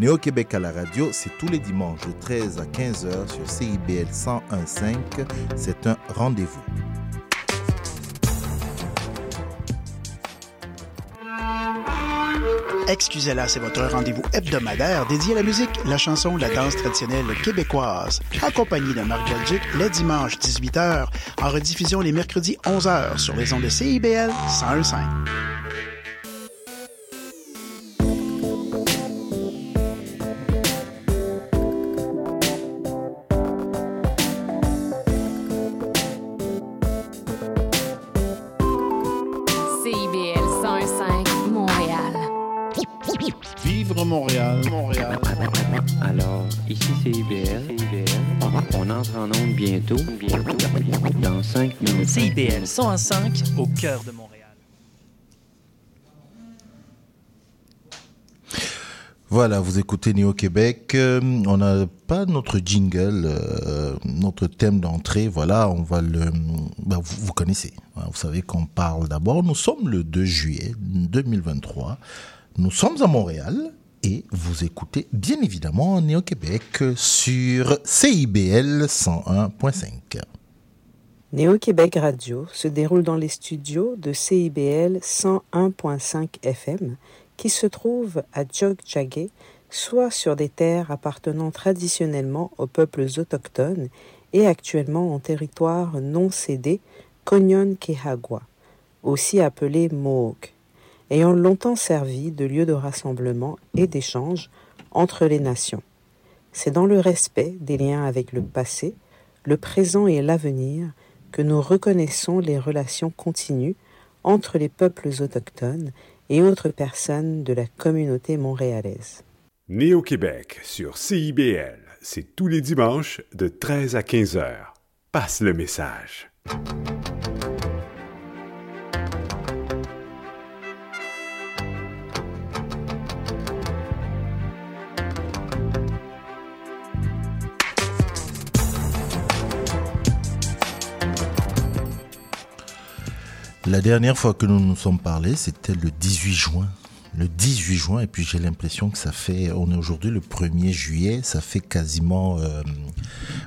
Néo-Québec à la radio, c'est tous les dimanches de 13 à 15h sur CIBL 101.5. C'est un rendez-vous. Excusez-la, c'est votre rendez-vous hebdomadaire dédié à la musique, la chanson, la danse traditionnelle québécoise. Accompagné de Marc Belgique, les dimanches 18h, en rediffusion les mercredis 11h sur les ondes de CIBL 101.5. CIBL 105 au cœur de Montréal. Voilà, vous écoutez Néo-Québec. Euh, on n'a pas notre jingle, euh, notre thème d'entrée. Voilà, on va le. ben, vous, vous connaissez. hein, Vous savez qu'on parle d'abord. Nous sommes le 2 juillet 2023. Nous sommes à Montréal et vous écoutez bien évidemment Néo-Québec sur CIBL 101.5. Néo-Québec Radio se déroule dans les studios de CIBL 101.5 FM qui se trouvent à Jogjagué, soit sur des terres appartenant traditionnellement aux peuples autochtones et actuellement en territoire non cédé Konyon-Kehagwa, aussi appelé Mohawk, ayant longtemps servi de lieu de rassemblement et d'échange entre les nations. C'est dans le respect des liens avec le passé, le présent et l'avenir que nous reconnaissons les relations continues entre les peuples autochtones et autres personnes de la communauté montréalaise. Néo-Québec sur CIBL, c'est tous les dimanches de 13 à 15 heures. Passe le message. La dernière fois que nous nous sommes parlé, c'était le 18 juin. Le 18 juin, et puis j'ai l'impression que ça fait, on est aujourd'hui le 1er juillet, ça fait quasiment, euh,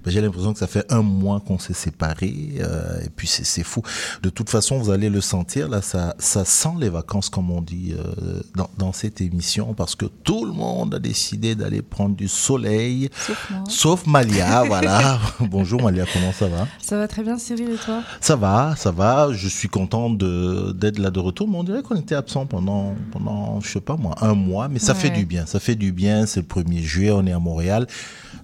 ben, j'ai l'impression que ça fait un mois qu'on s'est séparés, euh, et puis c'est fou. De toute façon, vous allez le sentir, là, ça, ça sent les vacances, comme on dit, euh, dans, dans cette émission, parce que tout le monde a décidé d'aller prendre du soleil, Sauf moi. sauf Malia, voilà. Bonjour Malia, comment ça va? Ça va très bien, Cyril, et toi? Ça va, ça va. Je suis content de d'être là de retour. Mais on dirait qu'on était absent pendant pendant je sais pas moi un mois, mais ça Ouais. fait du bien. Ça fait du bien. C'est le 1er juillet, on est à Montréal.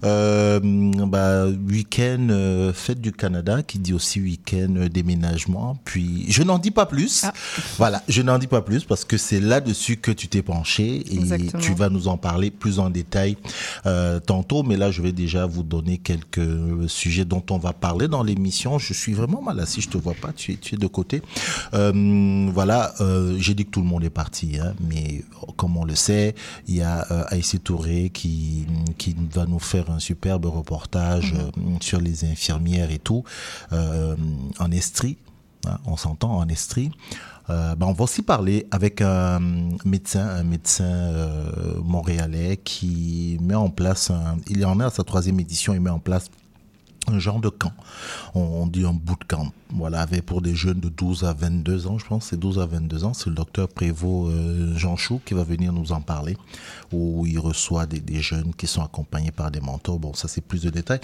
Euh, bah, week-end euh, fête du Canada, qui dit aussi week-end euh, déménagement. Puis je n'en dis pas plus. Ah. Voilà, je n'en dis pas plus parce que c'est là-dessus que tu t'es penché et Exactement. tu vas nous en parler plus en détail euh, tantôt. Mais là, je vais déjà vous donner quelques sujets dont on va parler dans l'émission. Je suis vraiment mal assis, je te vois pas, tu es, tu es de côté. Euh, voilà, euh, j'ai dit que tout le monde est parti, hein, mais comme on le sait, il y a euh, Aïssé Touré qui, qui va nous faire un superbe reportage euh, sur les infirmières et tout, euh, en Estrie. hein, on s'entend en Estrie. Euh, ben, on va aussi parler avec un médecin, un médecin euh, montréalais qui met en place, un, il en est à sa troisième édition, il met en place un genre de camp. On, dit un bootcamp. Voilà, avec pour des jeunes de 12 à 22 ans, je pense, c'est 12 à 22 ans. C'est le docteur Prévost euh, Jean Chou qui va venir nous en parler, où il reçoit des jeunes qui sont accompagnés par des mentors. Bon, ça c'est plus de détails.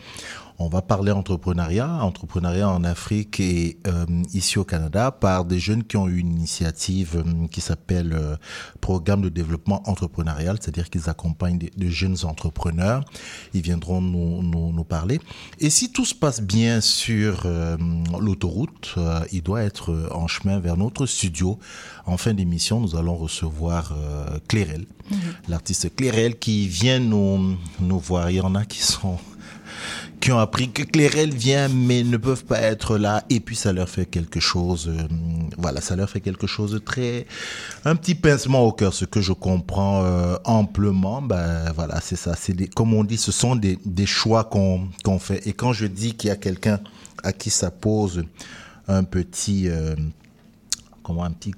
On va parler entrepreneuriat, entrepreneuriat en Afrique et euh, ici au Canada par des jeunes qui ont eu une initiative euh, qui s'appelle euh, Programme de développement entrepreneurial, c'est-à-dire qu'ils accompagnent des, de jeunes entrepreneurs. Ils viendront nous, nous, nous parler. Et si tout se passe bien sur euh, l'autoroute, euh, il doit être en chemin vers notre studio. En fin d'émission, nous allons recevoir euh, Clérel, l'artiste Clérel qui vient nous, nous voir. Il y en a qui sont qui ont appris que Clérel vient mais ne peuvent pas être là et puis ça leur fait quelque chose euh, voilà ça leur fait quelque chose de très un petit pincement au cœur ce que je comprends euh, amplement ben voilà c'est ça c'est comme on dit ce sont des, choix qu'on fait et quand je dis qu'il y a quelqu'un à qui ça pose un petit euh, comment un petit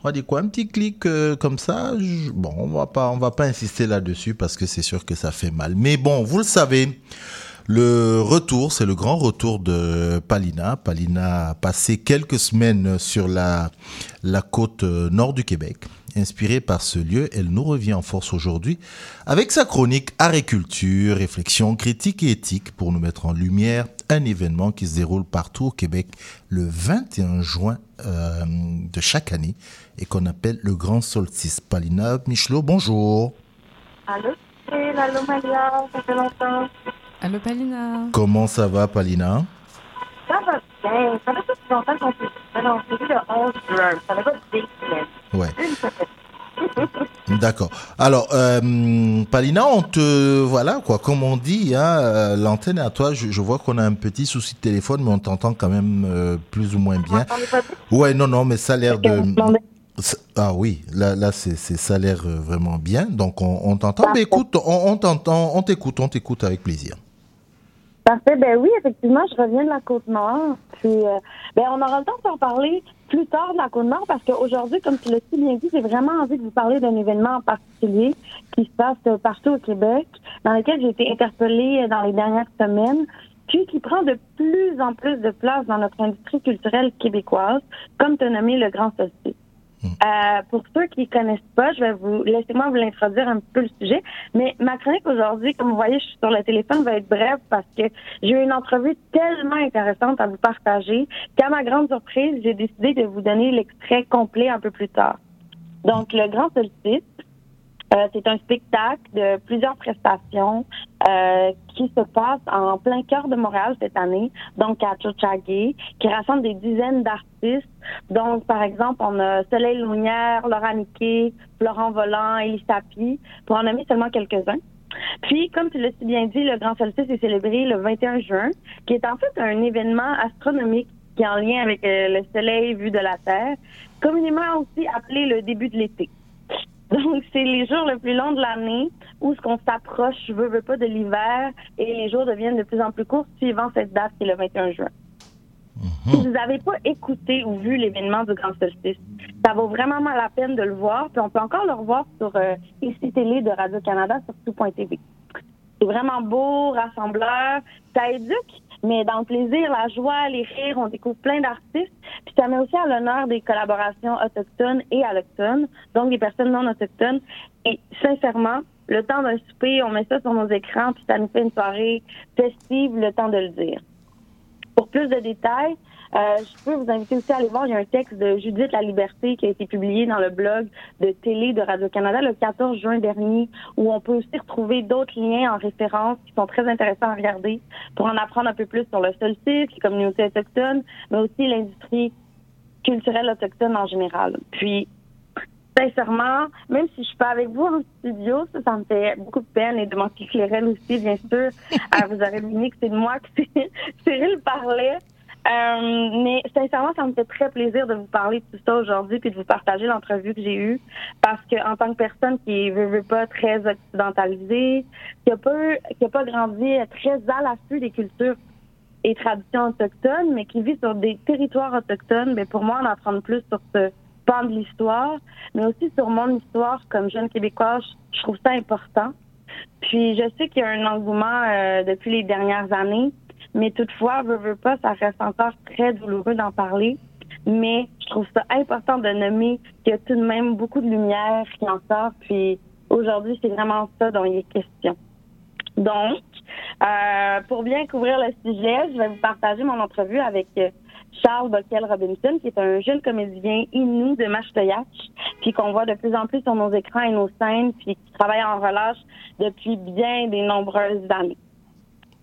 on va dire quoi, un petit clic comme ça. bon, on va pas, on va pas insister là-dessus parce que c'est sûr que ça fait mal. Mais bon, vous le savez. Le retour, c'est le grand retour de Palina. Palina a passé quelques semaines sur la, la côte euh, nord du Québec. Inspirée par ce lieu, elle nous revient en force aujourd'hui avec sa chronique Agriculture, réflexion critique et éthique pour nous mettre en lumière un événement qui se déroule partout au Québec le 21 juin euh, de chaque année et qu'on appelle le Grand Solstice. Palina Michelot, bonjour. Allô, allô Maria, ça fait longtemps. Allô Palina. Comment ça va Palina? Ça va bien, ça fait tout longtemps qu'on on s'est vu le 11 juin, ça fait pas des semaines. Ouais. D'accord. Alors, euh, Palina, on te voilà quoi, comme on dit, hein, euh, l'antenne est à toi. Je, vois qu'on a un petit souci de téléphone, mais on t'entend quand même euh, plus ou moins bien. Ouais, non, non, mais ça a l'air de. Ah oui, là, là, c'est, ça a l'air vraiment bien. Donc, on, t'entend. Mais écoute, on, on t'entend, on t'écoute, on t'écoute avec plaisir. Parfait. Ben oui, effectivement, je reviens de la Côte-Nord. Puis, euh, ben, on aura le temps de s'en parler plus tard de la Côte-Nord parce qu'aujourd'hui, comme tu l'as si bien dit, j'ai vraiment envie de vous parler d'un événement en particulier qui se passe partout au Québec, dans lequel j'ai été interpellée dans les dernières semaines, puis qui prend de plus en plus de place dans notre industrie culturelle québécoise, comme tu as nommé le Grand Solstice. Euh, pour ceux qui connaissent pas, je vais vous laissez-moi vous l'introduire un peu le sujet. Mais ma chronique aujourd'hui, comme vous voyez, je suis sur le téléphone, va être brève parce que j'ai eu une entrevue tellement intéressante à vous partager qu'à ma grande surprise, j'ai décidé de vous donner l'extrait complet un peu plus tard. Donc, le grand solstice, euh, c'est un spectacle de plusieurs prestations euh, qui se passe en plein cœur de Montréal cette année, donc à Chochagé, qui rassemble des dizaines d'artistes. Donc, par exemple, on a Soleil Lumière, Laura Niquet, Florent Volant, Elie Sapi, pour en nommer seulement quelques-uns. Puis, comme tu l'as si bien dit, le Grand Solstice est célébré le 21 juin, qui est en fait un événement astronomique qui est en lien avec euh, le soleil vu de la Terre, communément aussi appelé le début de l'été. Donc, c'est les jours les plus longs de l'année où ce qu'on s'approche, je veux, veux pas, de l'hiver et les jours deviennent de plus en plus courts suivant cette date qui est le 21 juin. Si vous n'avez pas écouté ou vu l'événement du Grand Solstice, ça vaut vraiment la peine de le voir. Puis on peut encore le revoir sur euh, ici télé de Radio-Canada sur tout.tv. C'est vraiment beau, rassembleur, ça éduque, mais dans le plaisir, la joie, les rires, on découvre plein d'artistes. Puis ça met aussi à l'honneur des collaborations autochtones et allochtones, donc des personnes non autochtones. Et sincèrement, le temps d'un souper, on met ça sur nos écrans, puis ça nous fait une soirée festive, le temps de le dire. Pour plus de détails, euh, je peux vous inviter aussi à aller voir, il y a un texte de Judith La Liberté qui a été publié dans le blog de télé de Radio-Canada le 14 juin dernier, où on peut aussi retrouver d'autres liens en référence qui sont très intéressants à regarder pour en apprendre un peu plus sur le solstice, les communautés autochtones, mais aussi l'industrie culturelle autochtone en général. Puis, sincèrement, même si je suis pas avec vous en studio, ça, me fait beaucoup de peine et de manquer aussi, bien sûr. Vous aurez deviné que c'est de moi que Cyril parlait. Euh, mais sincèrement, ça me fait très plaisir de vous parler de tout ça aujourd'hui puis de vous partager l'entrevue que j'ai eue parce que en tant que personne qui veut, veut pas très occidentalisée, qui a pas qui a pas grandi très à l'affût des cultures et traditions autochtones, mais qui vit sur des territoires autochtones, mais pour moi, en apprendre plus sur ce pan de l'histoire, mais aussi sur mon histoire comme jeune québécoise, je trouve ça important. Puis je sais qu'il y a un engouement euh, depuis les dernières années mais toutefois, veux, veux pas, ça reste encore très douloureux d'en parler. Mais je trouve ça important de nommer qu'il y a tout de même beaucoup de lumière qui en sort. Puis aujourd'hui, c'est vraiment ça dont il est question. Donc, euh, pour bien couvrir le sujet, je vais vous partager mon entrevue avec euh, Charles Bockel Robinson, qui est un jeune comédien inou de Machtayach, puis qu'on voit de plus en plus sur nos écrans et nos scènes, puis qui travaille en relâche depuis bien des nombreuses années.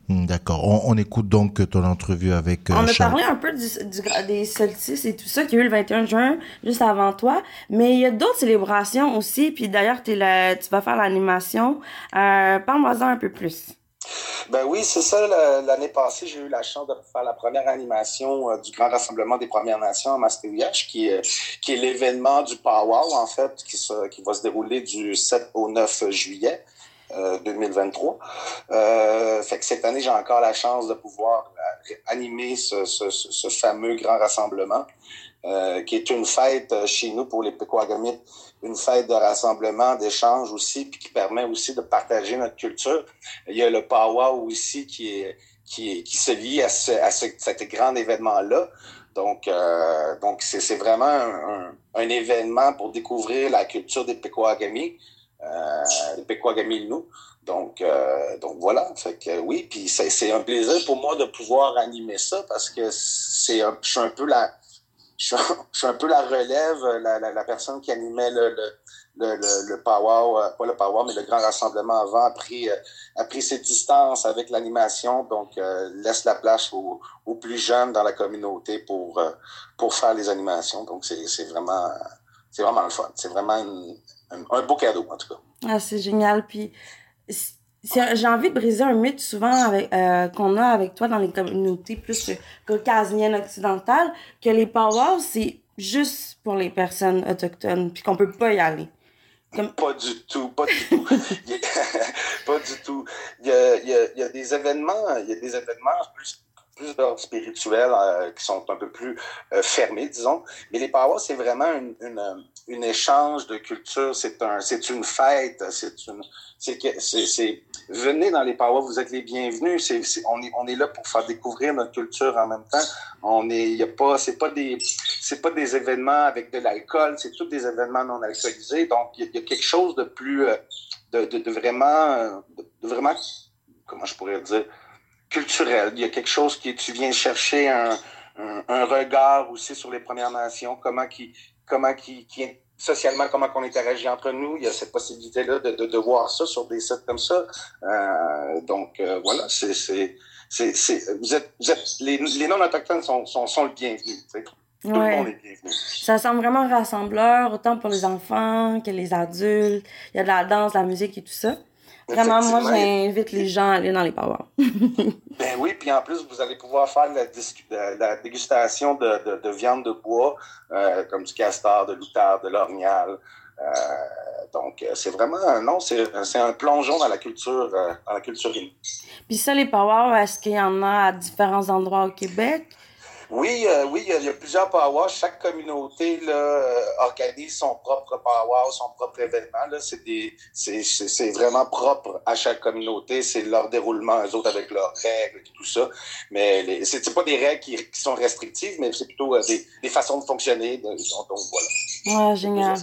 Hmm, d'accord. On, écoute donc ton entrevue avec. Euh, on a parlé un peu du, des solstices et tout ça qui a eu le 21 juin, juste avant toi. Mais il y a d'autres célébrations aussi. Puis d'ailleurs, tu vas faire l'animation. Euh, Parle-moi-en un peu plus. Ben oui, c'est ça. L'année passée, j'ai eu la chance de faire la première animation euh, du Grand Rassemblement des Premières Nations à Mastéouiache, qui est, qui est l'événement du Powwow, en fait, qui, qui va se dérouler du 7 au 9 juillet. 2023. Euh, fait que cette année, j'ai encore la chance de pouvoir animé ce, ce, ce, fameux grand rassemblement, euh, qui est une fête euh, chez nous pour les Pequagamites, une fête de rassemblement, d'échange aussi, puis qui permet aussi de partager notre culture. Il y a le powwow aussi qui est qui, qui se lie à, ce, à ce, cet grand événement-là. Donc, euh, donc c'est, vraiment un, un, événement pour découvrir la culture des Pequagami, euh, les Pequagami nous. Donc, euh, donc voilà. Fait que oui, puis c'est, un plaisir pour moi de pouvoir animer ça parce que c'est je suis un peu la je suis un, peu la relève, la, la, la personne qui animait le, le, le, le, le power, euh, pas le power, mais le grand rassemblement avant a pris, a pris ses distances avec l'animation, donc euh, laisse la place aux, aux, plus jeunes dans la communauté pour, pour faire les animations. Donc c'est vraiment, c'est vraiment le fun. C'est vraiment un, un, beau cadeau, en tout cas. Ah, c'est génial. Puis j'ai envie de briser un mythe souvent avec euh, qu'on a avec toi dans les communautés plus caucasiennes occidentales que les powwows c'est juste pour les personnes autochtones puis qu'on peut pas y aller. Comme... Pas du tout, pas du tout. pas du tout. Il y a, il y a, il y a des événements, il y a des événements plus plus d'ordre spirituel, euh, qui sont un peu plus euh, fermés, disons. Mais les powwows, c'est vraiment une, une, une, échange de culture. C'est un, c'est une fête. C'est une, c'est venez dans les powwows, vous êtes les bienvenus. C'est, c'est, on est, on est là pour faire découvrir notre culture en même temps. On est, y a pas, c'est pas des, c'est pas des événements avec de l'alcool. C'est tous des événements non alcoolisés. Donc, il y, a quelque chose de plus, euh, de, de vraiment, de vraiment, comment je pourrais dire, culturel. Il y a quelque chose qui tu viens chercher un, un, un regard aussi sur les Premières Nations, comment qui comment qui, qui socialement comment on interagit entre nous. Il y a cette possibilité là de, de, de voir ça sur des sites comme ça. Euh, donc euh, voilà, c'est c'est c'est vous êtes vous êtes les, les non autochtones sont, sont sont le bienvenu. Tout ouais. le monde est bienvenu. Ça semble vraiment rassembleur, autant pour les enfants que les adultes. Il y a de la danse, de la musique et tout ça. Vraiment, moi, j'invite les gens à aller dans les powwows. ben oui, puis en plus, vous allez pouvoir faire la, la dégustation de, de, de, viande de bois, euh, comme du castor, de l'outarde, de l'orignal. Euh, donc, euh, c'est vraiment, non, c'est un plongeon dans la culture, euh, dans la culture Puis ça, les powwows, est-ce qu'il y en a à différents endroits au Québec? Oui, euh, oui, il y, a, plusieurs powwows. Chaque communauté là, euh, organise son propre powwow, son propre événement. Là, c'est des, c'est, c'est, vraiment propre à chaque communauté. C'est leur déroulement, eux autres avec leurs règles et tout ça. Mais les, c'est, pas des règles qui, qui, sont restrictives, mais c'est plutôt euh, des, des, façons de fonctionner. Donc voilà. Ouais, génial.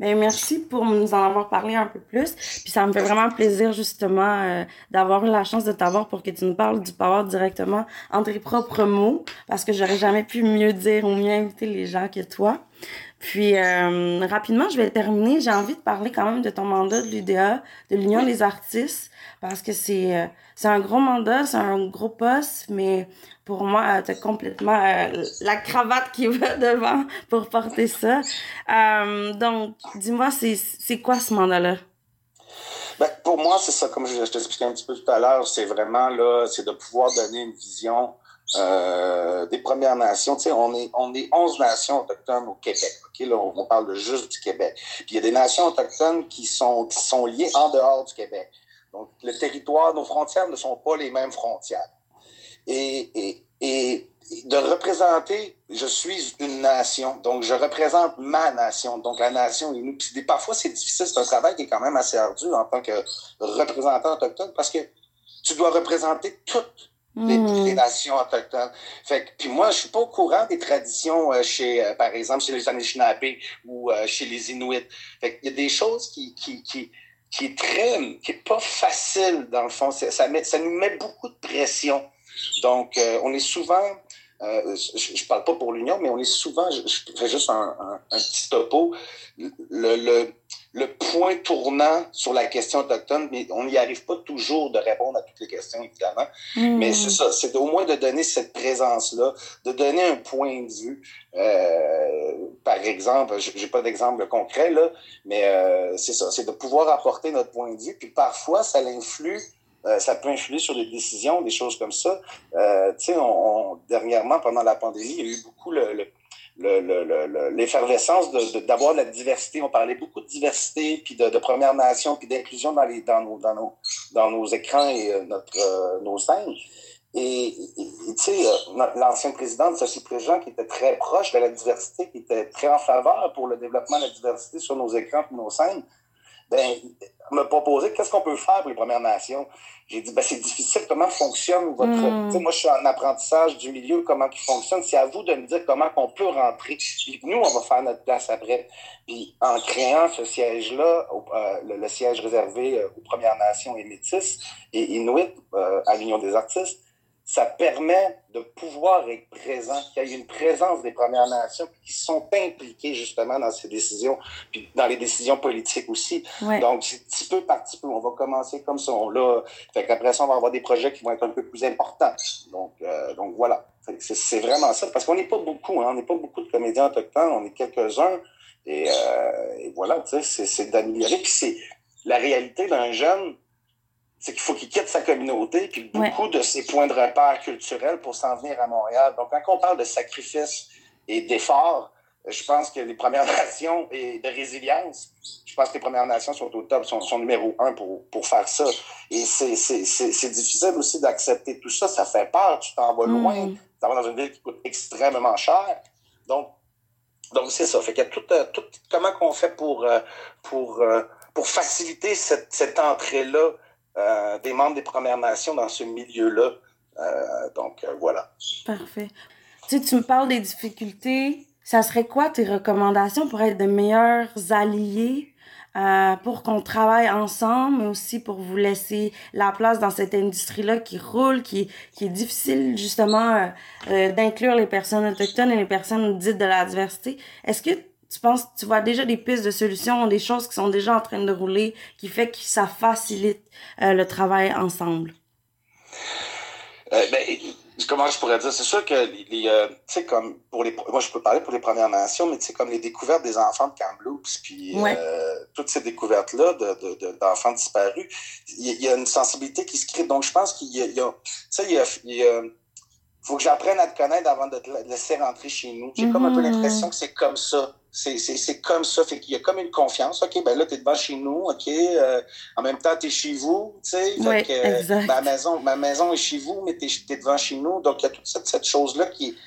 Mais merci pour nous en avoir parlé un peu plus. Puis ça me fait vraiment plaisir justement euh, d'avoir eu la chance de t'avoir pour que tu nous parles du power directement en tes propres mots parce que j'aurais jamais pu mieux dire ou mieux inviter les gens que toi. Puis euh, rapidement, je vais terminer. J'ai envie de parler quand même de ton mandat de l'UDA, de l'Union des artistes, parce que c'est euh, c'est un gros mandat, c'est un gros poste, mais pour moi, tu as complètement euh, la cravate qui va devant pour porter ça. Euh, donc, dis-moi, c'est quoi ce mandat-là? Ben, pour moi, c'est ça, comme je, je t'expliquais un petit peu tout à l'heure, c'est vraiment là, c'est de pouvoir donner une vision euh, des Premières Nations. Tu sais, on est, on est 11 nations autochtones au Québec. Okay? Là, on, parle juste du Québec. Puis il y a des nations autochtones qui sont, qui sont liées en dehors du Québec. Donc, le territoire, nos frontières ne sont pas les mêmes frontières. Et, et, et de représenter, je suis une nation, donc je représente ma nation, donc la nation Inou. Puis parfois, c'est difficile, c'est un travail qui est quand même assez ardu en tant que représentant autochtone parce que tu dois représenter toutes les, les, nations autochtones. Fait que, puis moi, je suis pas au courant des traditions euh, chez, euh, par exemple, chez les Anishinaabe ou euh, chez les Inuits. Fait qu'il y a des choses qui, qui, qui, qui très, qui est pas facile dans le fond. Ça, met, ça nous met beaucoup de pression. Donc, euh, on est souvent, euh, je, je parle pas pour l'Union, mais on est souvent, je, je fais juste un, un, un petit topo, le, le, le, point tournant sur la question autochtone, mais on n'y arrive pas toujours de répondre à toutes les questions, évidemment. Mmh. Mais c'est ça, c'est au moins de donner cette présence-là, de donner un point de vue. Euh, par exemple, j'ai pas d'exemple concret, là, mais euh, c'est ça, c'est de pouvoir apporter notre point de vue, puis parfois, ça l'influe euh, ça peut influer sur des décisions, des choses comme ça. Euh, tu sais, on, on, dernièrement, pendant la pandémie, il y a eu beaucoup le, le l'effervescence d'avoir de, la diversité. On parlait beaucoup de diversité, puis de, de Première Nation, puis d'inclusion dans, dans, nos, dans, nos, dans nos écrans et euh, notre, euh, nos scènes. Et, et tu sais, euh, l'ancien président de Sophie Préjean, qui était très proche de la diversité, qui était très en faveur pour le développement de la diversité sur nos écrans et nos scènes, ben, m'a proposé qu'est-ce qu'on peut faire pour les Premières Nations? J'ai dit, ben, c'est difficile, comment fonctionne votre... Mm. Moi, je suis en apprentissage du milieu, comment il fonctionne. C'est à vous de me dire comment on peut rentrer. Puis nous, on va faire notre place après. Puis en créant ce siège-là, euh, le, siège réservé euh, aux Premières Nations et Métis et Inuit euh, à l'Union des artistes, ça permet de pouvoir être présent, qu'il y ait une présence des Premières Nations qui sont impliquées justement dans ces décisions, puis dans les décisions politiques aussi. Donc, c'est petit peu par petit peu. On va commencer comme ça. On l'a. Fait qu'après ça, on va avoir des projets qui vont être un peu plus importants. Donc, euh, donc voilà. C'est vraiment ça. Parce qu'on n'est pas beaucoup, hein. On n'est pas beaucoup de comédiens autochtones. On est quelques-uns. Et, euh, et voilà, tu sais, c'est d'améliorer. Puis c'est la réalité d'un jeune c'est qu'il faut qu'il quitte sa communauté, puis beaucoup de ses points de repère culturels pour s'en venir à Montréal. Donc, quand on parle de sacrifice et d'effort, je pense que les Premières Nations et de résilience, je pense que les Premières Nations sont au top, sont, sont numéro un pour, pour faire ça. Et c'est difficile aussi d'accepter tout ça. Ça fait peur. Tu t'en vas loin. Mm. Tu vas dans une ville qui coûte extrêmement cher. Donc, donc c'est ça. Fait qu'il y a tout, euh, tout comment qu'on fait pour, euh, pour, euh, pour faciliter cette, cette entrée-là euh, des membres des Premières Nations dans ce milieu-là. Euh, donc, euh, voilà. Parfait. Sais, tu me parles des difficultés. Ça serait quoi tes recommandations pour être de meilleurs alliés euh, pour qu'on travaille ensemble, mais aussi pour vous laisser la place dans cette industrie-là qui roule, qui, qui est difficile justement euh, d'inclure les personnes autochtones et les personnes dites de la diversité? Est-ce que tu penses, tu vois déjà des pistes de solutions, des choses qui sont déjà en train de rouler, qui fait que ça facilite euh, le travail ensemble? Euh, ben, comment je pourrais dire? C'est sûr que les, euh, tu sais, comme pour les, moi je peux parler pour les Premières Nations, mais tu sais, comme les découvertes des enfants de Kamloops, puis toutes ces découvertes-là d'enfants de, disparus, il y, a une sensibilité qui se crée. Donc je pense qu'il y a, tu sais, il y a, faut que j'apprenne à te connaître avant de te laisser rentrer chez nous. J'ai comme un peu mm-hmm. l'impression que c'est comme ça. C'est comme ça. Fait qu'il y a comme une confiance. OK, ben là, t'es devant chez nous. OK, euh, en même temps, t'es chez vous. Tu sais, euh, ma, maison, ma maison est chez vous, mais t'es es devant chez nous. Donc, il y a toute cette, cette chose-là qui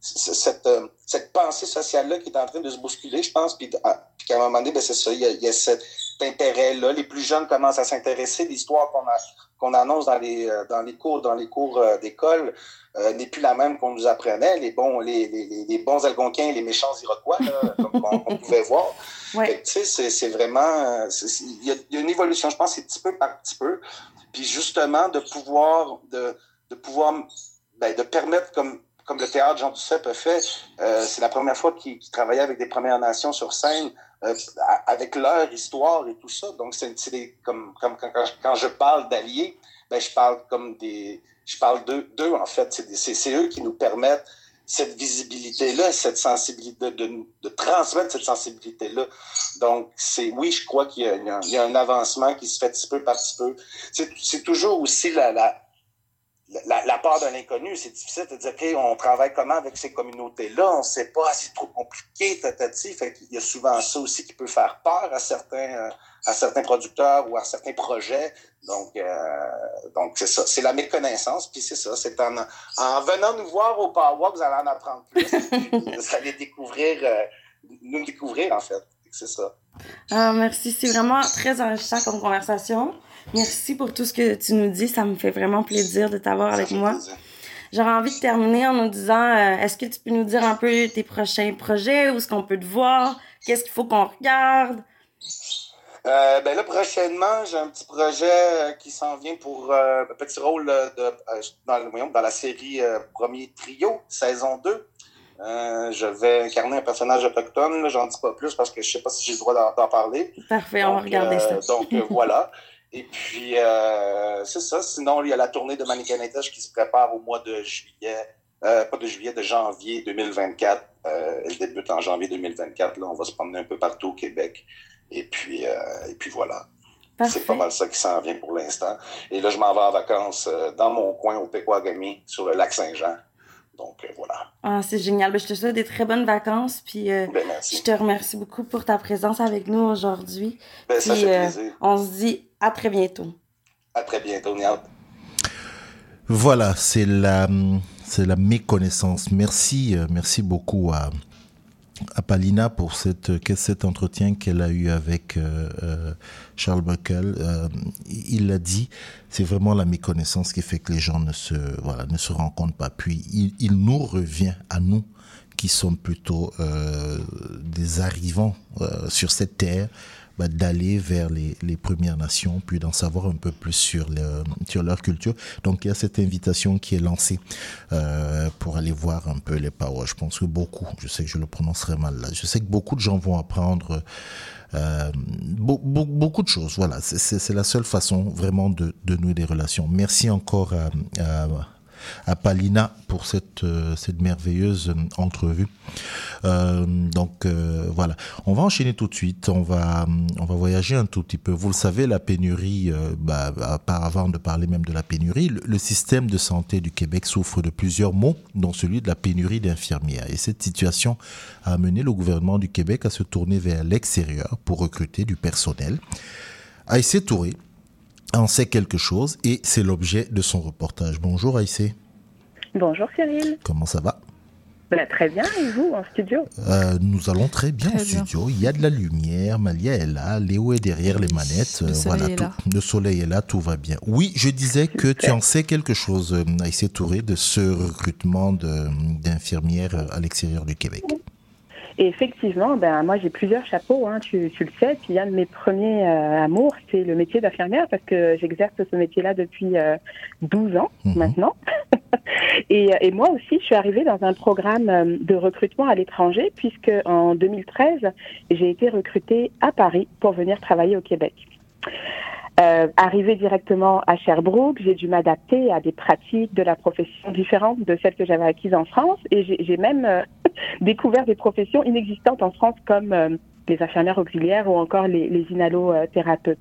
cette, euh, cette pensée sociale-là qui est en train de se bousculer, je pense. Puis, ah, puis qu'à un moment donné, ben, c'est ça. Il y a, il y a cet intérêt-là. Les plus jeunes commencent à s'intéresser. L'histoire qu'on a qu'on annonce dans les dans les cours dans les cours d'école euh, n'est plus la même qu'on nous apprenait, les bons, les, les, les bons Algonquins et les méchants Iroquois, là, comme on, pouvait voir. Ouais. Tu sais, c'est vraiment... Il y, a une évolution, je pense, c'est petit peu par petit peu. Puis justement, de pouvoir... de, de pouvoir ben, de permettre, comme comme le théâtre Jean Duceppe a fait, euh, c'est la première fois qu'il qu travaillait avec des Premières Nations sur scène, euh, avec leur histoire et tout ça. Donc, c'est comme, comme quand, quand, je parle d'alliés, ben, je parle comme des, je parle d'eux, en fait. C'est eux qui nous permettent cette visibilité-là, cette sensibilité, de, de, transmettre cette sensibilité-là. Donc, c'est oui, je crois qu'il y, y, a un avancement qui se fait petit peu par petit peu. C'est toujours aussi la, la, la, la part d'un inconnu. C'est difficile de dire, OK, on travaille comment avec ces communautés-là? On ne sait pas, c'est trop compliqué, tatati. Fait qu'il y a souvent ça aussi qui peut faire peur à certains, à certains producteurs ou à certains projets donc, euh, donc c'est ça. C'est la méconnaissance, puis c'est ça. C'est en, en venant nous voir au Power, vous allez en apprendre plus. vous allez découvrir, euh, nous découvrir, en fait. C'est ça. Ah, merci. C'est vraiment très enrichissant comme conversation. Merci pour tout ce que tu nous dis. Ça me fait vraiment plaisir de t'avoir avec moi. J'aurais envie de terminer en nous disant, euh, est-ce que tu peux nous dire un peu tes prochains projets? Où est-ce qu'on peut te voir? Qu'est-ce qu'il faut qu'on regarde? Euh, ben là, prochainement, j'ai un petit projet euh, qui s'en vient pour euh, un petit rôle de, dans, dans la série Premier Trio, saison 2. Je vais incarner un personnage autochtone. J'en dis pas plus parce que je sais pas si j'ai le droit d'en parler. Parfait, on va regarder ça. donc voilà. Et puis, c'est ça. Sinon, il y a la tournée de Manicanetage qui se prépare au mois de juillet. pas de juillet, de janvier 2024. elle débute en janvier 2024. Là, on va se promener un peu partout au Québec. Et puis, euh, et puis voilà. C'est pas mal ça qui s'en vient pour l'instant. Et là, je m'en vais en vacances euh, dans mon coin au Pequagami, sur le lac Saint-Jean. Donc, euh, voilà. Ah, c'est génial. Ben, je te souhaite des très bonnes vacances. Puis, ben, je te remercie beaucoup pour ta présence avec nous aujourd'hui. Ben, ça fait plaisir. on se dit à très bientôt. À très bientôt, Nial. Voilà, c'est la c'est la méconnaissance. Merci, euh, merci beaucoup à Palina pour cette, cet entretien qu'elle a eu avec euh, euh, Charles Buckle. il l'a dit, c'est vraiment la méconnaissance qui fait que les gens ne se, voilà, ne se rencontrent pas. Puis il, il nous revient à nous qui sommes plutôt des arrivants sur cette terre bah, d'aller vers les, les, Premières Nations, puis d'en savoir un peu plus sur, le, sur leur culture. Donc il y a cette invitation qui est lancée euh, pour aller voir un peu les Pawa. Je pense que beaucoup, je sais que je le prononcerai mal là, je sais que beaucoup de gens vont apprendre euh, beaucoup, beaucoup de choses. Voilà, c'est la seule façon vraiment de, de nouer des relations. Merci encore à, à à Palina pour cette, euh, merveilleuse euh, entrevue. Euh, donc voilà, on va enchaîner tout de suite. On va, on va voyager un tout petit peu. Vous le savez, la pénurie, bah, avant de parler même de la pénurie, le, système de santé du Québec souffre de plusieurs maux, dont celui de la pénurie d'infirmières. Et cette situation a amené le gouvernement du Québec à se tourner vers l'extérieur pour recruter du personnel. Aïssé Touré en sait quelque chose et c'est l'objet de son reportage. Bonjour Aïssé. Bonjour Cyril. Comment ça va? Ben, Très bien, et vous en studio? Euh, Nous allons très bien en studio. Il y a de la lumière, Malia est là, Léo est derrière les manettes. Le, soleil voilà, est tout, là. le soleil est là, tout va bien. Oui, je disais que tu en sais quelque chose, euh, Aïssé Touré, de ce recrutement d'infirmières à l'extérieur du Québec. Et effectivement, ben moi j'ai plusieurs chapeaux, hein, tu, tu, le sais. Puis un de mes premiers euh, amours, c'est le métier d'infirmière parce que j'exerce ce métier-là depuis euh, 12 ans Mhm. maintenant. et, et moi aussi, je suis arrivée dans un programme euh, de recrutement à l'étranger puisque en 2013, j'ai été recrutée à Paris pour venir travailler au Québec. Euh, arrivée directement à Sherbrooke, j'ai dû m'adapter à des pratiques de la profession différentes de celles que j'avais acquises en France et j'ai j'ai même euh, découvert des professions inexistantes en France comme euh, les infirmières auxiliaires ou encore les, les inhalothérapeutes.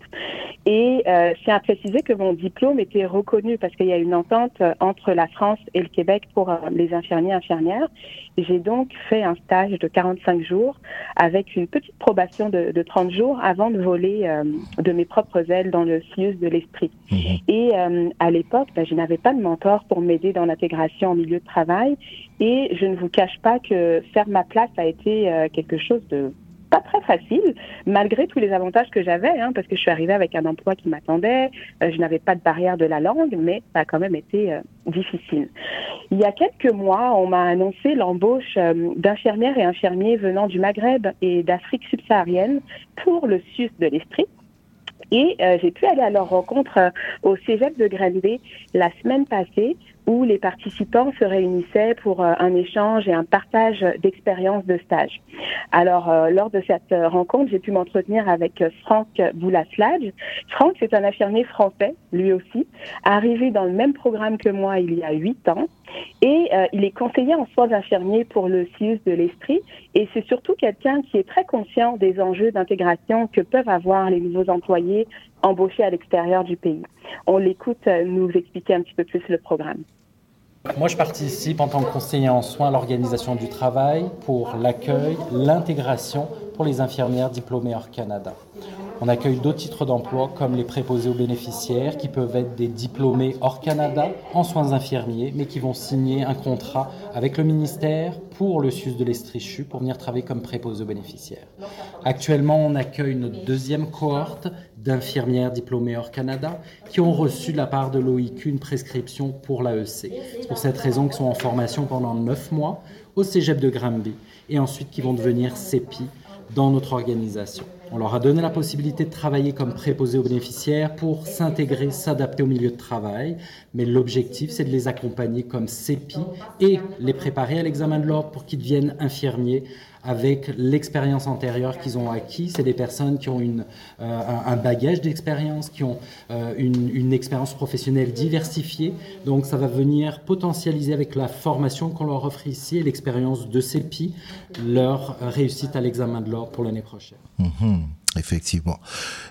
Et euh, je tiens à préciser que mon diplôme était reconnu parce qu'il y a une entente euh, entre la France et le Québec pour euh, les infirmiers et infirmières. J'ai donc fait un stage de 45 jours avec une petite probation de, de 30 jours avant de voler euh, de mes propres ailes dans le CIUS de l'esprit. Et euh, à l'époque, ben, je n'avais pas de mentor pour m'aider dans l'intégration au milieu de travail. Et je ne vous cache pas que faire ma place a été euh, quelque chose de pas très facile, malgré tous les avantages que j'avais, hein, parce que je suis arrivée avec un emploi qui m'attendait, euh, je n'avais pas de barrière de la langue, mais ça a quand même été euh, difficile. Il y a quelques mois, on m'a annoncé l'embauche d'infirmières et infirmiers venant du Maghreb et d'Afrique subsaharienne pour le SUS de l'Esprit. Et j'ai pu aller à leur rencontre au Cégep de Granby la semaine passée où les participants se réunissaient pour euh, un échange et un partage d'expériences de stage. Alors, euh, lors de cette euh, rencontre, j'ai pu m'entretenir avec euh, Franck Boulasladj. Franck, c'est un infirmier français, lui aussi, arrivé dans le même programme que moi il y a huit ans. Et il est conseiller en soins infirmiers pour le CIUS de l'Esprit. Et c'est surtout quelqu'un qui est très conscient des enjeux d'intégration que peuvent avoir les nouveaux employés embauchés à l'extérieur du pays. On l'écoute euh, nous expliquer un petit peu plus le programme. Moi, je participe en tant que conseiller en soins à l'organisation du travail pour l'accueil, l'intégration pour les infirmières diplômées hors Canada. On accueille d'autres titres d'emploi comme les préposés aux bénéficiaires qui peuvent être des diplômés hors Canada en soins infirmiers mais qui vont signer un contrat avec le ministère pour le SUS de l'Estrichu pour venir travailler comme préposés aux bénéficiaires. Actuellement, on accueille notre deuxième cohorte d'infirmières diplômées hors Canada qui ont reçu de la part de l'OIQ une prescription pour l'AEC. C'est pour cette raison qu'ils sont en formation pendant neuf mois au cégep de Granby et ensuite qui vont devenir CEPI dans notre organisation. On leur a donné la possibilité de travailler comme préposés aux bénéficiaires pour s'intégrer, s'adapter au milieu de travail, mais l'objectif c'est de les accompagner comme CEPI et les préparer à l'examen de l'ordre pour qu'ils deviennent infirmiers avec l'expérience antérieure qu'ils ont acquis. C'est des personnes qui ont euh, un, bagage d'expérience, qui ont euh, une, expérience professionnelle diversifiée. Donc ça va venir potentialiser avec la formation qu'on leur offre ici et l'expérience de CEPI leur réussite à l'examen de l'ordre pour l'année prochaine. Mmh, effectivement,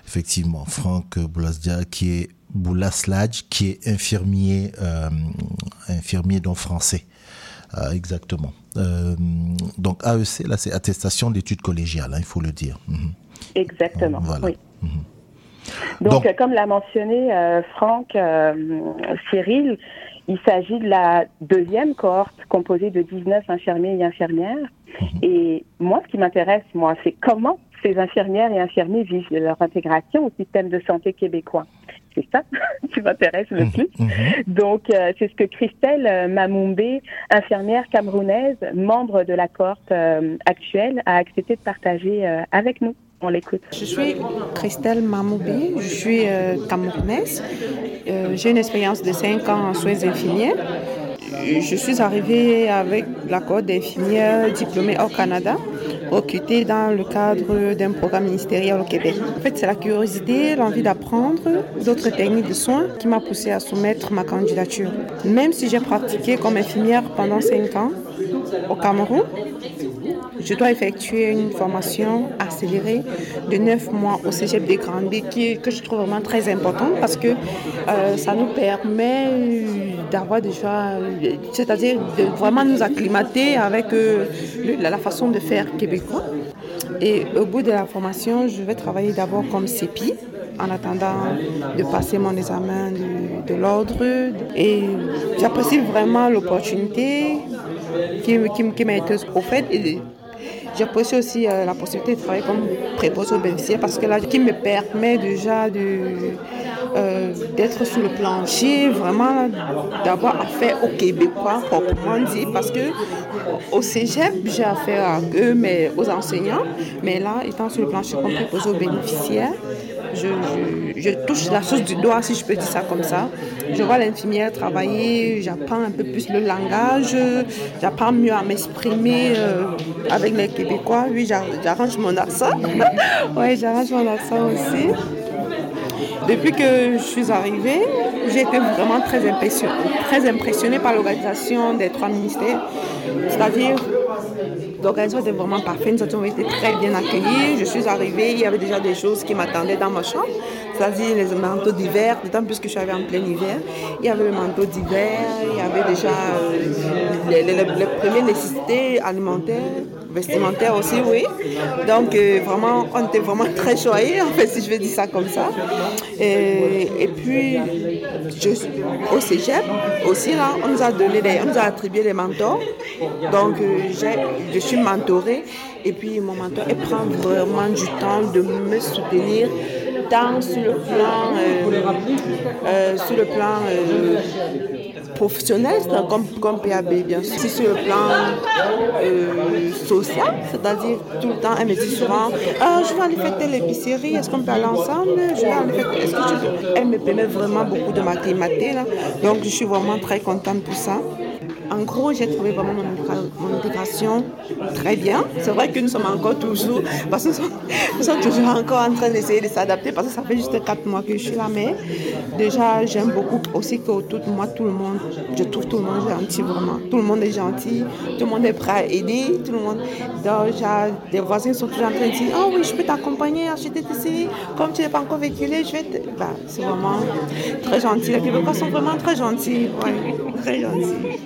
effectivement, Franck Boulasdia qui est Boulasladj, qui est infirmier, euh, infirmier français. Euh, exactement. Euh, donc AEC, là, c'est attestation d'études collégiales, hein, il faut le dire. Mmh. Exactement. Voilà. Oui. Mmh. Donc, Donc, comme l'a mentionné euh, Franck, Cyril, Il s'agit de la deuxième cohorte composée de 19 infirmiers et infirmières. Et moi, ce qui m'intéresse, moi, c'est comment ces infirmières et infirmiers vivent leur intégration au système de santé québécois. C'est ça qui m'intéresse le plus. Donc, euh, c'est ce que Christelle euh, Mamoumbé, infirmière camerounaise, membre de la cohorte euh, actuelle, a accepté de partager euh, avec nous. Je suis Christelle Mamoubi, je suis euh, camerounaise. Euh, J'ai une expérience de 5 ans en soins infirmiers. Je suis arrivée avec la cohorte d'infirmières diplômées au Canada, recrutée dans le cadre d'un programme ministériel au Québec. En fait, c'est la curiosité, l'envie d'apprendre d'autres techniques de soins qui m'a poussée à soumettre ma candidature. Même si j'ai pratiqué comme infirmière pendant 5 ans au Cameroun, je dois effectuer une formation accélérée de 9 mois au Cégep des Grandes qui- que je trouve vraiment très importante parce que euh, ça nous permet d'avoir déjà, c'est-à-dire de vraiment nous acclimater avec euh, la, façon de faire québécois. Et au bout de la formation, je vais travailler d'abord comme CEPI en attendant de passer mon examen de l'ordre. Et j'apprécie vraiment l'opportunité qui, m'a été fait. Et J'apprécie aussi euh, la possibilité de travailler comme préposé aux bénéficiaires parce que là, qui me permet déjà de, euh, d'être sur le plancher, vraiment d'avoir affaire aux Québécois, proprement dit, parce que au cégep, j'ai affaire à eux, mais aux enseignants, mais là, étant sur le plancher comme préposé aux bénéficiaires, je, touche la chose du doigt, si je peux dire ça comme ça. Je vois l'infirmière travailler, j'apprends un peu plus le langage, j'apprends mieux à m'exprimer euh, avec les Québécois. Oui, j'a- j'arrange mon accent. oui, j'arrange mon accent aussi. Depuis que je suis arrivée, j'ai été vraiment très impressionnée, très impressionnée par l'organisation des trois ministères. C'est-à-dire, l'organisation était vraiment parfaite, nous avons été très bien accueillis. Je suis arrivée, il y avait déjà des choses qui m'attendaient dans ma chambre, c'est-à-dire les manteaux d'hiver, d'autant plus que je suis arrivée en plein hiver. Il y avait le manteau d'hiver, il y avait déjà euh, les, premières nécessités alimentaires, vestimentaires aussi, oui. Donc, euh, vraiment, on était vraiment très joyeux, en fait, si je veux dire ça comme ça. Et, et puis, je, au cégep, aussi, là, on nous a donné des, on nous a attribué des mentors. Donc, euh, je suis mentorée. Et puis, mon mentor, il prend vraiment du temps de me soutenir tant sur le plan, euh, euh, sur le plan euh, professionnel, c'est comme, comme PAB, bien sûr. Si sur le plan euh, social, c'est-à-dire tout le temps, elle me dit souvent Je vais aller faire telle épicerie, est-ce qu'on peut aller ensemble? Je vais aller que tu Elle me permet vraiment beaucoup de m'acclimater. là. Donc, je suis vraiment très contente pour ça. En gros, j'ai trouvé vraiment mon, intégra- mon intégration très bien. C'est vrai que nous sommes encore toujours, parce que nous sommes, toujours encore en train d'essayer de s'adapter, parce que ça fait juste quatre mois que je suis là. Mais déjà, j'aime beaucoup aussi qu'autour de moi, tout le monde, je trouve tout le monde gentil, vraiment. Tout le monde est gentil, tout le monde est prêt à aider, tout le monde. J'ai- des voisins sont toujours en train de dire Oh oui, je peux t'accompagner acheter ici. Comme tu n'es pas encore véhiculé, je vais te. Bah, c'est vraiment très gentil. Les Québécois sont vraiment très gentils. Ouais, très gentils.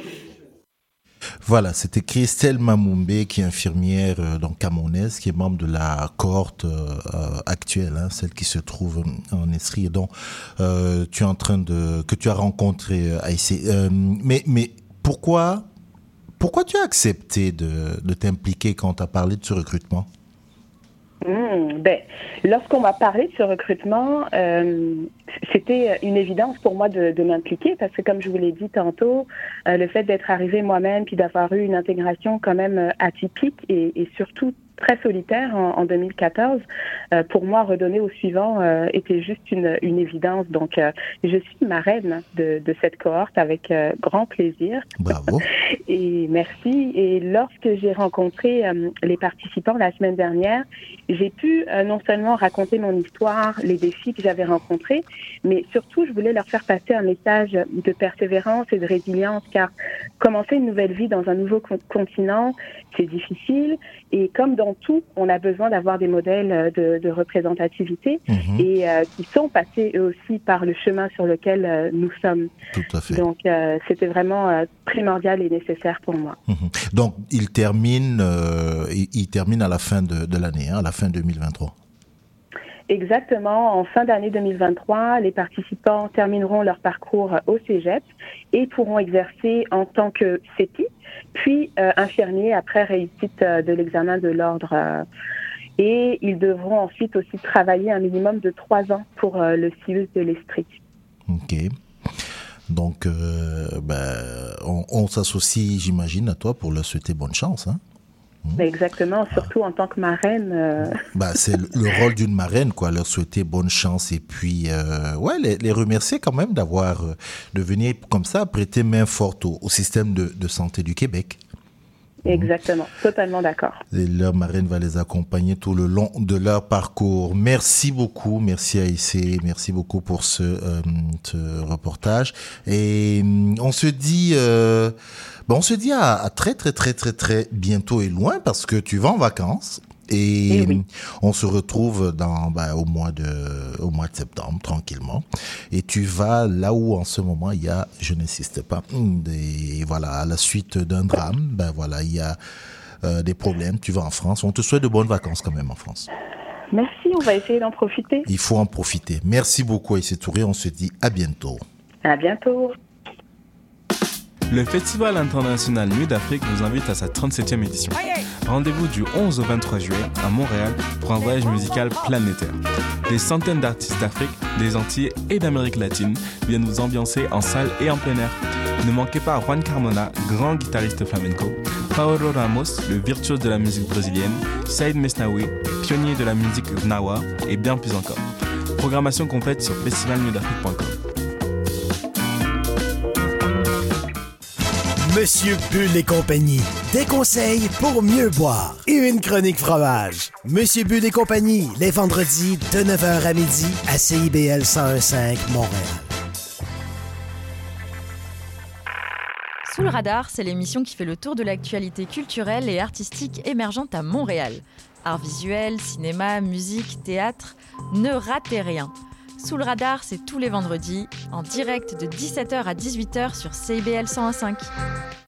Voilà, c'était Christelle Mamoumbé, qui est infirmière euh, donc qui est membre de la cohorte euh, euh, actuelle, hein, celle qui se trouve en Estrie, et euh, tu es en train de que tu as rencontré euh. Euh, mais mais pourquoi pourquoi tu as accepté de, de t'impliquer quand tu as parlé de ce recrutement? Hmm, ben, lorsqu'on m'a parlé de ce recrutement, euh, c'était une évidence pour moi de, m'impliquer parce que, comme je vous l'ai dit tantôt, euh, le fait d'être arrivée moi-même puis d'avoir eu une intégration quand même euh, atypique et surtout très solitaire en, en 2014, euh, pour moi, redonner au suivant euh, était juste une, une évidence. Donc, euh, je suis marraine de, de cette cohorte avec euh, grand plaisir. Bravo. Et merci. Et lorsque j'ai rencontré euh, les participants la semaine dernière, j'ai pu euh, non seulement raconter mon histoire, les défis que j'avais rencontrés, mais surtout, je voulais leur faire passer un message de persévérance et de résilience, car commencer une nouvelle vie dans un nouveau con- continent, c'est difficile. Et comme dans tout, on a besoin d'avoir des modèles euh, de, de représentativité et euh, qui sont passés eux aussi par le chemin sur lequel euh, nous sommes. Tout à fait. Donc, euh, c'était vraiment primordial et nécessaire pour moi. Mhm. Donc, il termine, il, il termine à la fin de, de l'année, hein, à la fin 2023. Exactement. En fin d'année 2023, les participants termineront leur parcours au cégep et pourront exercer en tant que CETI, puis euh, infirmier après réussite euh, de l'examen de l'ordre. euh, et ils devront ensuite aussi travailler un minimum de trois ans pour le CIUS de l'Estrie. Ok. Donc, ben, on, on s'associe, j'imagine, à toi pour leur souhaiter bonne chance. Hein? Exactement, surtout en tant que marraine. euh, Bah, c'est le, le rôle d'une marraine, quoi, leur souhaiter bonne chance et puis, euh, ouais, les, les remercier quand même d'avoir, euh, de venir comme ça prêter main forte au, au système de, de santé du Québec. Exactement, totalement d'accord. Et leur marraine va les accompagner tout le long de leur parcours. Merci beaucoup, merci Aïssé, merci beaucoup pour ce, euh, ce reportage. Et hum, on se dit, euh, on se dit à très très très très très bientôt et loin parce que tu vas en vacances. Et hum, on se retrouve dans, ben, au, mois de, au mois de septembre, tranquillement. Et tu vas là où en ce moment il y a, je n'insiste pas, des, voilà, à la suite d'un drame, ben voilà, il y a euh, des problèmes. Tu vas en France. On te souhaite de bonnes vacances quand même en France. Merci, on va essayer d'en profiter. Il faut en profiter. Merci beaucoup, Aïssé Touré. On se dit à bientôt. À bientôt. Le Festival international Nuit d'Afrique vous invite à sa 37e édition. Rendez-vous du 11 au 23 juillet à Montréal pour un voyage musical planétaire. Des centaines d'artistes d'Afrique, des Antilles et d'Amérique latine viennent vous ambiancer en salle et en plein air. Ne manquez pas Juan Carmona, grand guitariste flamenco, Paolo Ramos, le virtuose de la musique brésilienne, Saïd Mesnaoui, pionnier de la musique gnawa et bien plus encore. Programmation complète sur festivalnuitdafrique.com. Monsieur Bull et compagnie. Des conseils pour mieux boire. Et une chronique fromage. Monsieur Bull et compagnie, les vendredis de 9h à midi à CIBL 1015 Montréal. Sous le radar, c'est l'émission qui fait le tour de l'actualité culturelle et artistique émergente à Montréal. Art visuel, cinéma, musique, théâtre, ne ratez rien. Sous le radar, c'est tous les vendredis, en direct de 17h à 18h sur CIBL 101.5.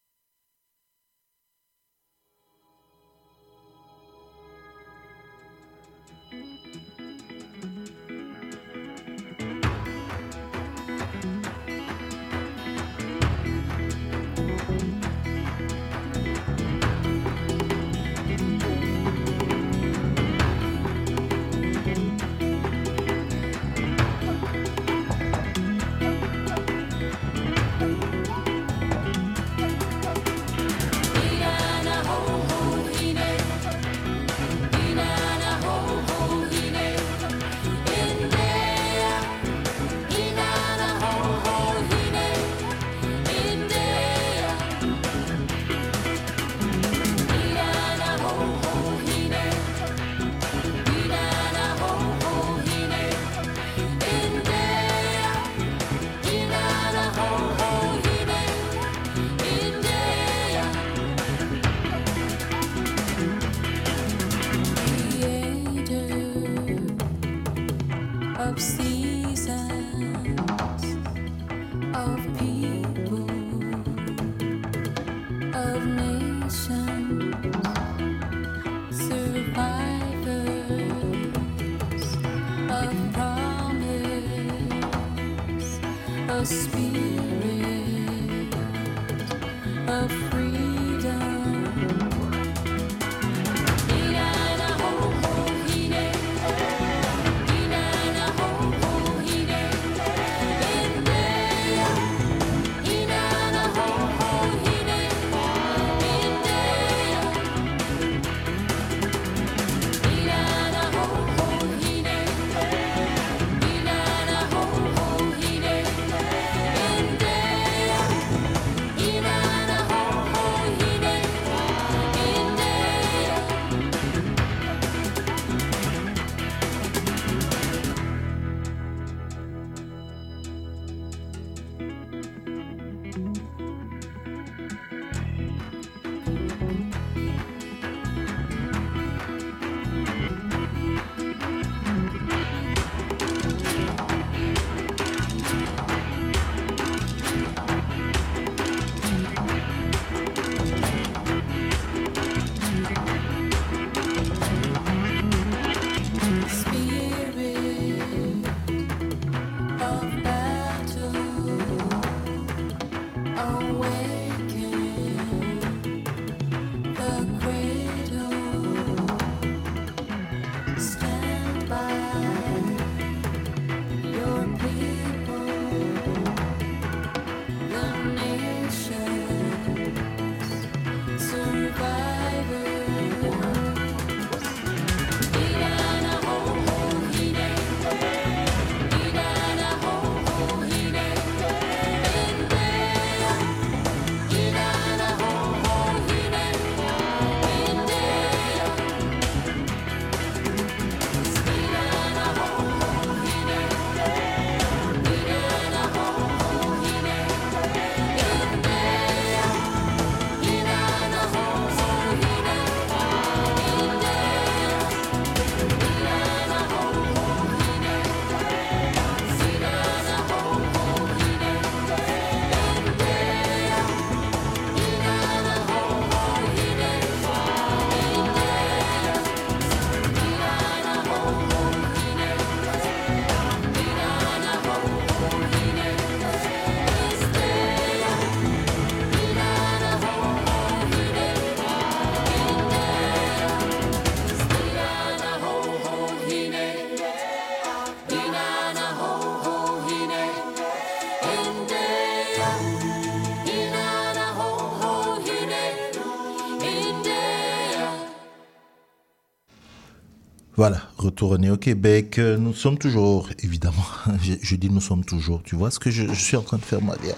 retourner au Québec. Euh, Nous sommes toujours, évidemment, je, je dis nous sommes toujours, tu vois ce que je, je suis en train de faire moi derrière.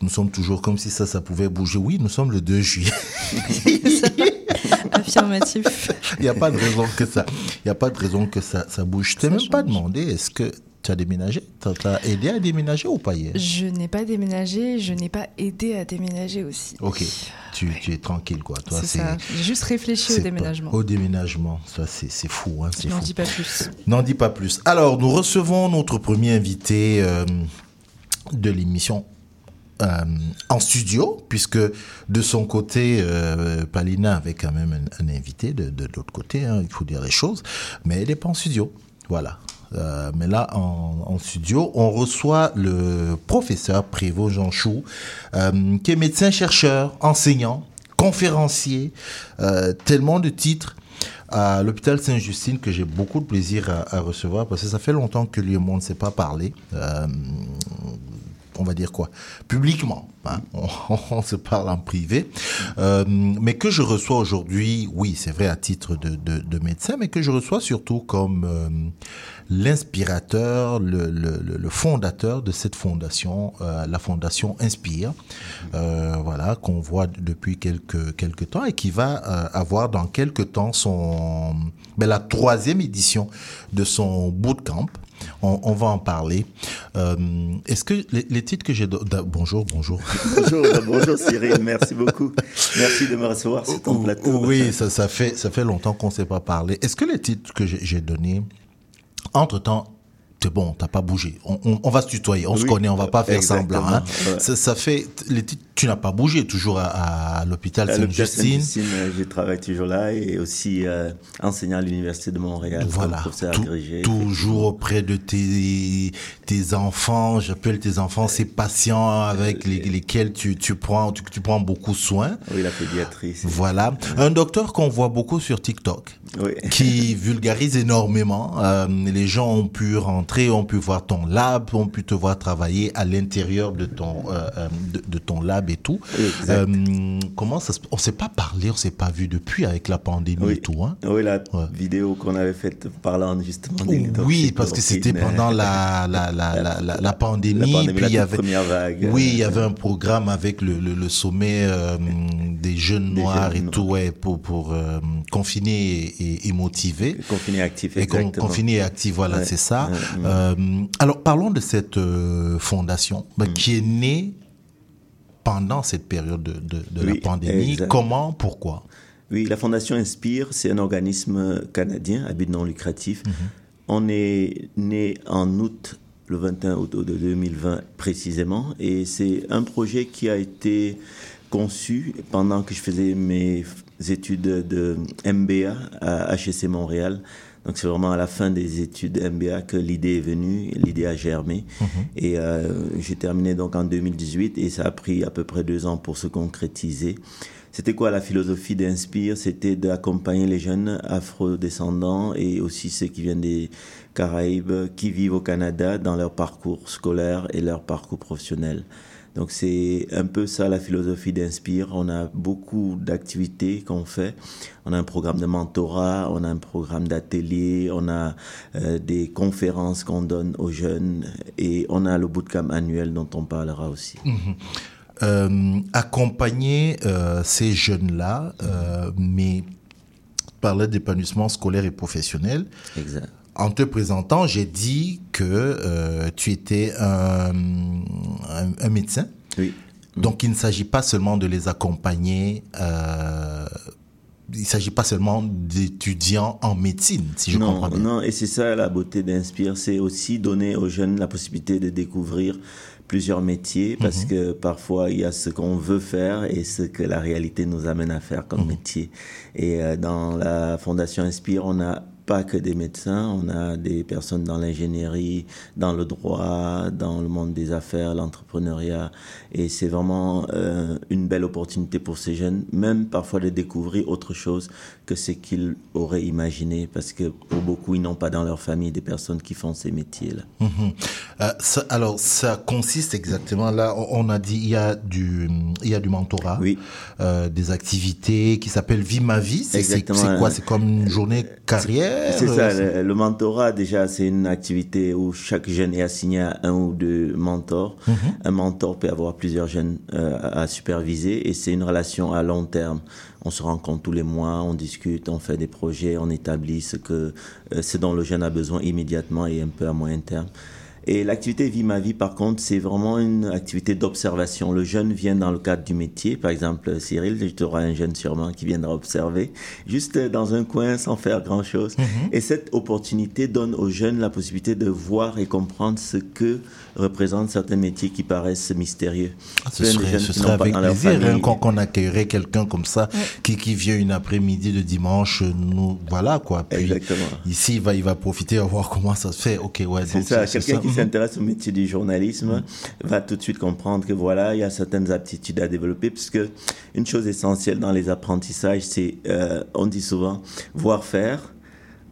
Nous sommes toujours comme si ça, ça pouvait bouger. Oui, nous sommes le 2 juillet. Affirmatif. Il n'y a pas de raison que ça, il y a pas de raison que ça, ça bouge. Je t'ai même pas demandé, est-ce que tu as déménagé? Tu as aidé à déménager ou pas hier? Je n'ai pas déménagé, je n'ai pas aidé à déménager aussi. Ok, tu, tu es tranquille quoi. Toi, C'est. J'ai juste réfléchi au déménagement. Au déménagement, ça c'est fou. Hein, N'en dis pas plus. N'en dis pas plus. Alors, nous recevons notre premier invité euh, de l'émission euh, en studio, puisque de son côté, euh, Palina avait quand même un, un invité de, de l'autre côté, hein, il faut dire les choses, mais elle n'est pas en studio. Voilà. Euh, mais là, en, studio, on reçoit le professeur Prévost Jean Chou, euh, qui est médecin-chercheur, enseignant, conférencier, euh, tellement de titres à l'hôpital Sainte-Justine que j'ai beaucoup de plaisir à, recevoir parce que ça fait longtemps que lui et moi ne s'est pas parlé. On va dire quoi Publiquement. hein. On, se parle en privé. Euh, mais que je reçois aujourd'hui, oui, c'est vrai à titre de, de, de médecin, mais que je reçois surtout comme euh, l'inspirateur, le, fondateur de cette fondation, euh, la fondation Inspire, voilà, qu'on voit depuis quelques, temps et qui va avoir dans quelques temps son, ben, la troisième édition de son bootcamp. On, on va en parler. Euh, Est-ce que les, les titres que j'ai... Bonjour, bonjour. Bonjour, bonjour Cyril, merci beaucoup. Merci de me recevoir sur ton plateau. Oui, ça, ça, fait, ça fait longtemps qu'on ne s'est pas parlé. Est-ce que les titres que j'ai donnés, entre-temps, c'est bon, t'as pas bougé. On, on- on va se tutoyer, on se connaît, on va pas faire semblant. hein. ouais. Ça, ça fait, les tu n'as pas bougé, toujours à, à l'hôpital Sainte-Justine. Sainte-Justine, euh, je travaille toujours là et aussi euh, enseignant à l'Université de Montréal Voilà, toujours auprès de tes, tes enfants, j'appelle tes enfants, ces patients avec les- lesquels tu, tu, prends, tu, tu prends beaucoup soin. Oui, la pédiatrie. Voilà. Un docteur qu'on voit beaucoup sur TikTok, Oui. qui vulgarise énormément. Euh, les gens ont pu rentrer, ont pu voir ton lab, ont pu te voir travailler à l'intérieur de ton euh, euh, de, de ton lab et tout. Euh, comment ça se... On s'est pas parlé, on s'est pas vu depuis avec la pandémie et tout. Hein? Oui, la vidéo qu'on avait faite parlant justement des Oui, parce que c'était pendant la, la, la, la, la, pandémie. La pandémie, puis il y avait, première vague. Oui, il y avait un programme avec le, le, le sommet euh, des jeunes Des noirs jeunes et tout, ouais, pour, pour confiner et, et motiver. Confiné et actif, exactement. et actif, voilà, Ouais, c'est ça. ouais, Euh, alors, parlons de cette euh, fondation bah, Mm. qui est née pendant cette période de, de, de la pandémie. exact. Comment, pourquoi? Oui, la Fondation Inspire, c'est un organisme canadien à but non lucratif. On est né en août, le 21 août de 2020 précisément, et c'est un projet qui a été conçu pendant que je faisais mes études de MBA à HEC Montréal. Donc c'est vraiment à la fin des études MBA que l'idée est venue, l'idée a germé. Et euh, j'ai terminé donc en 2018 et ça a pris à peu près deux ans pour se concrétiser. C'était quoi la philosophie d'Inspire? C'était d'accompagner les jeunes afro-descendants et aussi ceux qui viennent des Caraïbes, qui vivent au Canada dans leur parcours scolaire et leur parcours professionnel. Donc c'est un peu ça la philosophie d'Inspire. On a beaucoup d'activités qu'on fait. On a un programme de mentorat, on a un programme d'atelier, on a euh, des conférences qu'on donne aux jeunes et on a le bootcamp annuel dont on parlera aussi. Mhm. Euh, accompagner euh, ces jeunes-là, mais parler d'épanouissement scolaire et professionnel. Exact. En te présentant, j'ai dit que euh, tu étais un, un- un médecin. Oui. Donc, il ne s'agit pas seulement de les accompagner. euh, il ne s'agit pas seulement d'étudiants en médecine, si je non, comprends bien. Non, et c'est ça la beauté d'Inspire, c'est aussi donner aux jeunes la possibilité de découvrir plusieurs métiers, parce Mhm. que parfois il y a ce qu'on veut faire et ce que la réalité nous amène à faire Mhm. comme métier. Et euh, dans la Fondation Inspire, on n'a pas que des médecins, on a des personnes dans l'ingénierie, dans le droit, dans le monde des affaires, l'entrepreneuriat. Et c'est vraiment euh, une belle opportunité pour ces jeunes, même parfois de découvrir autre chose que ce qu'ils auraient imaginé, parce que pour beaucoup, ils n'ont pas dans leur famille des personnes qui font ces métiers-là. Mhm. Euh, alors, ça consiste exactement là. On a dit il y a du, il y a du mentorat, euh, des activités qui s'appellent Vie ma vie. C'est quoi? C'est comme une journée carrière? C'est ça, le, le mentorat, déjà, c'est une activité où chaque jeune est assigné à un ou deux mentors. Mhm. Un mentor peut avoir plusieurs jeunes euh, à superviser et c'est une relation à long terme. On se rencontre tous les mois, on discute, on fait des projets, on établit ce, que, euh, ce dont le jeune a besoin immédiatement et un peu à moyen terme. Et l'activité Vie ma vie, par contre, c'est vraiment une activité d'observation. Le jeune vient dans le cadre du métier. Par exemple, Cyril, tu auras un jeune sûrement qui viendra observer, juste dans un coin sans faire grand-chose. Et cette opportunité donne aux jeunes la possibilité de voir et comprendre ce que représentent certains métiers qui paraissent mystérieux. Ah, Ce Plein serait, ce serait avec plaisir hein, quand on accueillerait quelqu'un comme ça qui, qui vient une après-midi de dimanche. Nous, voilà quoi. Puis, Exactement. Ici, il va, il va profiter, à voir comment ça se fait. Ok, ouais. C'est ça, c'est quelqu'un qui Mhm. s'intéresse au métier du journalisme va tout de suite comprendre que voilà, il y a certaines aptitudes à développer, puisque une chose essentielle dans les apprentissages, c'est, euh, on dit souvent, voir faire,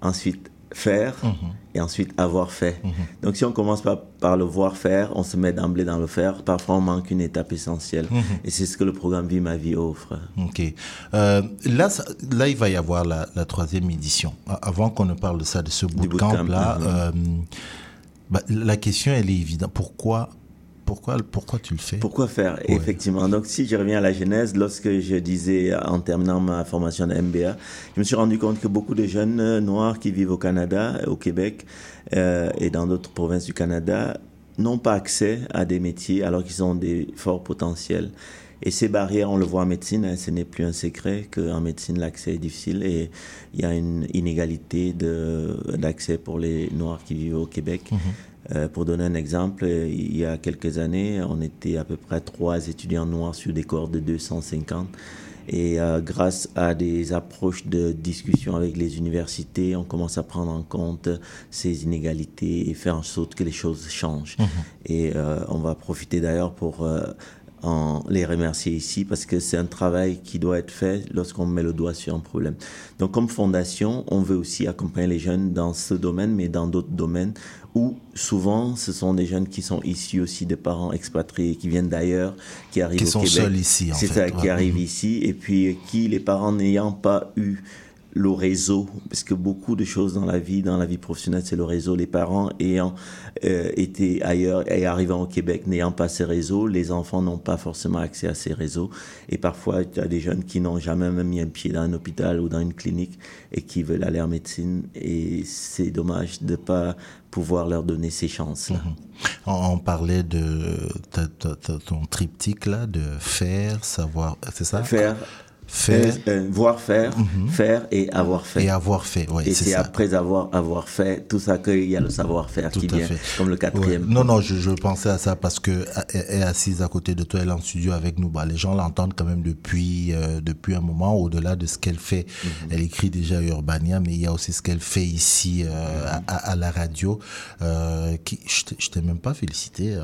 ensuite faire, Mhm. et ensuite avoir fait. Donc si on commence par, par le voir faire, on se met d'emblée dans le faire, parfois on manque une étape essentielle. Mhm. Et c'est ce que le programme Vie ma vie offre. Ok. Euh, là, ça- là, il va y avoir la, la troisième édition. Avant qu'on ne parle de ça, de ce bootcamp bootcamp, là, mhm. euh, bah, la question elle est évidente. Pourquoi, pourquoi, pourquoi tu le fais? Pourquoi faire? Effectivement. Donc, si je reviens à la genèse, lorsque je disais en terminant ma formation de MBA, je me suis rendu compte que beaucoup de jeunes euh, noirs qui vivent au Canada, au Québec euh, et dans d'autres provinces du Canada n'ont pas accès à des métiers alors qu'ils ont des forts potentiels. Et ces barrières, on le voit en médecine, hein, ce n'est plus un secret qu'en médecine, l'accès est difficile et il y a une inégalité d'accès pour les Noirs qui vivent au Québec. Euh, pour donner un exemple, il y a quelques années, on était à peu près trois étudiants noirs sur des corps de 250. Et euh, grâce à des approches de discussion avec les universités, on commence à prendre en compte ces inégalités et faire en sorte que les choses changent. Mhm. Et euh, on va profiter d'ailleurs pour en les remercier ici parce que c'est un travail qui doit être fait lorsqu'on met le doigt sur un problème. Donc comme fondation, on veut aussi accompagner les jeunes dans ce domaine, mais dans d'autres domaines où souvent ce sont des jeunes qui sont issus aussi de parents expatriés, qui viennent d'ailleurs, qui arrivent Qui au sont Québec. seuls ici, en C'est ça, ouais. qui arrivent Mhm. ici et puis qui, les parents n'ayant pas eu le réseau, parce que beaucoup de choses dans la vie, dans la vie professionnelle, c'est le réseau. Les parents ayant euh, été ailleurs et arrivant au Québec, n'ayant pas ces réseaux, les enfants n'ont pas forcément accès à ces réseaux. Et parfois, il y a des jeunes qui n'ont jamais même mis un pied dans un hôpital ou dans une clinique et qui veulent aller en médecine. Et c'est dommage de ne pas pouvoir leur donner ces chances-là. On, on parlait de ta- ton triptyque là, de faire, savoir, c'est ça? Faire. Faire. Euh, euh, voir faire, faire et avoir fait. Et avoir fait, ouais, Et c'est après avoir, avoir fait tout ça qu'il y a le savoir-faire qui Tout à vient, fait. comme le quatrième. Ouais. Non, non, je, je pensais à ça parce que est assise à côté de toi, elle est en studio avec nous. Bah, les gens l'entendent quand même depuis euh, depuis un moment. Au-delà de ce qu'elle fait, Mhm. elle écrit déjà à Urbania, mais il y a aussi ce qu'elle fait ici euh, à, à- à la radio. Qui, je t'ai- même pas félicité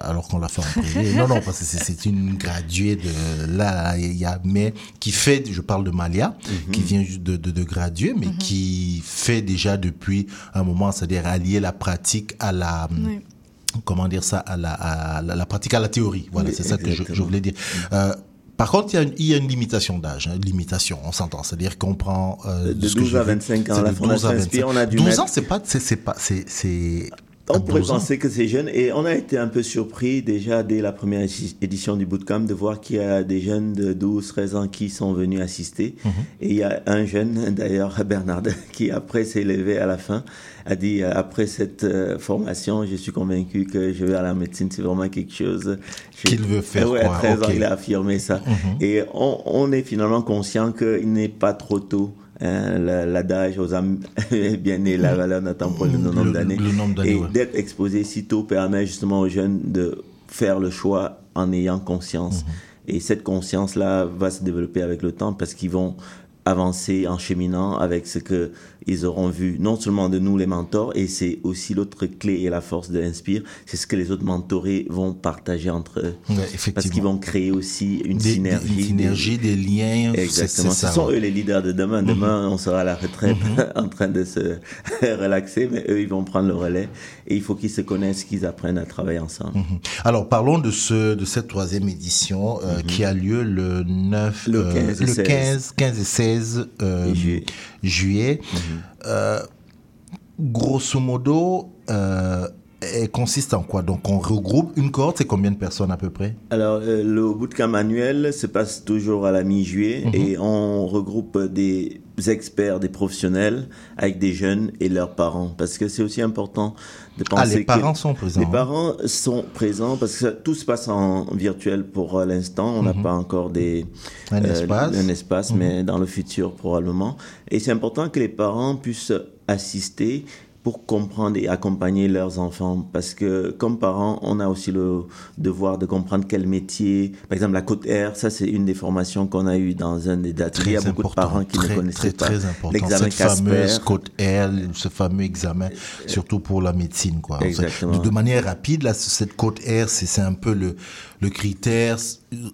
alors qu'on l'a fait en privé. non, non, parce que c'est- c'est une graduée de là. Il y a mais qui fait, je parle de Malia, Mhm. qui vient juste de, de, de graduer, mais qui fait déjà depuis un moment, c'est-à-dire allier la pratique à la Oui. comment dire ça à la, à la, la pratique à la théorie. Voilà, Oui, c'est ça que je, voulais dire. Euh, par contre, il y a une, il y a une limitation d'âge, hein, limitation, on s'entend. C'est-à-dire qu'on prend euh, De ce que 12 j'ai à vu, 25 ans, c'est la de 12 Fondation à Inspire, 25. on a dû 12 mettre- ans, c'est pas, c'est, c'est pas, c'est, c'est. On à pourrait 12 ans. penser que c'est jeune et on a été un peu surpris déjà dès la première édi- édition du bootcamp de voir qu'il y a des jeunes de 12, 13 ans qui sont venus assister. Mhm. Et il y a un jeune, d'ailleurs Bernard, qui après s'est levé à la fin, a dit euh, après cette euh, formation, je suis convaincu que je vais à la médecine, c'est vraiment quelque chose Qu'il veut faire, Ouais, quoi, 13 ans, ok. il a affirmé ça. Mhm. Et on, on est finalement conscient qu'il n'est pas trop tôt. Hein, la- L'adage aux âmes bien nées, la valeur n'attend pas le nombre Le- d'années. le nombre d'années, Et ouais. d'être exposé si tôt permet justement aux jeunes de faire le choix en ayant conscience. Mhm. Et cette conscience-là va se développer avec le temps parce qu'ils vont avancer en cheminant avec ce que ils auront vu, non seulement de nous les mentors, et c'est aussi l'autre clé et la force de Inspire, c'est ce que les autres mentorés vont partager entre eux. Ouais, parce qu'ils vont créer aussi une Des- des- synergie. une synergie, des liens, c'est- Exactement. c'est ça, Ce sont ouais. eux les leaders de demain. Demain, on sera à la retraite en train de se relaxer, mais eux, ils vont prendre le relais. Et il faut qu'ils se connaissent, qu'ils apprennent à travailler ensemble. Mhm. Alors parlons de ce de cette troisième édition euh, qui a lieu le 9 Mhm. Le euh, 15 et le 16. 15 15 et 16 euh, juillet. Mhm. euh, grosso modo, euh, elle consiste en quoi? Donc, on regroupe une cohorte, c'est combien de personnes à peu près? Alors, euh, le bootcamp annuel se passe toujours à la mi-juillet Mhm. et on regroupe des experts, des professionnels avec des jeunes et leurs parents parce que c'est aussi important de penser Ah, les parents sont présents, Les hein. parents sont présents parce que tout se passe en virtuel pour euh, l'instant. On n'a Mhm. pas encore des, Un espace. un espace, Mhm. mais dans le futur probablement. Et c'est important que les parents puissent assister pour comprendre et accompagner leurs enfants. Parce que comme parents, on a aussi le devoir de comprendre quel métier. Par exemple, la côte R, ça c'est une des formations qu'on a eues dans un des ateliers. Il y a beaucoup de parents qui très, ne connaissaient très, pas très important. l'examen Cette fameuse Casper. code L, ce fameux examen, surtout pour la médecine, quoi. Exactement. de, de manière rapide, là, cette code R, c'est c'est un peu le, le critère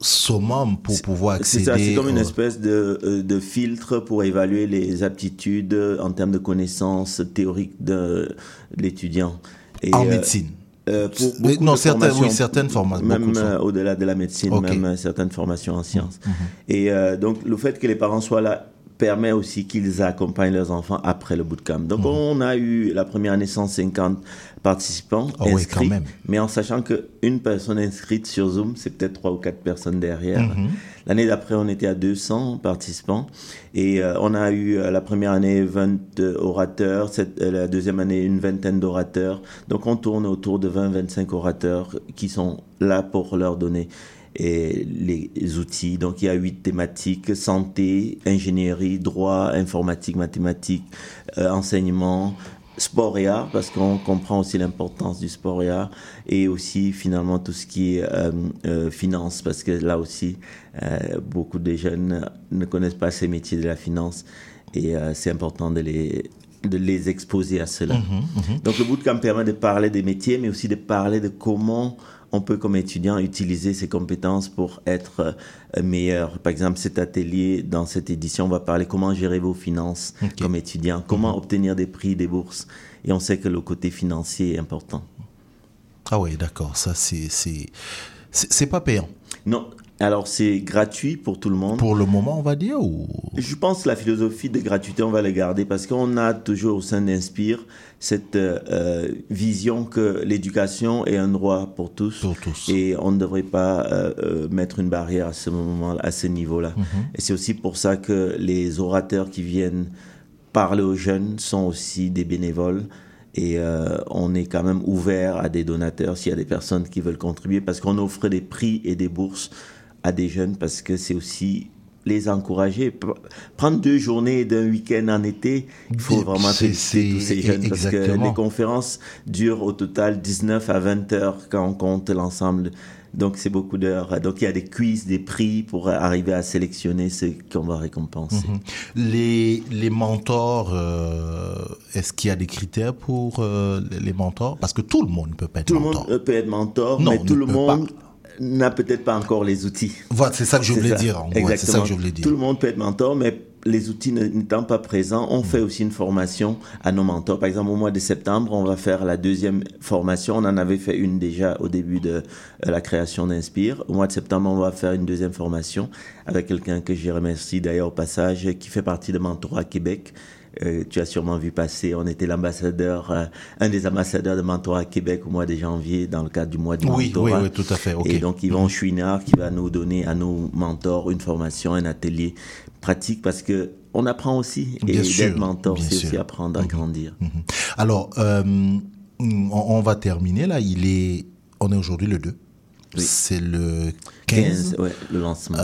summum pour pouvoir accéder. ça, c'est comme une espèce de, euh, de filtre pour évaluer les aptitudes en termes de connaissances théoriques de l'étudiant. Et, En euh, médecine. euh, pour Mais beaucoup non, de certaines- formations, oui, certaines formations, Même euh, au-delà de la médecine, même euh, certaines formations en sciences. Mhm. Et euh, donc, le fait que les parents soient là permet aussi qu'ils accompagnent leurs enfants après le bootcamp. Donc, Mhm. on a eu la première année 150 participants oui, inscrits, quand même. mais en sachant qu'une personne inscrite sur Zoom, c'est peut-être trois ou quatre personnes derrière. Mhm. L'année d'après, on était à 200 participants et euh, on a eu euh, la première année 20 orateurs, cette, euh, la deuxième année une vingtaine d'orateurs. Donc on tourne autour de 20-25 orateurs qui sont là pour leur donner et les outils. Donc il y a huit thématiques santé, ingénierie, droit, informatique, mathématiques, euh, enseignement, sport et art parce qu'on comprend aussi l'importance du sport et art et aussi finalement tout ce qui est euh, euh, finance parce que là aussi euh, beaucoup de jeunes ne connaissent pas ces métiers de la finance et c'est important de les de les exposer à cela. Mhm, mhm. Donc le bootcamp permet de parler des métiers mais aussi de parler de comment on peut comme étudiant utiliser ses compétences pour être euh, meilleur. Par exemple, cet atelier, dans cette édition, on va parler comment gérer vos finances comme étudiant, comment obtenir des prix, des bourses. Et on sait que le côté financier est important. Ah oui, d'accord. Ça, c'est c'est pas payant. Non. Alors, c'est gratuit pour tout le monde. Pour le moment, on va dire ou? Je pense que la philosophie de gratuité, on va la garder parce qu'on a toujours au sein d'Inspire cette euh, euh, vision que l'éducation est un droit pour tous, et on ne devrait pas euh, mettre une barrière à ce moment, à ce niveau-là. Mhm. Et c'est aussi pour ça que les orateurs qui viennent parler aux jeunes sont aussi des bénévoles. Et euh, on est quand même ouvert à des donateurs s'il y a des personnes qui veulent contribuer parce qu'on offre des prix et des bourses à des jeunes parce que c'est aussi les encourager. Prendre deux journées d'un week-end en été, il faut vraiment féliciter tous ces jeunes parce que les conférences durent au total 19 à 20 heures quand on compte l'ensemble. Donc c'est beaucoup d'heures. Donc il y a des quiz, des prix pour arriver à sélectionner ceux qu'on va récompenser. Mhm. Les, les mentors, euh, est-ce qu'il y a des critères pour euh, les- mentors? Parce que tout le monde ne peut pas être Tout le mentor. monde peut être mentor, Non, mais tout le monde n'a peut-être pas encore les outils. Voilà, c'est ça que je voulais dire, en gros, c'est ça exactement. que je voulais dire. Tout le monde peut être mentor, mais les outils n'étant pas présents, on fait aussi une formation à nos mentors. Par exemple, au mois de septembre, on va faire la deuxième formation. On en avait fait une déjà au début de euh, la création d'Inspire. Au mois de septembre, on va faire une deuxième formation avec quelqu'un que je remercie d'ailleurs au passage, qui fait partie de Mentorat Québec. Euh, tu as sûrement vu passer, on était l'ambassadeur, euh, un des ambassadeurs de Mentorat Québec au mois de janvier dans le cadre du mois du Oui, mentorat. oui, oui, tout à fait. Et donc Yvon Chouinard qui va nous donner à nos mentors une formation, un atelier pratique parce que on apprend aussi et d'être mentor, c'est aussi apprendre à grandir. Mhm. Alors, euh, on, on va terminer là. Il est, on est aujourd'hui le 2. C'est le 15. 15, ouais, le lancement.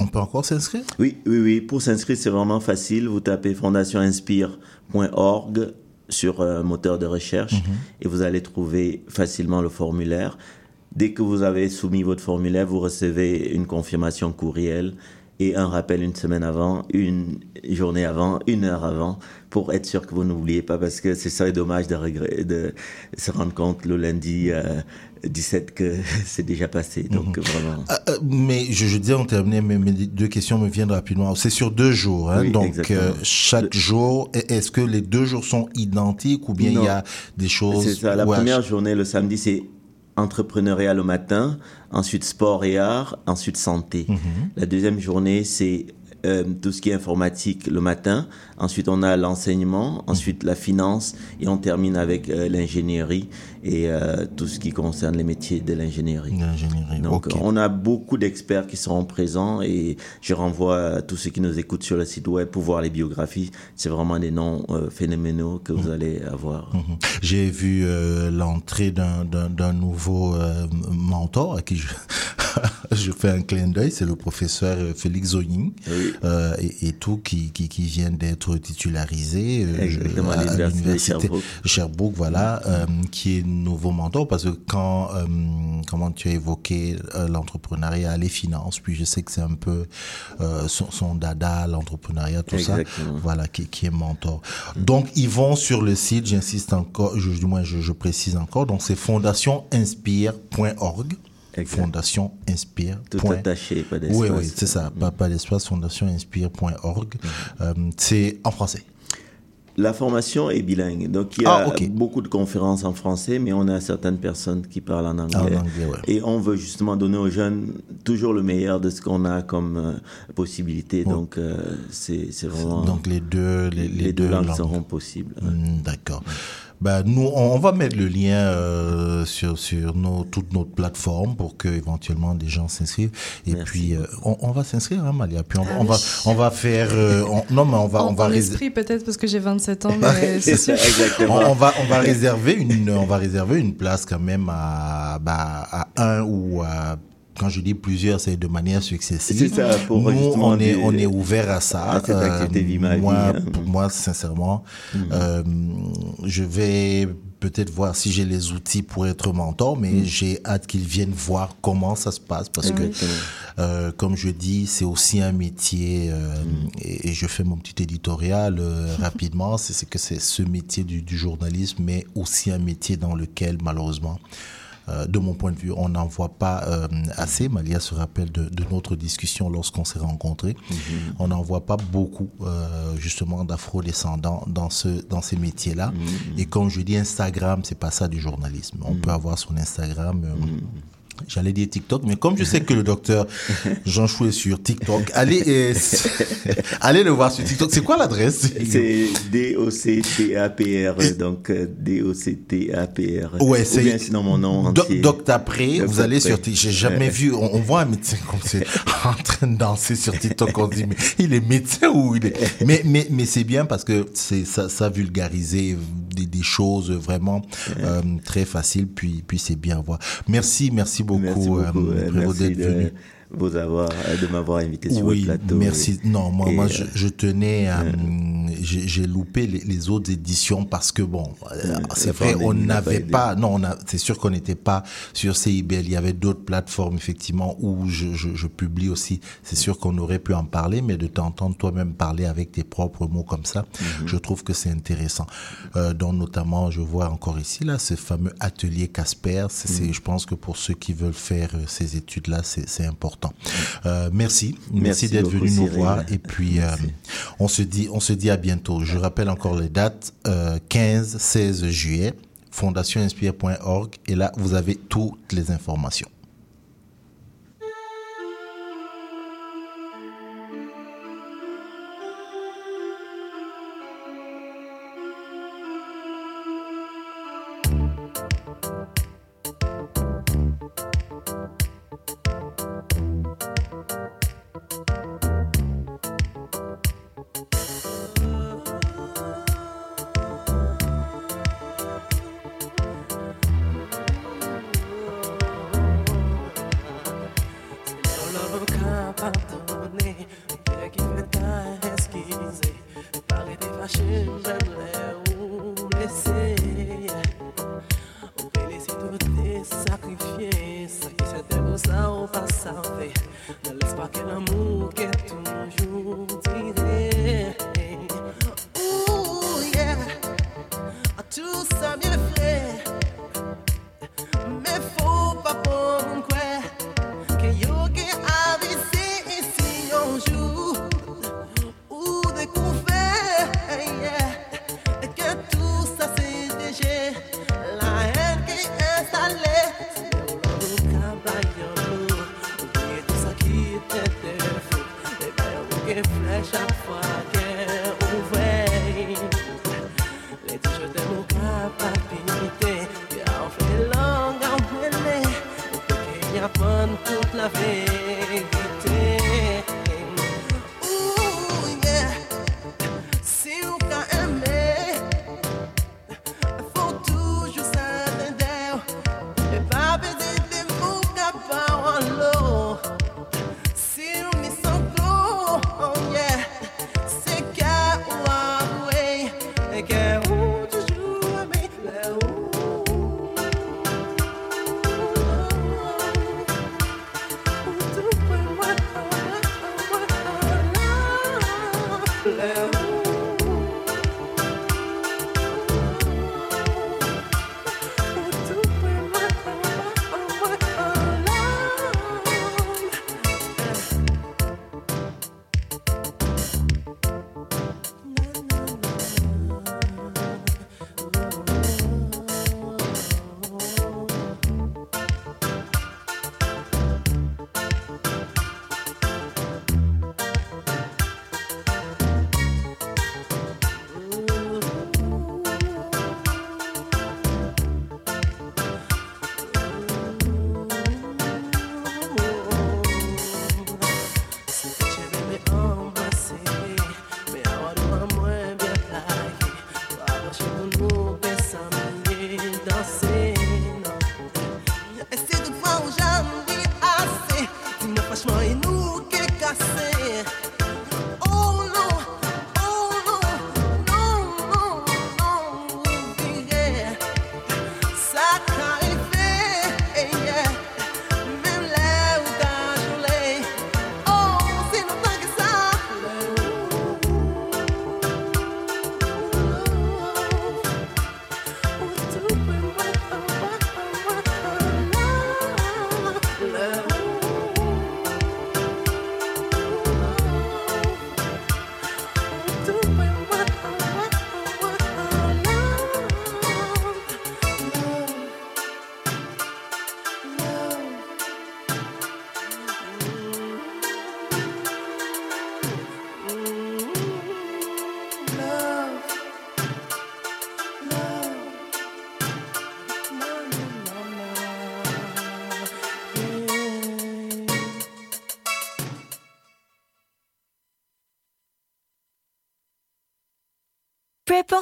Euh, on peut encore s'inscrire? Oui, oui, oui. Pour s'inscrire, c'est vraiment facile. Vous tapez fondationinspire.org sur un moteur de recherche Mhm. et vous allez trouver facilement le formulaire. Dès que vous avez soumis votre formulaire, vous recevez une confirmation courriel et un rappel une semaine avant, une journée avant, une heure avant, pour être sûr que vous n'oubliez pas, parce que c'est ça dommage de, regret, de se rendre compte le lundi euh, 17 que c'est déjà passé. Donc vraiment. Euh, euh, mais je, je disais, on terminait, mais mes deux questions me viennent rapidement. C'est sur deux jours, hein, Oui, donc euh, chaque jour, est- est-ce que les deux jours sont identiques ou bien Non. il y a des choses C'est ça. La Ouais, première journée, le samedi, c'est entrepreneuriat le matin, ensuite sport et art, ensuite santé. Mhm. La deuxième journée, c'est euh, tout ce qui est informatique le matin. Ensuite, on a l'enseignement, ensuite la finance et on termine avec euh, l'ingénierie et euh, tout ce qui concerne les métiers de l'ingénierie. Donc, on a beaucoup d'experts qui seront présents et je renvoie à tous ceux qui nous écoutent sur le site web pour voir les biographies. C'est vraiment des noms euh, phénoménaux que vous allez avoir. Mhm. J'ai vu euh, l'entrée d'un- nouveau mentor à qui je, je fais un clin d'œil, c'est le professeur Félix Zoying euh, et, et tout qui, qui, qui vient d'être titularisé à l'université Sherbrooke. Sherbrooke, voilà, qui est nouveau mentor parce que quand euh, comment tu as évoqué euh, l'entrepreneuriat, les finances, puis je sais que c'est un peu euh, son, son dada, l'entrepreneuriat, tout Exactement. ça, voilà, qui, qui est mentor. Donc ils vont sur le site, j'insiste encore, je, du moins je, je précise encore, donc c'est fondationinspire.org. Fondation Inspire. Tout attaché, pas d'espace. Oui, oui, c'est ça, pas, pas d'espace, fondationinspire.org. Euh, c'est en français. La formation est bilingue. Donc, il y a Ah, beaucoup de conférences en français, mais on a certaines personnes qui parlent en anglais. En anglais, ouais. Et on veut justement donner aux jeunes toujours le meilleur de ce qu'on a comme euh, possibilité. Ouais. Donc, euh, c'est vraiment. Donc les deux, les, les deux, deux langues langues. seront possibles. Hmm, D'accord. Ben, nous, on, on va mettre le lien euh, sur, sur nos, toutes nos plateformes pour que éventuellement des gens s'inscrivent. Et puis, euh, on, on va s'inscrire, hein, Malia. Puis on, Ah on va, oui. on va faire. euh, on- non, mais on va, on va en réser- esprit peut-être parce que j'ai 27 ans, mais c'est sûr. on, on va, on va réserver une, on va réserver une place quand même à, bah, à un ou à quand je dis plusieurs, c'est de manière successive. C'est ça, pour Nous, justement on est, des- on est ouvert à ça. à cette activité moi, vie, hein. pour moi, sincèrement, Mhm. euh, je vais peut-être voir si j'ai les outils pour être mentor, mais Mhm. j'ai hâte qu'ils viennent voir comment ça se passe parce que, euh, comme je dis, c'est aussi un métier euh, Mhm. et, et je fais mon petit éditorial euh, rapidement. C'est c'est que c'est ce métier du, du journalisme, mais aussi un métier dans lequel malheureusement. Euh, de mon point de vue, on n'en voit pas euh, assez. Malia se rappelle de, de notre discussion lorsqu'on s'est rencontrés. On n'en voit pas beaucoup, euh, justement, d'afro-descendants dans, ce, dans ces métiers-là. Et comme je dis, Instagram, c'est pas ça du journalisme. On peut avoir son Instagram. J'allais dire TikTok, mais comme je sais que le docteur Jean Chou est sur TikTok, allez, euh, allez le voir sur TikTok. C'est quoi l'adresse C'est D-O-C-T-A-P-R. Donc, euh, D-O-C-T-A-P-R. Ouais, Ou c'est bien sinon mon nom Doc, entier. Doc Tapré, Doc vous allez sur TikTok. J'ai jamais vu, on, on voit un médecin comme c'est en train de danser sur TikTok. On se dit, mais il est médecin ou il est? Mais, mais, mais c'est bien parce que c'est ça, ça vulgarisé des, des choses vraiment euh, très faciles. Puis, puis c'est bien à voir. Merci, merci beaucoup, Beaucoup. euh, euh, Prévost, d'être de, venu. Vous avoir, euh, de m'avoir invité sur Oui, le plateau. merci. Et- non, moi, moi euh, je, je tenais à. J'ai j'ai loupé les, les autres éditions parce que, bon, euh, c'est vrai, on n'avait pas. Non, c'est sûr qu'on n'était pas sur CIBL. Il y avait d'autres plateformes, effectivement, où je, je, je publie aussi. C'est sûr qu'on aurait pu en parler, mais de t'entendre toi-même parler avec tes propres mots comme ça, Mhm. je trouve que c'est intéressant. Euh, donc, notamment, je vois encore ici, là, ce fameux atelier Casper. Mhm. je pense que pour ceux qui veulent faire euh, ces études-là, c'est, c'est important. Euh, merci. Merci, Merci d'être venu nous Cyril. voir. Et puis, euh, on se dit, on se dit à bientôt. Je rappelle encore les dates, euh, 15, 16 juillet, fondationinspire.org. Et là, vous avez toutes les informations. Chaque fois qu'elle ouvrait. Les deux je t'aime au capacité. Et on fait langue en mêlée. Il y a pas toute la vérité.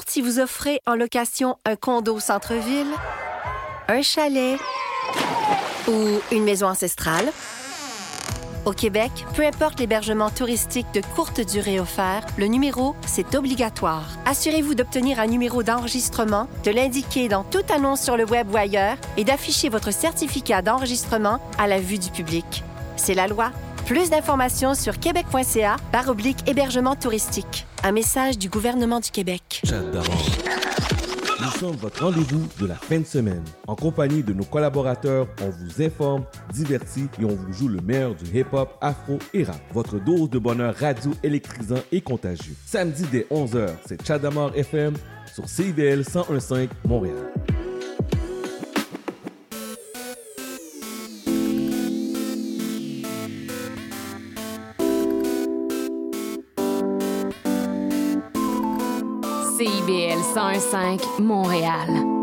Si vous offrez en location un condo au centre-ville, un chalet ou une maison ancestrale, au Québec, peu importe l'hébergement touristique de courte durée offert, le numéro, c'est obligatoire. Assurez-vous d'obtenir un numéro d'enregistrement, de l'indiquer dans toute annonce sur le web ou ailleurs et d'afficher votre certificat d'enregistrement à la vue du public. C'est la loi. Plus d'informations sur québec.ca par oblique hébergement touristique. Un message du gouvernement du Québec. Nous sommes votre rendez-vous de la fin de semaine. En compagnie de nos collaborateurs, on vous informe, divertit et on vous joue le meilleur du hip-hop, afro et rap. Votre dose de bonheur radio électrisant et contagieux. Samedi dès 11h, c'est Chadamar FM sur CIVL 1015 Montréal. CIBL 101.5 Montréal.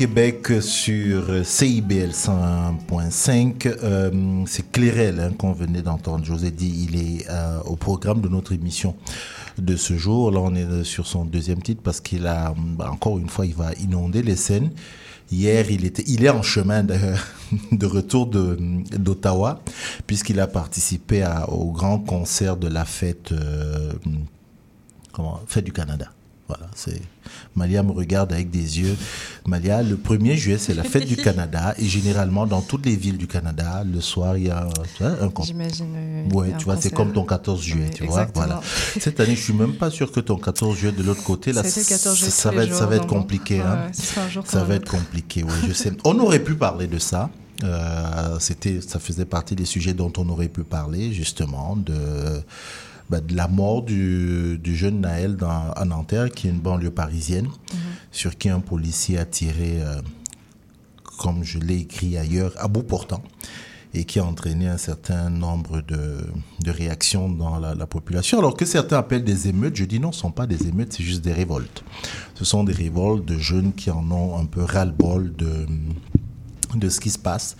Néo-Québec sur CIBL 101.5. Euh, c'est Clérel hein, qu'on venait d'entendre. Ai dit, il est euh, au programme de notre émission de ce jour. Là, on est sur son deuxième titre parce qu'il a, bah, encore une fois, il va inonder les scènes. Hier, il, était, il est en chemin de, retour de- d'Ottawa puisqu'il a participé au grand concert de la fête, euh, fête du Canada. Voilà, c'est Malia me regarde avec des yeux. Malia, le 1er juillet, c'est la fête du Canada et généralement dans toutes les villes du Canada, le soir, il y a tu vois, un concert. J'imagine. euh, Ouais, un tu vois, c'est comme ton 14 juillet, tu vois. Voilà. Cette année, je suis même pas sûr que ton 14 juillet de l'autre côté, là, C'était le 14 juillet ça va être, ça va compliqué. Hein. ouais, ça va être compliqué, ouais, je sais. On aurait pu parler de ça. Euh, c'était, ça faisait partie des sujets dont on aurait pu parler, justement, de, bah, de la mort du, du jeune Naël dans, à Nanterre, qui est une banlieue parisienne, sur qui un policier a tiré, euh, comme je l'ai écrit ailleurs, à bout portant et qui a entraîné un certain nombre de, de réactions dans la, la population. Alors que certains appellent des émeutes, je dis non, ce ne sont pas des émeutes, c'est juste des révoltes. Ce sont des révoltes de jeunes qui en ont un peu ras-le-bol de, de ce qui se passe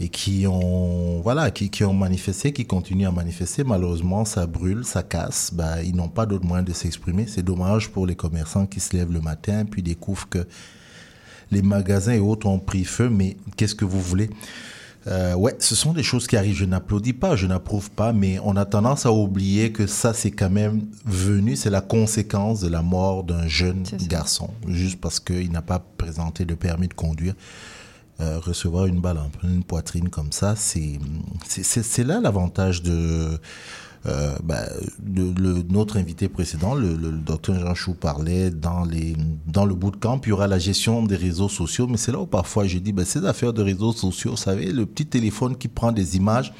et qui ont, voilà, qui, qui ont manifesté, qui continuent à manifester. Malheureusement, ça brûle, ça casse. Bah, ils n'ont pas d'autre moyen de s'exprimer. C'est dommage pour les commerçants qui se lèvent le matin puis découvrent que les magasins et autres ont pris feu, mais qu'est-ce que vous voulez? Euh, ouais, ce sont des choses qui arrivent. Je n'applaudis pas, je n'approuve pas, mais on a tendance à oublier que ça, c'est quand même venu, c'est la conséquence de la mort d'un jeune garçon, juste parce qu'il n'a pas présenté de permis de conduire. Euh, recevoir une balle en pleine poitrine comme ça, c'est là l'avantage de, euh, bah, notre invité précédent, le, le, docteur Jean Chou parlait dans, les, dans le bootcamp, il y aura la gestion des réseaux sociaux, mais c'est là où parfois je dis, bah, ces affaires de réseaux sociaux, vous savez, le petit téléphone qui prend des images,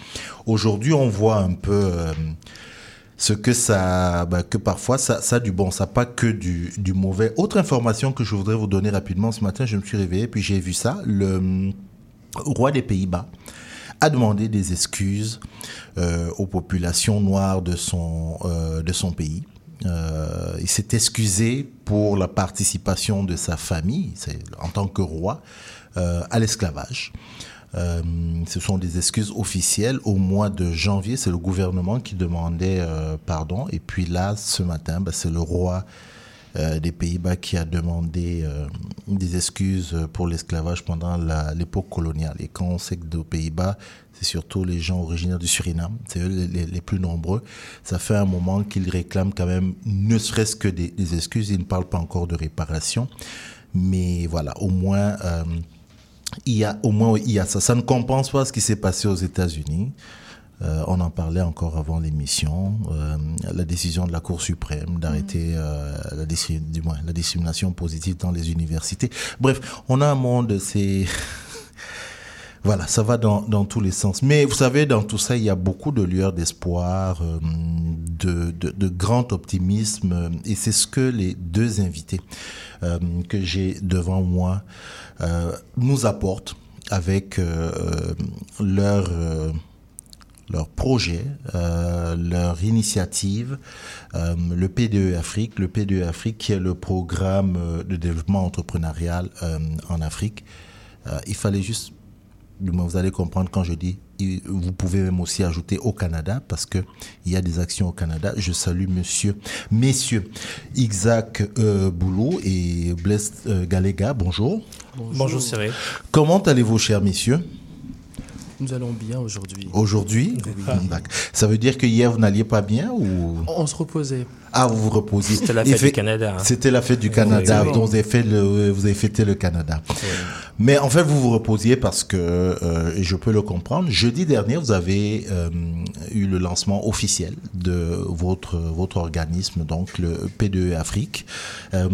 aujourd'hui on voit un peu... euh, ce que ça, bah, que parfois ça, a du bon, ça pas que du, du mauvais. Autre information que je voudrais vous donner rapidement, ce matin je me suis réveillé puis j'ai vu ça, le hum, roi des Pays-Bas a demandé des excuses euh, aux populations noires de son, euh, de son pays. Euh, il s'est excusé pour la participation de sa famille, en tant que roi, euh, à l'esclavage. Euh, ce sont des excuses officielles. Au mois de janvier, c'est le gouvernement qui demandait euh, pardon. Et puis là, ce matin, bah, c'est le roi euh, des Pays-Bas qui a demandé des excuses pour l'esclavage pendant l'époque coloniale. Et quand on sait que aux Pays-Bas, c'est surtout les gens originaires du Suriname, c'est eux les, plus nombreux, ça fait un moment qu'ils réclament quand même, ne serait-ce que des excuses. Ils ne parlent pas encore de réparation. Mais voilà, au moins... il y a au moins il y a ça. Ça ne compense pas ce qui s'est passé aux États-Unis. Euh, on en parlait encore avant l'émission. Euh, la décision de la Cour suprême d'arrêter euh, la, du moins, la discrimination positive dans les universités. Bref, on a un monde, c'est voilà, ça va dans, dans tous les sens. Mais vous savez, dans tout ça, il y a beaucoup de lueurs d'espoir, euh, de, de, de grand optimisme. Et c'est ce que les deux invités euh, que j'ai devant moi nous apportent avec euh, euh, leur... euh, leur projet, euh, leur initiative, euh, le PDE Afrique, le PDE Afrique qui est le programme euh, de développement entrepreneurial euh, en Afrique. Euh, il fallait juste, vous allez comprendre quand je dis, vous pouvez même aussi ajouter au Canada parce que il y a des actions au Canada. Je salue monsieur, messieurs Isaac euh, Boulot et Blaise euh, Galega. Bonjour. Bonjour, Cyril. Comment allez-vous, chers messieurs? Nous allons bien aujourd'hui. Aujourd'hui? D'accord. Ça veut dire que hier, vous n'alliez pas bien ou? On se reposait. Ah, vous vous reposiez. C'était la fête fait- du Canada. hein. C'était la fête du Canada, Oui. dont vous avez, fait le, vous avez fêté le Canada. Mais en fait, vous vous reposiez parce que, euh, et je peux le comprendre, jeudi dernier, vous avez euh, eu le lancement officiel de votre, votre organisme, donc le PDE Afrique. Euh,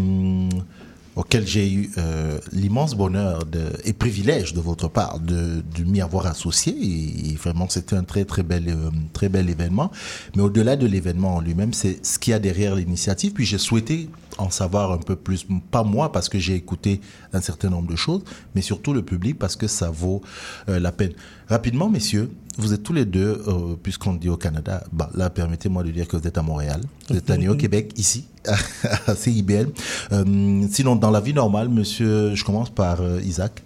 auquel j'ai eu euh, l'immense bonheur de, et privilège de votre part de, de m'y avoir associé. Et, vraiment, c'était un très très bel, euh, très bel événement. Mais au-delà de l'événement en lui-même, c'est ce qu'il y a derrière l'initiative. Puis j'ai souhaité en savoir un peu plus, pas moi parce que j'ai écouté un certain nombre de choses, mais surtout le public parce que ça vaut euh, la peine. Rapidement, messieurs, vous êtes tous les deux, euh, puisqu'on dit au Canada, bah, là, permettez-moi de dire que vous êtes à Montréal, vous êtes né au Québec, ici, à CIBL. Euh, sinon, dans la vie normale, monsieur, je commence par euh, Isaac,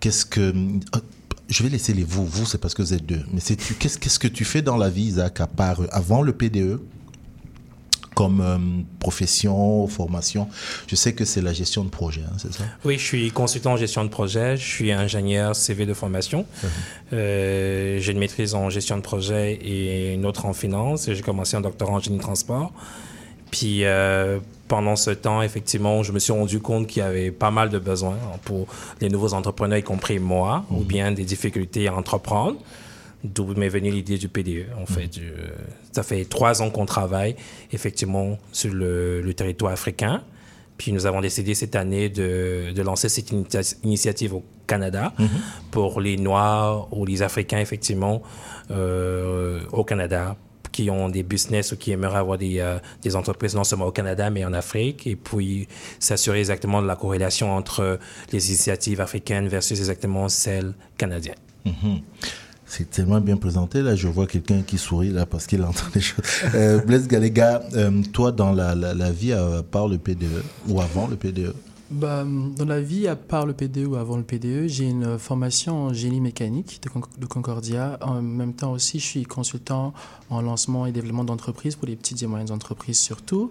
qu'est-ce que... je vais laisser les vous, vous c'est parce que vous êtes deux, mais c'est tu, qu'est-ce, qu'est-ce que tu fais dans la vie, Isaac, à part, avant le PDE comme euh, profession, formation. Je sais que c'est la gestion de projet, hein, c'est ça? Oui, je suis consultant en gestion de projet, je suis ingénieur CV de formation. Euh, j'ai une maîtrise en gestion de projet et une autre en finance. J'ai commencé un doctorat en génie de transport. Puis euh, pendant ce temps, effectivement, je me suis rendu compte qu'il y avait pas mal de besoins pour les nouveaux entrepreneurs, y compris moi, ou bien des difficultés à entreprendre. D'où m'est venue l'idée du PDE. En fait, Je- ça fait trois ans qu'on travaille effectivement sur le, le territoire africain. Puis nous avons décidé cette année de, de lancer cette initi- initiative au Canada Mhm. pour les Noirs ou les Africains, effectivement, euh, au Canada, qui ont des business ou qui aimeraient avoir des, euh, des entreprises non seulement au Canada, mais en Afrique, et puis s'assurer exactement de la corrélation entre les initiatives africaines versus exactement celles canadiennes. Mhm. C'est tellement bien présenté. Là, je vois quelqu'un qui sourit là parce qu'il entend des choses. Euh, Blaise Galega, euh, toi, dans la, la, vie, à part le PDE ou avant le PDE, Bah, dans la vie, à part le PDE ou avant le PDE, j'ai une formation en génie mécanique de, de Concordia. En même temps aussi, je suis consultant en lancement et développement d'entreprises pour les petites et moyennes entreprises surtout.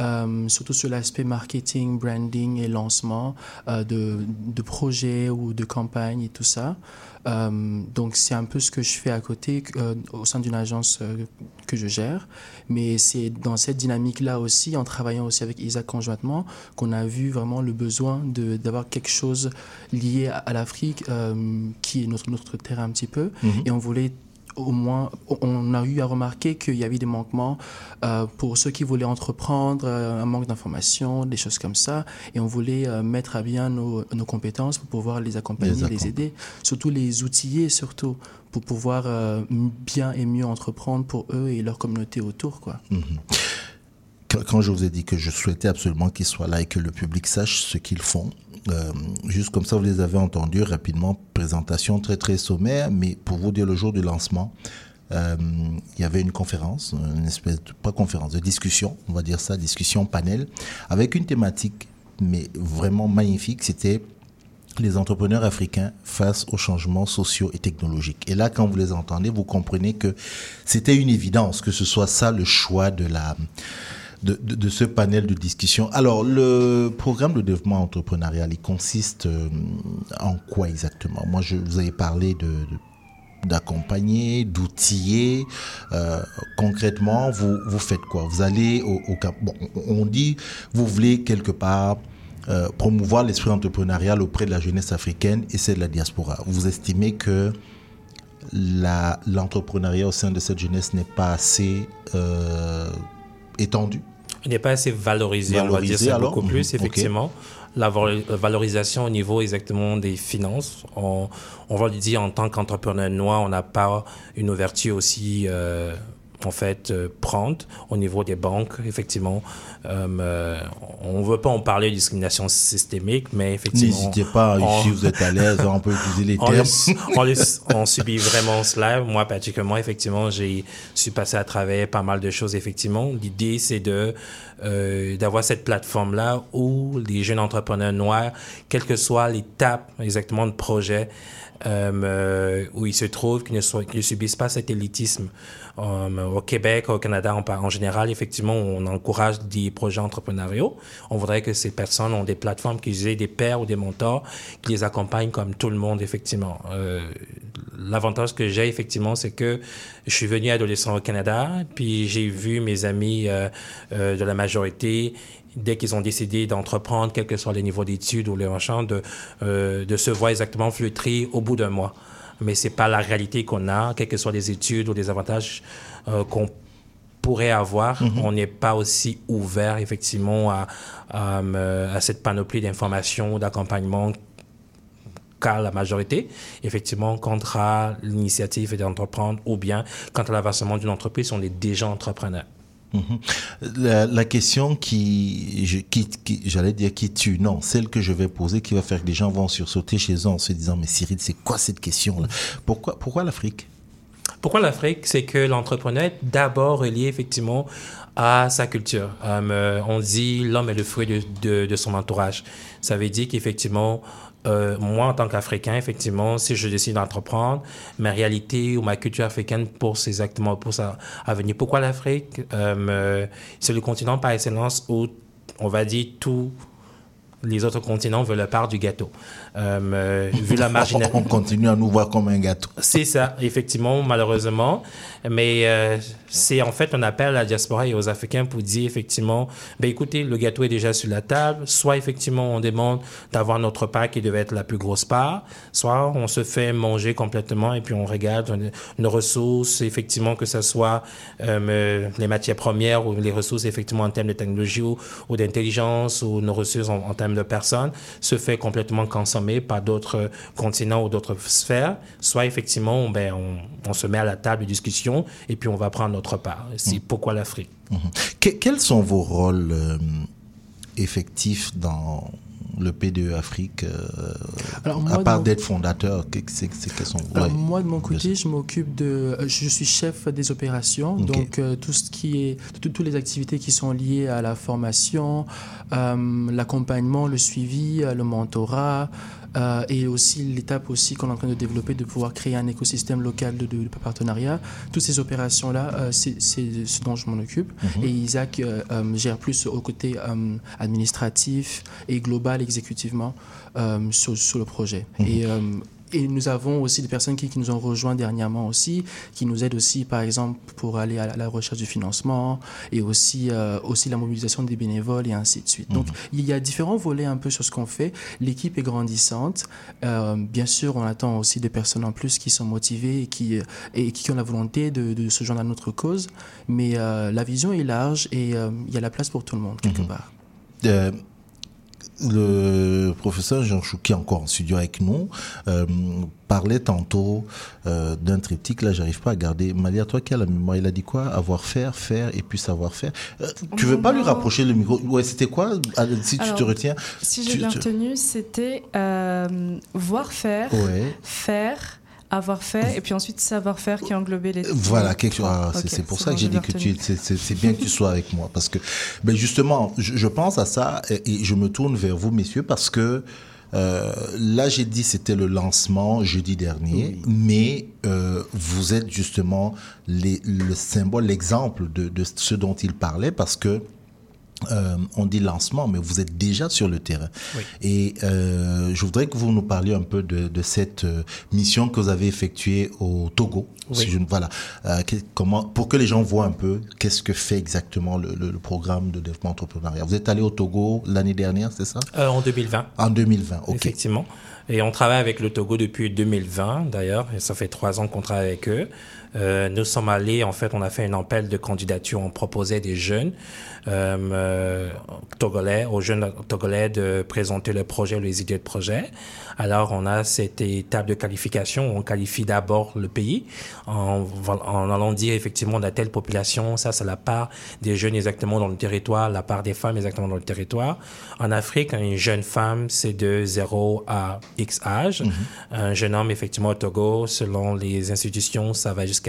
Euh, surtout sur l'aspect marketing, branding et lancement euh, de, de projets ou de campagnes et tout ça. Euh, donc c'est un peu ce que je fais à côté au sein d'une agence que je gère. Mais c'est dans cette dynamique-là aussi, en travaillant aussi avec Isaac conjointement, qu'on a vu vraiment le besoin d'avoir quelque chose lié à, à l'Afrique, qui est notre, notre terrain un petit peu. Mhm. Et on voulait au moins, on a eu à remarquer qu'il y avait des manquements euh, pour ceux qui voulaient entreprendre, euh, un manque d'informations, des choses comme ça. Et on voulait euh, mettre à bien nos, nos compétences pour pouvoir les accompagner, Les aider, surtout les outiller, surtout pour pouvoir bien et mieux entreprendre pour eux et leur communauté autour, quoi. Mhm. Quand je vous ai dit que je souhaitais absolument qu'ils soient là et que le public sache ce qu'ils font, euh, juste comme ça, vous les avez entendus rapidement, présentation très très sommaire, mais pour vous dire le jour du lancement, euh, il y avait une conférence, une espèce de, pas conférence, de discussion, on va dire ça, discussion panel, avec une thématique, mais vraiment magnifique, c'était les entrepreneurs africains face aux changements sociaux et technologiques. Et là, quand vous les entendez, vous comprenez que c'était une évidence que ce soit ça le choix de la de, ce panel de discussion. Alors, le programme de développement entrepreneurial, il consiste euh, en quoi exactement? Moi, je vous avez parlé d'accompagner, d'outiller. Euh, concrètement, vous, vous faites quoi? Vous allez au, au bon, on dit, vous voulez quelque part euh, promouvoir l'esprit entrepreneurial auprès de la jeunesse africaine et c'est de la diaspora. Vous estimez que l'entrepreneuriat au sein de cette jeunesse n'est pas assez étendu? Il n'est pas assez valorisé, on va dire ça alors beaucoup Mhm, plus, ok. effectivement. La la valorisation au niveau exactement des finances. On, on va le dire en tant qu'entrepreneur noir, on n'a pas une ouverture aussi, euh, en fait, euh, prendre au niveau des banques, effectivement. Euh, euh, on ne veut pas en parler de discrimination systémique, mais effectivement. N'hésitez pas, on- ici vous êtes à l'aise, on peut utiliser les on termes. le- on, le- on subit vraiment cela. Moi, particulièrement, effectivement, j'ai suis passé à travers pas mal de choses, effectivement. L'idée, c'est de euh, d'avoir cette plateforme-là où les jeunes entrepreneurs noirs, quelle que soit l'étape exactement de projet, euh, où ils se trouvent, qu'ils ne, soient- qu'ils ne subissent pas cet élitisme. Euh, au Québec, au Canada, en, général, effectivement, on encourage des projets entrepreneuriaux. On voudrait que ces personnes ont des plateformes, qu'ils aient des pairs ou des mentors qui les accompagnent comme tout le monde, effectivement. Euh, L'avantage que j'ai, effectivement, c'est que je suis venu adolescent au Canada, puis j'ai vu mes amis euh, euh, de la majorité dès qu'ils ont décidé d'entreprendre, quel que soit le niveau d'études ou le machin, de, euh, de se voir exactement flétrir au bout d'un mois. Mais c'est pas la réalité qu'on a, quelles que soient les études ou les avantages euh, qu'on pourrait avoir. Mhm. On n'est pas aussi ouvert, effectivement, à, à, euh, à cette panoplie d'informations, d'accompagnement qu'à la majorité. Effectivement, contre à l'initiative d'entreprendre ou bien quant à l'avancement d'une entreprise, on est déjà entrepreneur. Mhm. La, question qui, j'allais dire qui tue, non, celle que je vais poser qui va faire que les gens vont sursauter chez eux en se disant mais Cyril, c'est quoi cette question-là? Pourquoi, pourquoi l'Afrique? Pourquoi l'Afrique? C'est que l'entrepreneur est d'abord relié effectivement à sa culture. Euh, on dit l'homme est le fruit de son entourage. Ça veut dire qu'effectivement, euh, moi en tant qu'Africain, effectivement, si je décide d'entreprendre, ma réalité ou ma culture africaine pousse exactement pour à venir. Pourquoi l'Afrique Euh, C'est le continent par excellence où on va dire tout les autres continents veulent la part du gâteau. Euh, vu la marginalité. On continue à nous voir comme un gâteau. C'est ça, effectivement, malheureusement. Mais euh, c'est en fait un appel à la diaspora et aux Africains pour dire effectivement, ben écoutez, le gâteau est déjà sur la table. Soit effectivement on demande d'avoir notre part qui devait être la plus grosse part, soit on se fait manger complètement et puis on regarde nos ressources, effectivement que ce soit euh, les matières premières ou les ressources effectivement en termes de technologie ou, ou d'intelligence ou nos ressources en, en termes de personnes se fait complètement consommer par d'autres continents ou d'autres sphères, soit effectivement ben, on, on se met à la table de discussion et puis on va prendre notre part. C'est pourquoi l'Afrique. Que- quels sont vos rôles euh, effectifs dans le PDE Afrique euh, Alors, À part d'être fondateur, que- c'est quels sont Alors, ouais. moi, de mon côté, je m'occupe de. euh, Je suis chef des opérations, donc euh, tout ce qui est. tout- Toutes les activités qui sont liées à la formation, l'accompagnement, le suivi, le mentorat. Euh, et aussi l'étape aussi qu'on est en train de développer de pouvoir créer un écosystème local de, de- de partenariat. Toutes ces opérations-là, euh, c'est ce dont je m'en occupe. Mhm. Et Isaac euh, gère plus au côté administratif et global exécutivement sur, sur le projet. Mhm. Et, et nous avons aussi des personnes qui, qui nous ont rejoints dernièrement aussi, qui nous aident aussi, par exemple, pour aller à la, recherche du financement et aussi, euh, aussi la mobilisation des bénévoles et ainsi de suite. Donc, il y a différents volets un peu sur ce qu'on fait. L'équipe est grandissante. Euh, bien sûr, on attend aussi des personnes en plus qui sont motivées et qui, euh, et qui ont la volonté de, de se joindre à notre cause. Mais euh, la vision est large et il y a la place pour tout le monde, quelque part. Le professeur Jean Chou, qui est encore en studio avec nous, euh, parlait tantôt euh, d'un triptyque. Là, j'arrive pas à garder. Malia, toi qui as la mémoire, il a dit quoi? Avoir faire, faire et puis savoir faire. Euh, tu veux pas lui rapprocher le micro? Ouais, c'était quoi? Allez, Si tu te retiens. Si j'ai bien retenu, c'était euh, voir faire, Ouais. faire, avoir fait, et puis ensuite savoir faire qui englobait les Voilà, quelque chose. ah, c'est pour ça que j'ai dit que tu, c'est- bien que tu sois avec moi parce que, ben justement, je, je pense à ça et, et je me tourne vers vous, messieurs, parce que euh, là, j'ai dit c'était le lancement jeudi dernier, mais euh, vous êtes justement les, le symbole, l'exemple de, de ce dont il parlait, parce que euh, on dit lancement, mais vous êtes déjà sur le terrain. Et euh, je voudrais que vous nous parliez un peu de, de cette euh, mission que vous avez effectuée au Togo. Oui. Si je ne- voilà, Euh, que- comment, pour que les gens voient un peu qu'est-ce que fait exactement le, le- le programme de développement entrepreneurial. Vous êtes allé au Togo l'année dernière, c'est ça? Euh, en 2020. En 2020, ok. Effectivement. Et on travaille avec le Togo depuis 2020, d'ailleurs, et ça fait trois ans qu'on travaille avec eux. Euh, nous sommes allés, en fait, on a fait un appel de candidature, on proposait des jeunes euh, euh, togolais, aux jeunes togolais de présenter le projet, les idées de projet. Alors, on a cette étape de qualification, on qualifie d'abord le pays en, en allant dire effectivement la telle population, ça c'est la part des jeunes exactement dans le territoire, la part des femmes exactement dans le territoire. En Afrique, une jeune femme, c'est de 0 à X âge. Un jeune homme, effectivement, au Togo, selon les institutions, ça va jusqu'à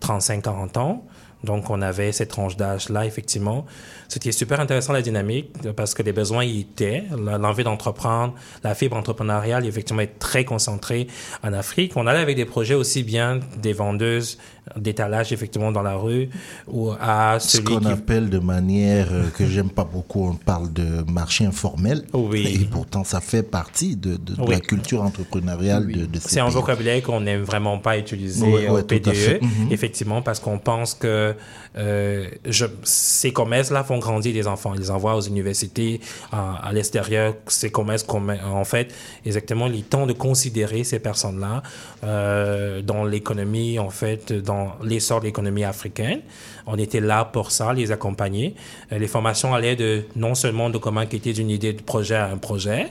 35-40 ans. Donc, on avait cette tranche d'âge-là, effectivement. C'était super intéressant, la dynamique, parce que les besoins y étaient. L'envie d'entreprendre, la fibre entrepreneuriale, effectivement, est très concentrée en Afrique. On allait avec des projets aussi bien des vendeuses d'étalage, effectivement, dans la rue, ou à Ce celui qu'on qui... appelle de manière euh, que j'aime pas beaucoup, on parle de marché informel. Oui. Et pourtant, ça fait partie de, de- de Oui. la culture entrepreneuriale de, de ces C'est un vocabulaire qu'on n'aime vraiment pas utiliser Ouais, au ouais. PDE, Mhm. effectivement, parce qu'on pense que euh, je, ces commerces-là font grandir des enfants. Ils les envoient aux universités, à, à l'extérieur. Ces commerces, commer- en fait, exactement, il est temps de considérer ces personnes-là euh, dans l'économie, en fait, dans l'essor de l'économie africaine. On était là pour ça, les accompagner. Euh, les formations allaient de non seulement de comment quitter d'une idée de projet à un projet,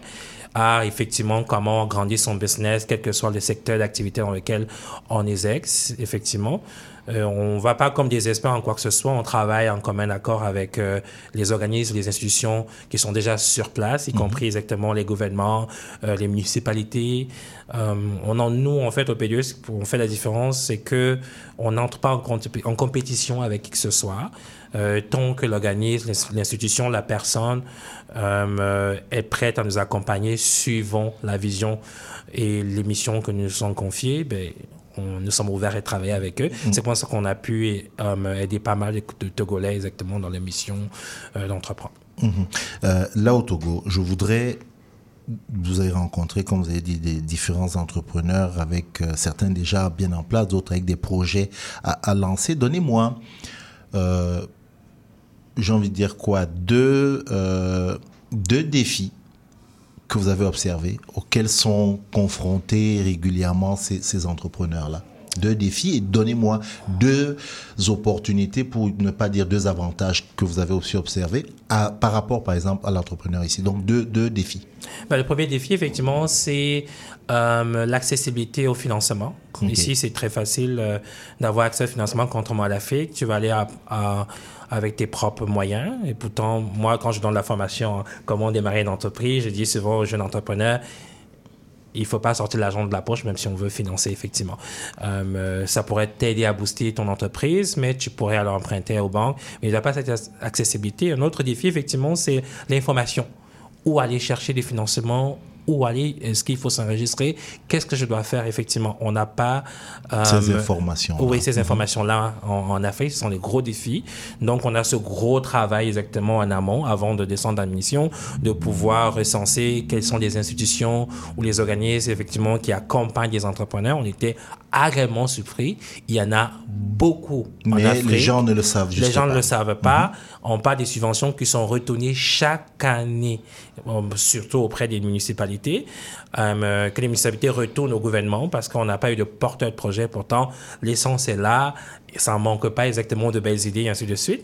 à effectivement comment grandir son business, quel que soit le secteur d'activité dans lequel on exerce, effectivement. Euh, on ne va pas comme des experts en quoi que ce soit, on travaille en commun accord avec euh, les organismes, les institutions qui sont déjà sur place, y Mhm. compris exactement les gouvernements, euh, les municipalités. Euh, on en, nous, en fait, au PDE, ce qu'on fait la différence, c'est que on n'entre pas en, compé- en compétition avec qui que ce soit. Tant que l'organisme, l'ins- l'institution, la personne est prête à nous accompagner suivant la vision et les missions que nous nous sommes confiées, ben, on, nous sommes ouverts à travailler avec eux. C'est pour ça qu'on a pu euh, aider pas mal de, Togolais exactement dans les missions euh, d'entreprendre. Mhm. Euh, là au Togo, je voudrais vous avez rencontré, comme vous avez dit, des différents entrepreneurs avec euh, certains déjà bien en place, d'autres avec des projets à, à lancer. Donnez-moi, j'ai envie de dire quoi, deux, deux défis que vous avez observés, auxquels sont confrontés régulièrement ces, ces entrepreneurs-là. Deux défis et donnez-moi deux opportunités pour ne pas dire deux avantages que vous avez aussi observés à- par rapport, par exemple, à l'entrepreneur ici. Donc, deux, deux défis. Ben, le premier défi, effectivement, c'est euh, l'accessibilité au financement. Ici, c'est très facile euh, d'avoir accès au financement, contrairement à l'Afrique. Tu vas aller à- à- avec tes propres moyens. Et pourtant, moi, quand je donne la formation en comment démarrer une entreprise, je dis souvent aux jeunes entrepreneurs, il ne faut pas sortir l'argent de la poche, même si on veut financer, effectivement. Euh, euh, ça pourrait t'aider à booster ton entreprise, mais tu pourrais alors emprunter aux banques. Mais il n'y a pas cette ac- accessibilité. Un autre défi, effectivement, c'est l'information. Où aller chercher des financements où aller, est-ce qu'il faut s'enregistrer, qu'est-ce que je dois faire effectivement. On n'a pas... euh, Ces informations-là. Oui, ces Mhm. informations-là en, en Afrique, ce sont les gros défis. Donc, on a ce gros travail exactement en amont, avant de descendre en mission, de pouvoir recenser quelles sont les institutions ou les organismes effectivement qui accompagnent les entrepreneurs. On était agréablement surpris. Il y en a beaucoup en Mais Afrique. les gens ne le savent Les gens ne pas. Mhm. le savent pas. On parle des subventions qui sont retournées chaque année, euh, surtout auprès des municipalités, euh, que les municipalités retournent au gouvernement parce qu'on n'a pas eu de porteur de projet. Pourtant, l'essence est là, et ça ne manque pas exactement de belles idées, et ainsi de suite.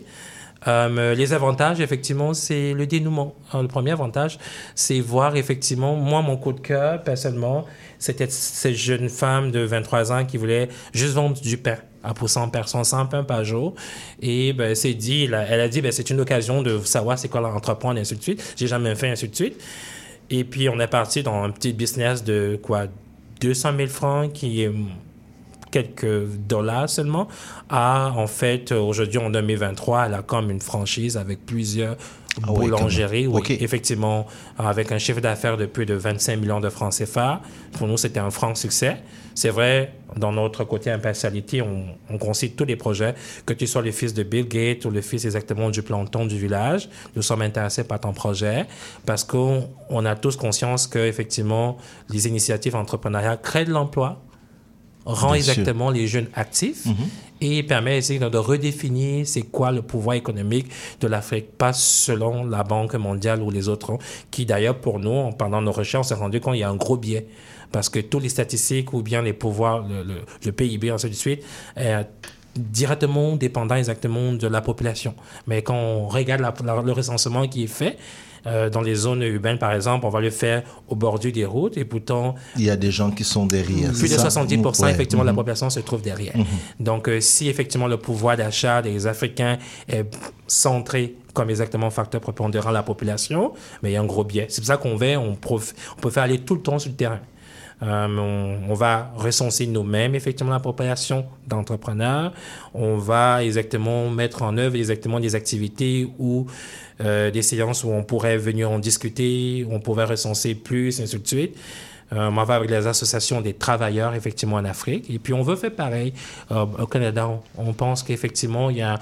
Euh, les avantages, effectivement, c'est le dénouement. Le premier avantage, c'est voir effectivement, moi, mon coup de cœur, personnellement, c'était cette jeune femme de 23 ans qui voulait juste vendre du pain à pour 100 personnes, 100 pains par jour. Et ben, c'est dit, elle a dit, ben, c'est une occasion de savoir c'est quoi l'entreprendre, et ainsi de suite. J'ai jamais fait, ainsi de suite. Et puis, on est parti dans un petit business de quoi 200 000 francs qui est quelques dollars seulement, à en fait, aujourd'hui en 2023, elle a comme une franchise avec plusieurs Ah boulangeries. Oui, effectivement, avec un chiffre d'affaires de plus de 25 millions de francs CFA. Pour nous, c'était un franc succès. C'est vrai, dans notre côté impartialité, on, on considère tous les projets, que tu sois le fils de Bill Gates ou le fils exactement du planton du village, nous sommes intéressés par ton projet parce qu'on on a tous conscience que effectivement les initiatives entrepreneuriales créent de l'emploi, rend Bien sûr. exactement les jeunes actifs Mhm. et permet de, redéfinir c'est quoi le pouvoir économique de l'Afrique, pas selon la Banque mondiale ou les autres, qui d'ailleurs pour nous, pendant nos recherches, on s'est rendu compte qu'il y a un gros biais parce que tous les statistiques ou bien les pouvoirs, le, le- le PIB, ainsi de suite, est directement dépendant exactement de la population. Mais quand on regarde la- la- le recensement qui est fait, euh, dans les zones urbaines, par exemple, on va le faire au bordure des routes et pourtant, Il y a des gens qui sont derrière. plus de ça 70% Ouais. effectivement de la Mhm. population se trouve derrière. Mhm. Donc, euh, si effectivement le pouvoir d'achat des Africains est centré comme exactement facteur prépondérant la population, mais il y a un gros biais. C'est pour ça qu'on on, on peut faire aller tout le temps sur le terrain. Euh, on, va recenser nous-mêmes effectivement la population d'entrepreneurs. On va exactement mettre en œuvre exactement des activités ou euh, des séances où on pourrait venir en discuter, on pourrait recenser plus, ainsi de suite. Euh, on va avec les associations des travailleurs, effectivement, en Afrique. Et puis, on veut faire pareil euh, au Canada. On, on pense qu'effectivement, il y a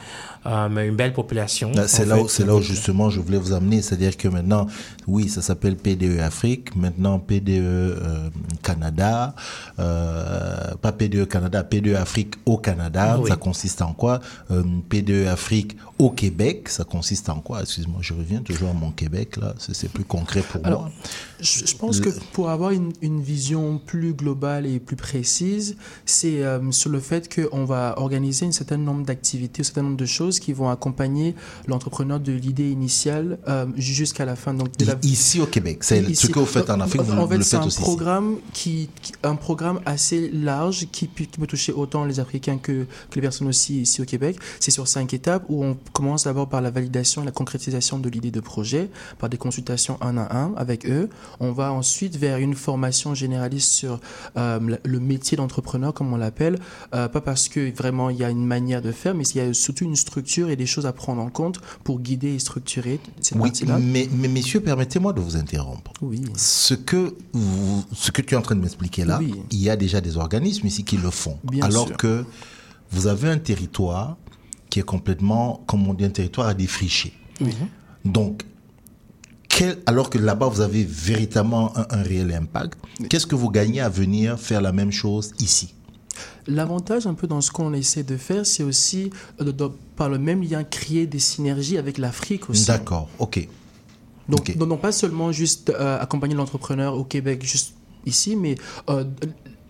euh, une belle population. C'est là, c'est là où justement je voulais vous amener, c'est-à-dire que maintenant, oui, ça s'appelle PDE Afrique, maintenant PDE euh, Canada, euh, pas PDE Canada, PDE Afrique au Canada, Oui. ça consiste en quoi? Euh, PDE Afrique au Québec, ça consiste en quoi? Excuse-moi, je reviens toujours à mon Québec là, c'est c'est plus concret pour Alors, moi. je, je pense Le- que pour avoir une une vision plus globale et plus précise, c'est euh, sur le fait qu'on va organiser un certain nombre d'activités, un certain nombre de choses qui vont accompagner l'entrepreneur de l'idée initiale euh, jusqu'à la fin. Donc, de la... Ici au Québec, c'est ce que vous faites en Afrique, vous en fait, le c'est faites un aussi ici. programme qui, qui- un programme assez large qui, peut- qui peut toucher autant les Africains que, que les personnes aussi ici au Québec. C'est sur cinq étapes où on commence d'abord par la validation et la concrétisation de l'idée de projet, par des consultations un à un avec eux. On va ensuite vers une formation généraliste sur euh, le métier d'entrepreneur, comme on l'appelle, Euh, pas parce que vraiment il y a une manière de faire, mais il y a surtout une structure et des choses à prendre en compte pour guider et structurer cette Oui, partie-là. mais, mais messieurs, permettez-moi de vous interrompre. Oui. Ce que, vous- ce que tu es en train de m'expliquer là, Oui. il y a déjà des organismes ici qui le font. Bien alors sûr. que vous avez un territoire qui est complètement, comme on dit, un territoire à défricher. Oui. Donc, quel- alors que là-bas, vous avez véritablement un, un réel impact, qu'est-ce que vous gagnez à venir faire la même chose ici? L'avantage un peu dans ce qu'on essaie de faire, c'est aussi, euh, de- de- par le même lien, créer des synergies avec l'Afrique aussi. D'accord, ok. Donc, donc, non pas seulement juste euh, accompagner l'entrepreneur au Québec, juste ici, mais euh,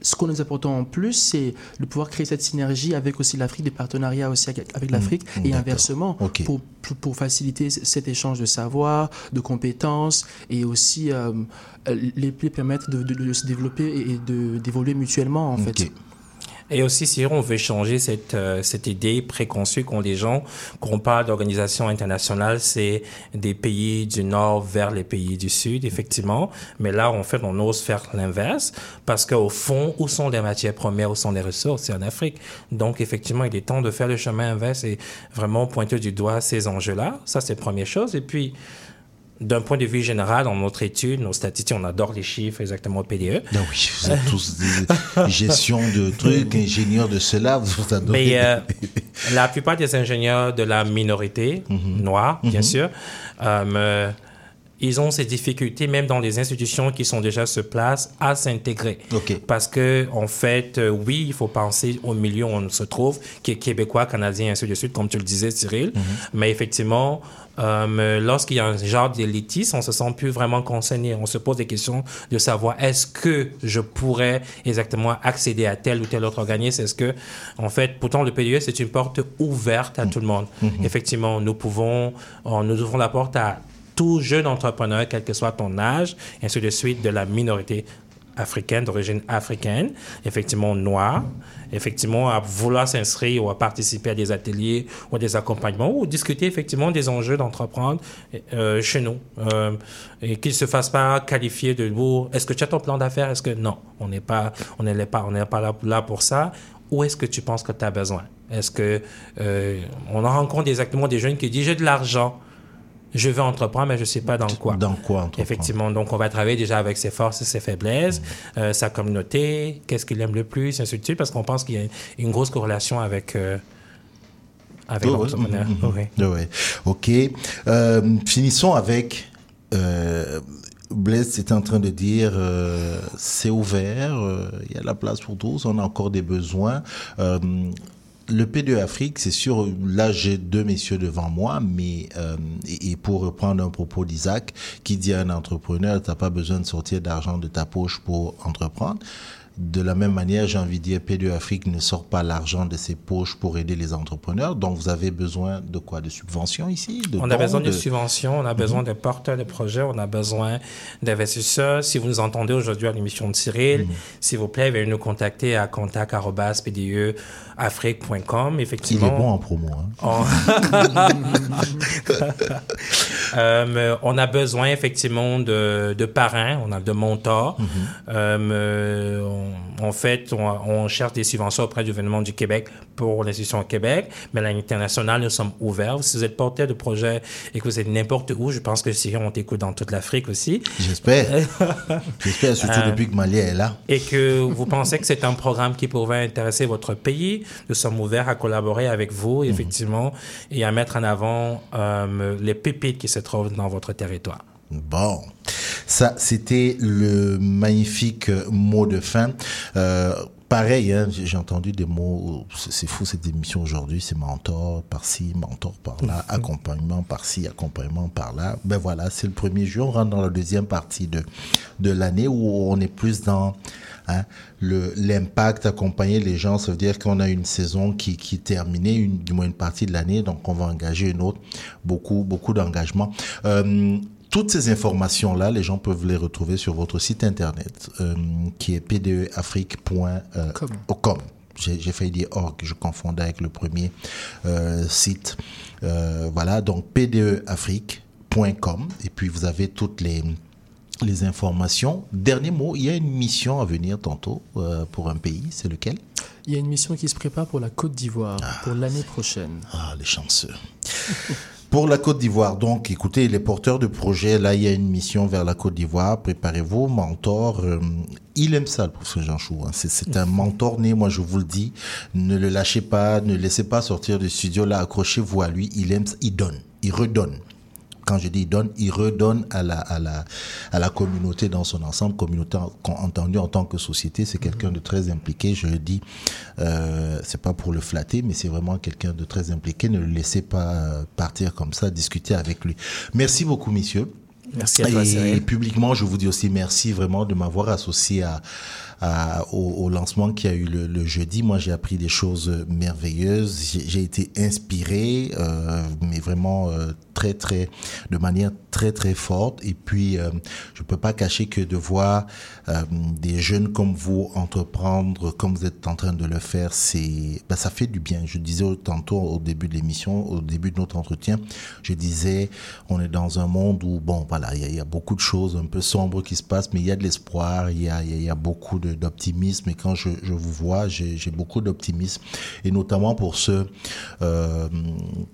ce qu'on nous apportons en plus, c'est de pouvoir créer cette synergie avec aussi l'Afrique, des partenariats aussi avec, avec l'Afrique. Mm, et inversement, pour, pour, faciliter cet échange de savoir, de compétences et aussi euh, les, les permettre de, de- de se développer et d'évoluer mutuellement en fait. Et aussi, si on veut changer cette, euh, cette idée préconçue qu'ont les gens, qu'on parle d'organisation internationale, c'est des pays du Nord vers les pays du Sud, effectivement. Mais là, en fait, on ose faire l'inverse parce qu'au fond, où sont les matières premières, où sont les ressources? C'est en Afrique. Donc, effectivement, il est temps de faire le chemin inverse et vraiment pointer du doigt ces enjeux-là. Ça, c'est la première chose. Et puis, d'un point de vue général, dans notre étude, nos statistiques, on adore les chiffres exactement au PDE. Ah oui, vous êtes tous des gestion de trucs, ingénieurs de cela, vous adorez. Mais euh, la plupart des ingénieurs de la minorité noire, bien Mhm. sûr, euh, ils ont ces difficultés, même dans les institutions qui sont déjà sur place, à s'intégrer. Parce que, en fait, euh, oui, il faut penser au milieu où on se trouve, qui est québécois, canadien, ainsi de suite, comme tu le disais, Cyril. Mais effectivement, euh, lorsqu'il y a un genre d'élitisme, on se sent plus vraiment concerné. On se pose des questions de savoir est-ce que je pourrais exactement accéder à tel ou tel autre organisme? Est-ce que, en fait, pourtant le PDE c'est une porte ouverte à tout le monde. Mhm. Effectivement, nous pouvons, on- nous ouvrons la porte à tout jeune entrepreneur, quel que soit ton âge, et ainsi de suite, de la minorité africaine, d'origine africaine, effectivement noire, effectivement à vouloir s'inscrire ou à participer à des ateliers ou à des accompagnements ou discuter effectivement des enjeux d'entreprendre euh, chez nous. Euh, et qu'ils se fassent pas qualifier de oh, est-ce que tu as ton plan d'affaires est-ce que non on n'est pas on n'est pas on n'est pas là, là pour ça. Où est-ce que tu penses que tu as besoin? Est-ce que euh, on en rencontre exactement des jeunes qui disent j'ai de l'argent je veux entreprendre, mais je ne sais pas dans quoi. Dans quoi entreprendre? Effectivement. Donc, on va travailler déjà avec ses forces et ses faiblesses, euh, sa communauté, qu'est-ce qu'il aime le plus, ainsi de suite, parce qu'on pense qu'il y a une grosse corrélation avec, euh, avec Oh, l'entrepreneur. Mhm, mhm. Oui. Ok. Euh, finissons avec. Blaise était en train de dire c'est ouvert, il y a la place pour tous, on a encore des besoins. Le P2 Afrique, c'est sûr, là j'ai deux messieurs devant moi, mais euh, et, et pour reprendre un propos d'Isaac, qui dit à un entrepreneur, tu n'as pas besoin de sortir d'argent de ta poche pour entreprendre. De la même manière, j'ai envie de dire, P2 Afrique ne sort pas l'argent de ses poches pour aider les entrepreneurs. Donc, vous avez besoin de quoi? De subventions ici? De On a besoin de subventions, on a besoin de porteurs de projets, on a besoin d'investisseurs. Si vous nous entendez aujourd'hui à l'émission de Cyril, s'il vous plaît, veuillez nous contacter à contact.pdeafrique.com. Effectivement. Il est bon en promo. hein. On... Euh, on a besoin effectivement de, de parrains, on a de mentors. Euh, on- en fait, on, on cherche des subventions auprès du gouvernement du Québec pour l'institution au Québec, mais à l'international, nous sommes ouverts. Si vous êtes porteur de projet et que vous êtes n'importe où, je pense que si on t'écoute dans toute l'Afrique aussi. J'espère. J'espère, surtout Euh, depuis que Malia est là. et que vous pensez que c'est un programme qui pourrait intéresser votre pays, nous sommes ouverts à collaborer avec vous, effectivement, et à mettre en avant euh, les pépites qui se trouvent dans votre territoire. Bon, ça, c'était le magnifique mot de fin. Euh, pareil, hein, j'ai entendu des mots, c'est c'est fou cette émission aujourd'hui, c'est mentor par-ci, mentor par-là, accompagnement par-ci, accompagnement par-là. Ben voilà, c'est le premier jour, on rentre dans la deuxième partie de, de l'année où on est plus dans hein, le l'impact, accompagner les gens, ça veut dire qu'on a une saison qui, qui est terminée, une, du moins une partie de l'année, donc on va engager une autre, beaucoup, beaucoup d'engagement. Euh, toutes ces informations-là, les gens peuvent les retrouver sur votre site internet, euh, qui est pdeafrique.com. J'ai j'ai failli dire org, je confondais avec le premier euh, site. Euh, voilà, donc pdeafrique.com. Et puis vous avez toutes les, les informations. Dernier mot, il y a une mission à venir tantôt euh, pour un pays, c'est lequel? Il y a une mission qui se prépare pour la Côte d'Ivoire pour l'année prochaine. Ah, les chanceux. Pour la Côte d'Ivoire, donc, écoutez, les porteurs de projets, là, il y a une mission vers la Côte d'Ivoire. Préparez-vous, mentor. euh, il aime ça, le professeur Jean Chou. hein. C'est, un mentor né, moi, je vous le dis. Ne le lâchez pas, ne laissez pas sortir du studio. Là, accrochez-vous à lui. Il aime ça. Il donne. Il redonne. Quand je dis il donne, il redonne à la, à la, à la communauté dans son ensemble, communauté en- entendue en tant que société. C'est quelqu'un de très impliqué. Je le dis, euh, c'est pas pour le flatter, mais c'est vraiment quelqu'un de très impliqué. Ne le laissez pas euh, partir comme ça. Discutez avec lui. Merci beaucoup, messieurs. Merci à toi, Et publiquement, je vous dis aussi merci vraiment de m'avoir associé à, à- au, au lancement qui a eu le, jeudi. Moi, j'ai appris des choses merveilleuses. J'ai été inspiré, euh, mais vraiment euh, très, très, de manière très, très forte. Et puis, euh, je peux pas cacher que de voir euh, des jeunes comme vous entreprendre, comme vous êtes en train de le faire, c'est, ben, ça fait du bien. Je disais tantôt au début de l'émission, au début de notre entretien, je disais, on est dans un monde où, bon, voilà, il y, a- beaucoup de choses un peu sombres qui se passent, mais il y a de l'espoir, il y a, y y a beaucoup de- d'optimisme. Et quand je, vous vois, j'ai beaucoup d'optimisme. Et notamment pour ce euh,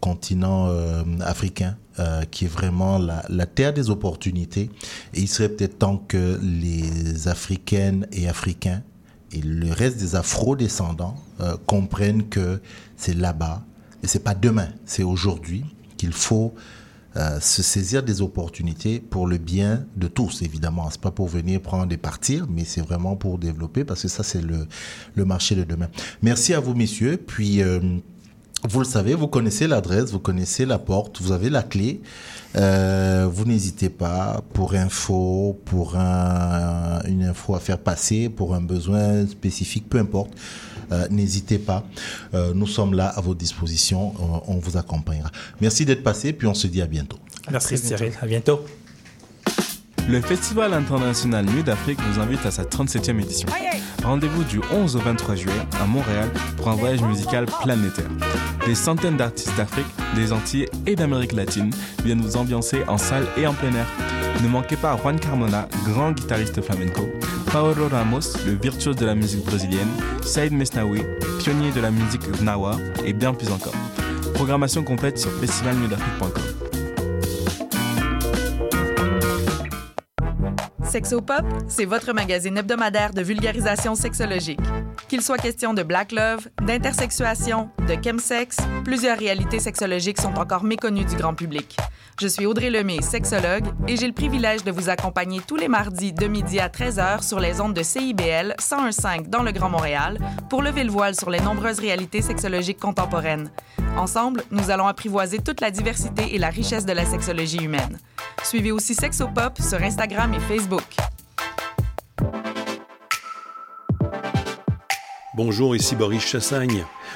continent euh, africain, euh, qui est vraiment la, terre des opportunités. Et il serait peut-être temps que les Africaines et Africains et le reste des afro-descendants comprennent que c'est là-bas et c'est pas demain, c'est aujourd'hui qu'il faut euh, se saisir des opportunités pour le bien de tous, évidemment. C'est pas pour venir prendre et partir, mais c'est vraiment pour développer parce que ça, c'est le, le marché de demain. Merci à vous, messieurs. Puis, euh, vous le savez, vous connaissez l'adresse, vous connaissez la porte, vous avez la clé. Euh, vous n'hésitez pas pour info, pour un- une info à faire passer, pour un besoin spécifique, peu importe. Euh, n'hésitez pas. Euh, nous sommes là à votre disposition. Euh, on vous accompagnera. Merci d'être passé, puis on se dit à bientôt. Merci Cyril, à bientôt. Le Festival international Nuit d'Afrique vous invite à sa 37e édition. Rendez-vous du 11 au 23 juillet à Montréal pour un voyage musical planétaire. Des centaines d'artistes d'Afrique, des Antilles et d'Amérique latine viennent vous ambiancer en salle et en plein air. Ne manquez pas Juan Carmona, grand guitariste flamenco, Paolo Ramos, le virtuose de la musique brésilienne, Saïd Mesnaoui, pionnier de la musique gnawa et bien plus encore. Programmation complète sur festivalnuitdafrique.com. Sexopop, c'est votre magazine hebdomadaire de vulgarisation sexologique. Qu'il soit question de black love, d'intersexuation, de chemsex, plusieurs réalités sexologiques sont encore méconnues du grand public. Je suis Audrey Lemay, sexologue, et j'ai le privilège de vous accompagner tous les mardis de midi à 13h sur les ondes de CIBL 101.5 dans le Grand Montréal pour lever le voile sur les nombreuses réalités sexologiques contemporaines. Ensemble, nous allons apprivoiser toute la diversité et la richesse de la sexologie humaine. Suivez aussi Sexopop sur Instagram et Facebook. Bonjour, ici Boris Chassagne.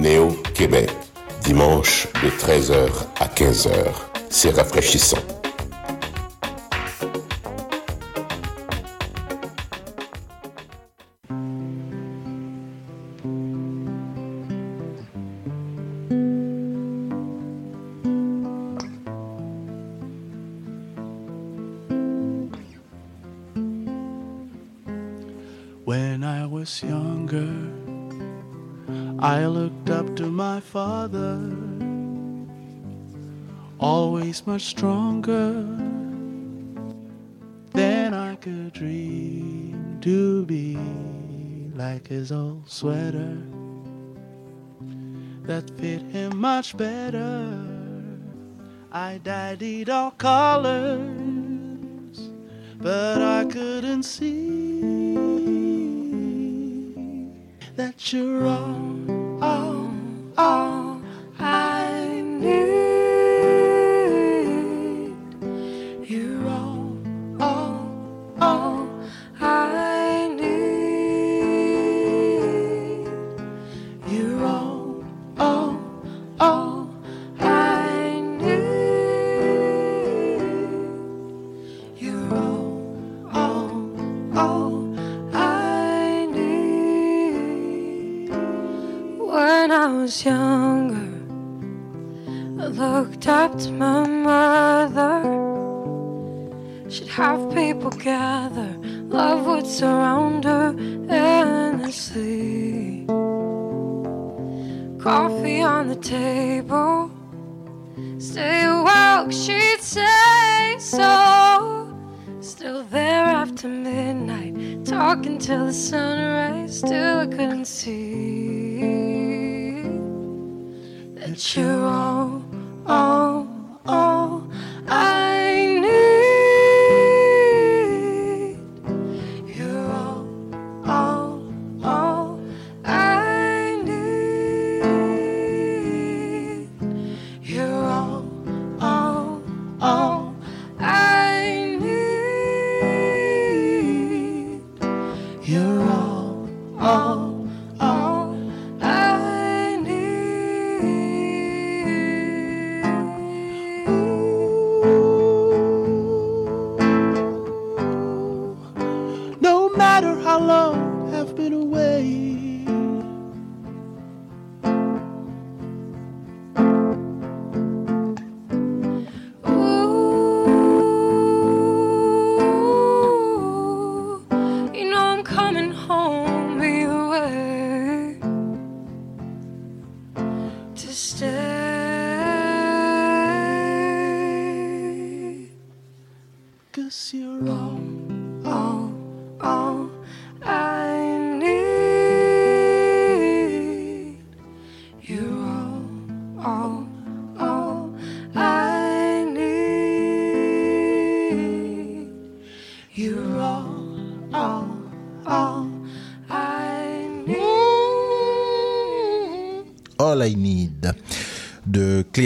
Néo Québec, dimanche de 13h à 15h. C'est rafraîchissant. Stronger than I could dream to be, like his old sweater that fit him much better. I dyed all colors, but I couldn't see that you're all,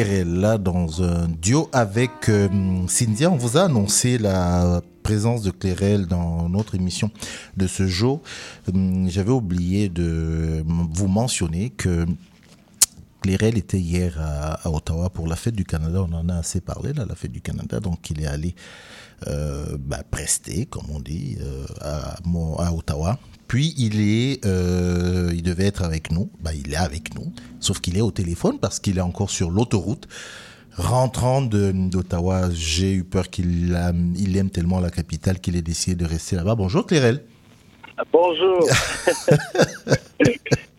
là, dans un duo avec euh, Cynthia. On vous a annoncé la présence de Clairel dans notre émission de ce jour. Hum, J'avais oublié de vous mentionner que Clairel était hier à, à Ottawa pour la fête du Canada. On en a assez parlé, là, la fête du Canada. Donc, il est allé euh, bah, prester, comme on dit, euh, à, Ottawa. Puis il est, euh, il devait être avec nous. Bah, il est avec nous, sauf qu'il est au téléphone parce qu'il est encore sur l'autoroute. Rentrant d'Ottawa, j'ai eu peur qu'il il aime tellement la capitale qu'il ait décidé de rester là-bas. Bonjour Clairel. Bonjour.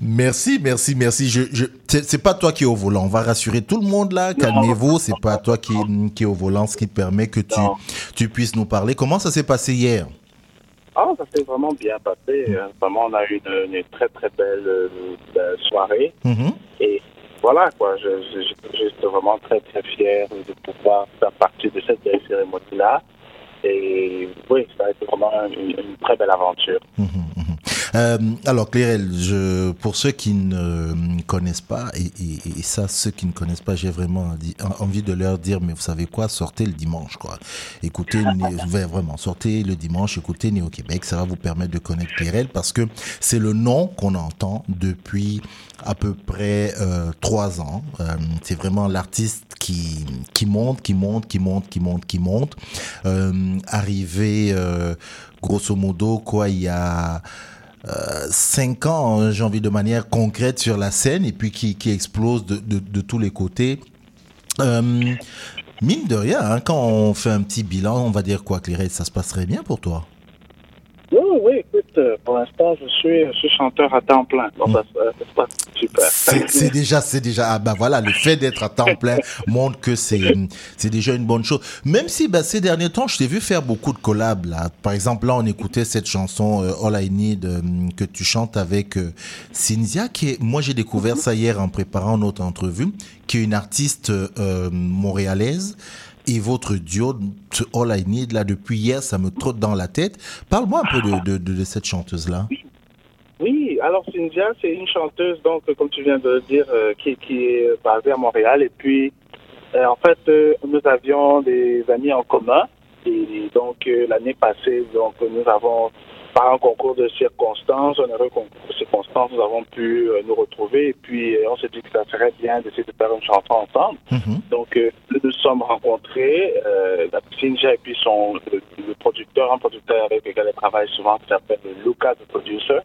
Merci, merci, merci. Je, je, c'est pas toi qui es au volant. On va rassurer tout le monde là. Calmez-vous. C'est pas toi qui, qui est au volant, ce qui permet que tu, tu puisses nous parler. Comment ça s'est passé hier? Ah, ça s'est vraiment bien passé. Euh, Vraiment, on a eu une, une très très belle euh, euh, soirée. Mhm. Et voilà, quoi. Je, je, je- suis vraiment très très fier de pouvoir faire partie de cette belle cérémonie-là. Et oui, ça a été vraiment une, une très belle aventure. Euh, alors Clairel, je, pour ceux qui ne connaissent pas, et, et- et ça, ceux qui ne connaissent pas, j'ai vraiment envie de leur dire, mais vous savez quoi, sortez le dimanche, quoi. Écoutez, vraiment, sortez le dimanche, écoutez Néo Québec, ça va vous permettre de connaître Clairel parce que c'est le nom qu'on entend depuis à peu près euh, trois ans. Euh, c'est vraiment l'artiste qui, qui monte, qui monte, qui monte, qui monte, qui monte. Euh, arrivé, euh, grosso modo, quoi, il y a euh, cinq ans, hein, j'ai envie de manière concrète sur la scène et puis qui, explose de, tous les côtés. Euh, mine de rien, hein, quand on fait un petit bilan, on va dire quoi, Clairette, ça se passe bien pour toi? Oui, oui, euh, pour l'instant, je suis, je suis chanteur à temps plein. Donc, ça, ça, ça passe super. C'est déjà, c'est déjà, ah bah voilà, le fait d'être à temps plein montre que c'est, c'est déjà une bonne chose. Même si, bah, ces derniers temps, je t'ai vu faire beaucoup de collabs, là. Par exemple, là, on écoutait cette chanson, euh, All I Need, euh, que tu chantes avec euh, Cynthia, qui est, moi, j'ai découvert ça hier en préparant notre entrevue, qui est une artiste euh, montréalaise. Et votre duo, All I Need, là, depuis hier, ça me trotte dans la tête. Parle-moi un peu de, cette chanteuse-là. Oui, alors Cynthia, c'est une chanteuse, donc, comme tu viens de le dire, euh, qui, est basée à Montréal. Et puis, euh, en fait, euh, nous avions des amis en commun. Et donc, l'année passée, donc, nous avons, par un concours de circonstances, un heureux concours de circonstances, nous avons pu euh, nous retrouver. Et puis, euh, on s'est dit que ça serait bien d'essayer de faire une chanson ensemble. Donc, euh, nous nous sommes rencontrés, la et puis son, le, le producteur, un producteur avec lequel elle travaille souvent, qui s'appelle Lucas, the producer.